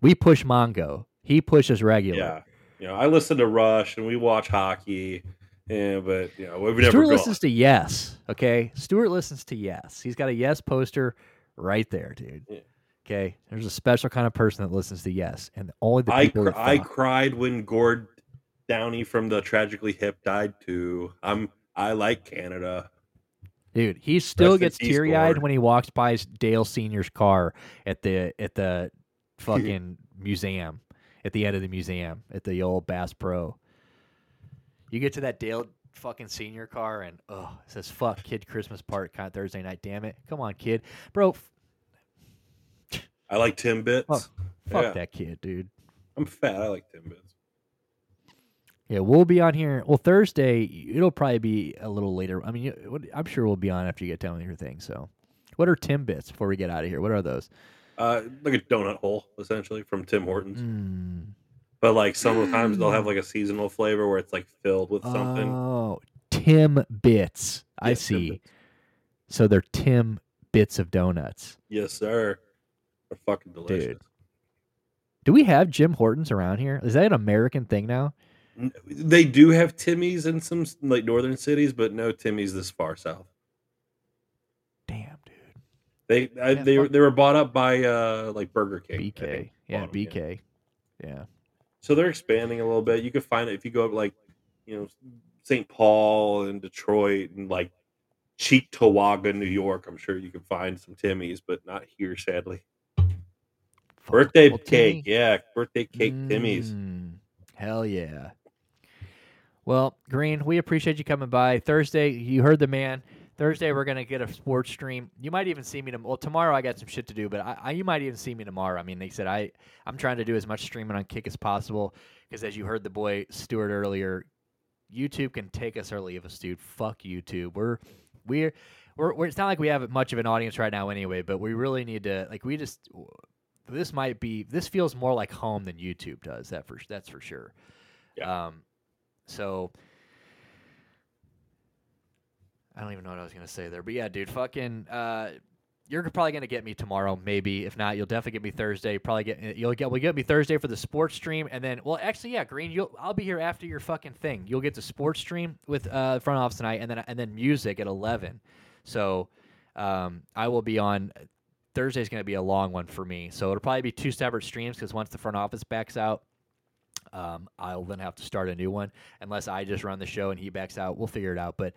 We push Mongo. He pushes regular. yeah. You know, I listen to Rush and we watch hockey, yeah, but you know, we've never Stuart gone. listens to Yes. Okay, Stuart listens to Yes. He's got a Yes poster right there, dude. Yeah. Okay, there's a special kind of person that listens to Yes, and only the I people. cr- that I cried when Gord Downie from the Tragically Hip died too. I'm I like Canada. Dude, he still Rest gets teary eyed when he walks by Dale Senior's car at the at the (laughs) fucking museum at the end of the museum at the old Bass Pro. You get to that Dale fucking Senior car and oh, it says "fuck kid Christmas part kind Thursday night." Damn it, come on, kid, bro, I like Timbits. Fuck. fuck Yeah. that kid, dude. I'm fat. I like Timbits. Yeah, we'll be on here. Well, Thursday it'll probably be a little later. I mean, I'm sure we'll be on after you get done with your thing. So, what are Timbits before we get out of here? What are those? Uh, like a donut hole, essentially from Tim Hortons. Mm. But like sometimes they'll have like a seasonal flavor where it's like filled with something. Oh, Tim Bits. I Yes, see. Bits. So they're Tim Bits of donuts. Yes, sir. They're fucking delicious. Do we have Tim Hortons around here? Is that an American thing now? They do have Timmy's in some like northern cities, but no Timmy's this far south. Damn, dude. They I, they were fuck. they were bought up by uh like Burger King. BK. Yeah, bought 'em, BK. Yeah. So they're expanding a little bit. You can find it if you go up like you know St. Paul and Detroit and like Cheektowaga, New York. I'm sure you can find some Timmy's, but not here, sadly. Birthday cake, Timmy- yeah, birthday cake Timmy's. Mm, Hell yeah. Well, Green, we appreciate you coming by. Thursday, you heard the man. Thursday, we're gonna get a sports stream. You might even see me. tom- Well, tomorrow I got some shit to do, but I, I you might even see me tomorrow. I mean, they said I I'm trying to do as much streaming on Kick as possible because, as you heard the boy Stuart earlier, YouTube can take us or leave us, dude. Fuck YouTube. We're we're we're, we're it's not like we have much of an audience right now anyway, but we really need to like we just this might be this feels more like home than YouTube does. That for that's for sure. Yeah. Um, so I don't even know what I was gonna say there, but yeah, dude, fucking. Uh, you're probably gonna get me tomorrow, maybe. If not, you'll definitely get me Thursday. Probably get you'll get we'll get me Thursday for the sports stream, and then well, actually, yeah, Green, you'll I'll be here after your fucking thing. You'll get the sports stream with uh front office tonight, and then and then music at eleven. So, um, I will be on. Thursday's going to be a long one for me, so it'll probably be two separate streams because once the front office backs out, um, I'll then have to start a new one unless I just run the show and he backs out. We'll figure it out, but.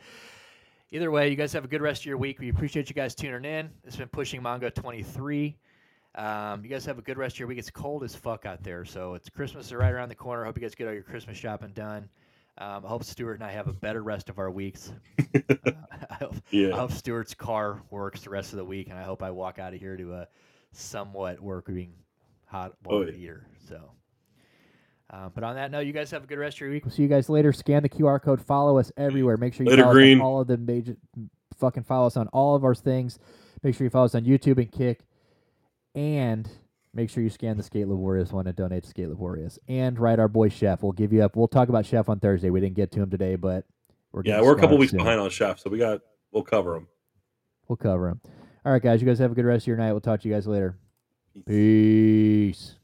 Either way, you guys have a good rest of your week. We appreciate you guys tuning in. It's been Pushing Mongo 23. Um, you guys have a good rest of your week. It's cold as fuck out there, so it's Christmas is right around the corner. Hope you guys get all your Christmas shopping done. Um, I hope Stuart and I have a better rest of our weeks. (laughs) Uh, (laughs) I, hope, Yeah. I hope Stuart's car works the rest of the week, and I hope I walk out of here to a somewhat working hot Oh, water yeah. heater. So. Uh, but on that note, you guys have a good rest of your week. We'll see you guys later. Scan the QR code. Follow us everywhere. Make sure you Later, follow Green. us on all of the major. Fucking follow us on all of our things. Make sure you follow us on YouTube and Kick, and make sure you scan the Skate Laborious one and donate to Skate Laborious. And write our boy Chef. We'll give you up. We'll talk about Chef on Thursday. We didn't get to him today, but we're Yeah, we're a couple weeks soon. behind on Chef, so we got we'll cover him. We'll cover him. All right, guys. You guys have a good rest of your night. We'll talk to you guys later. Peace.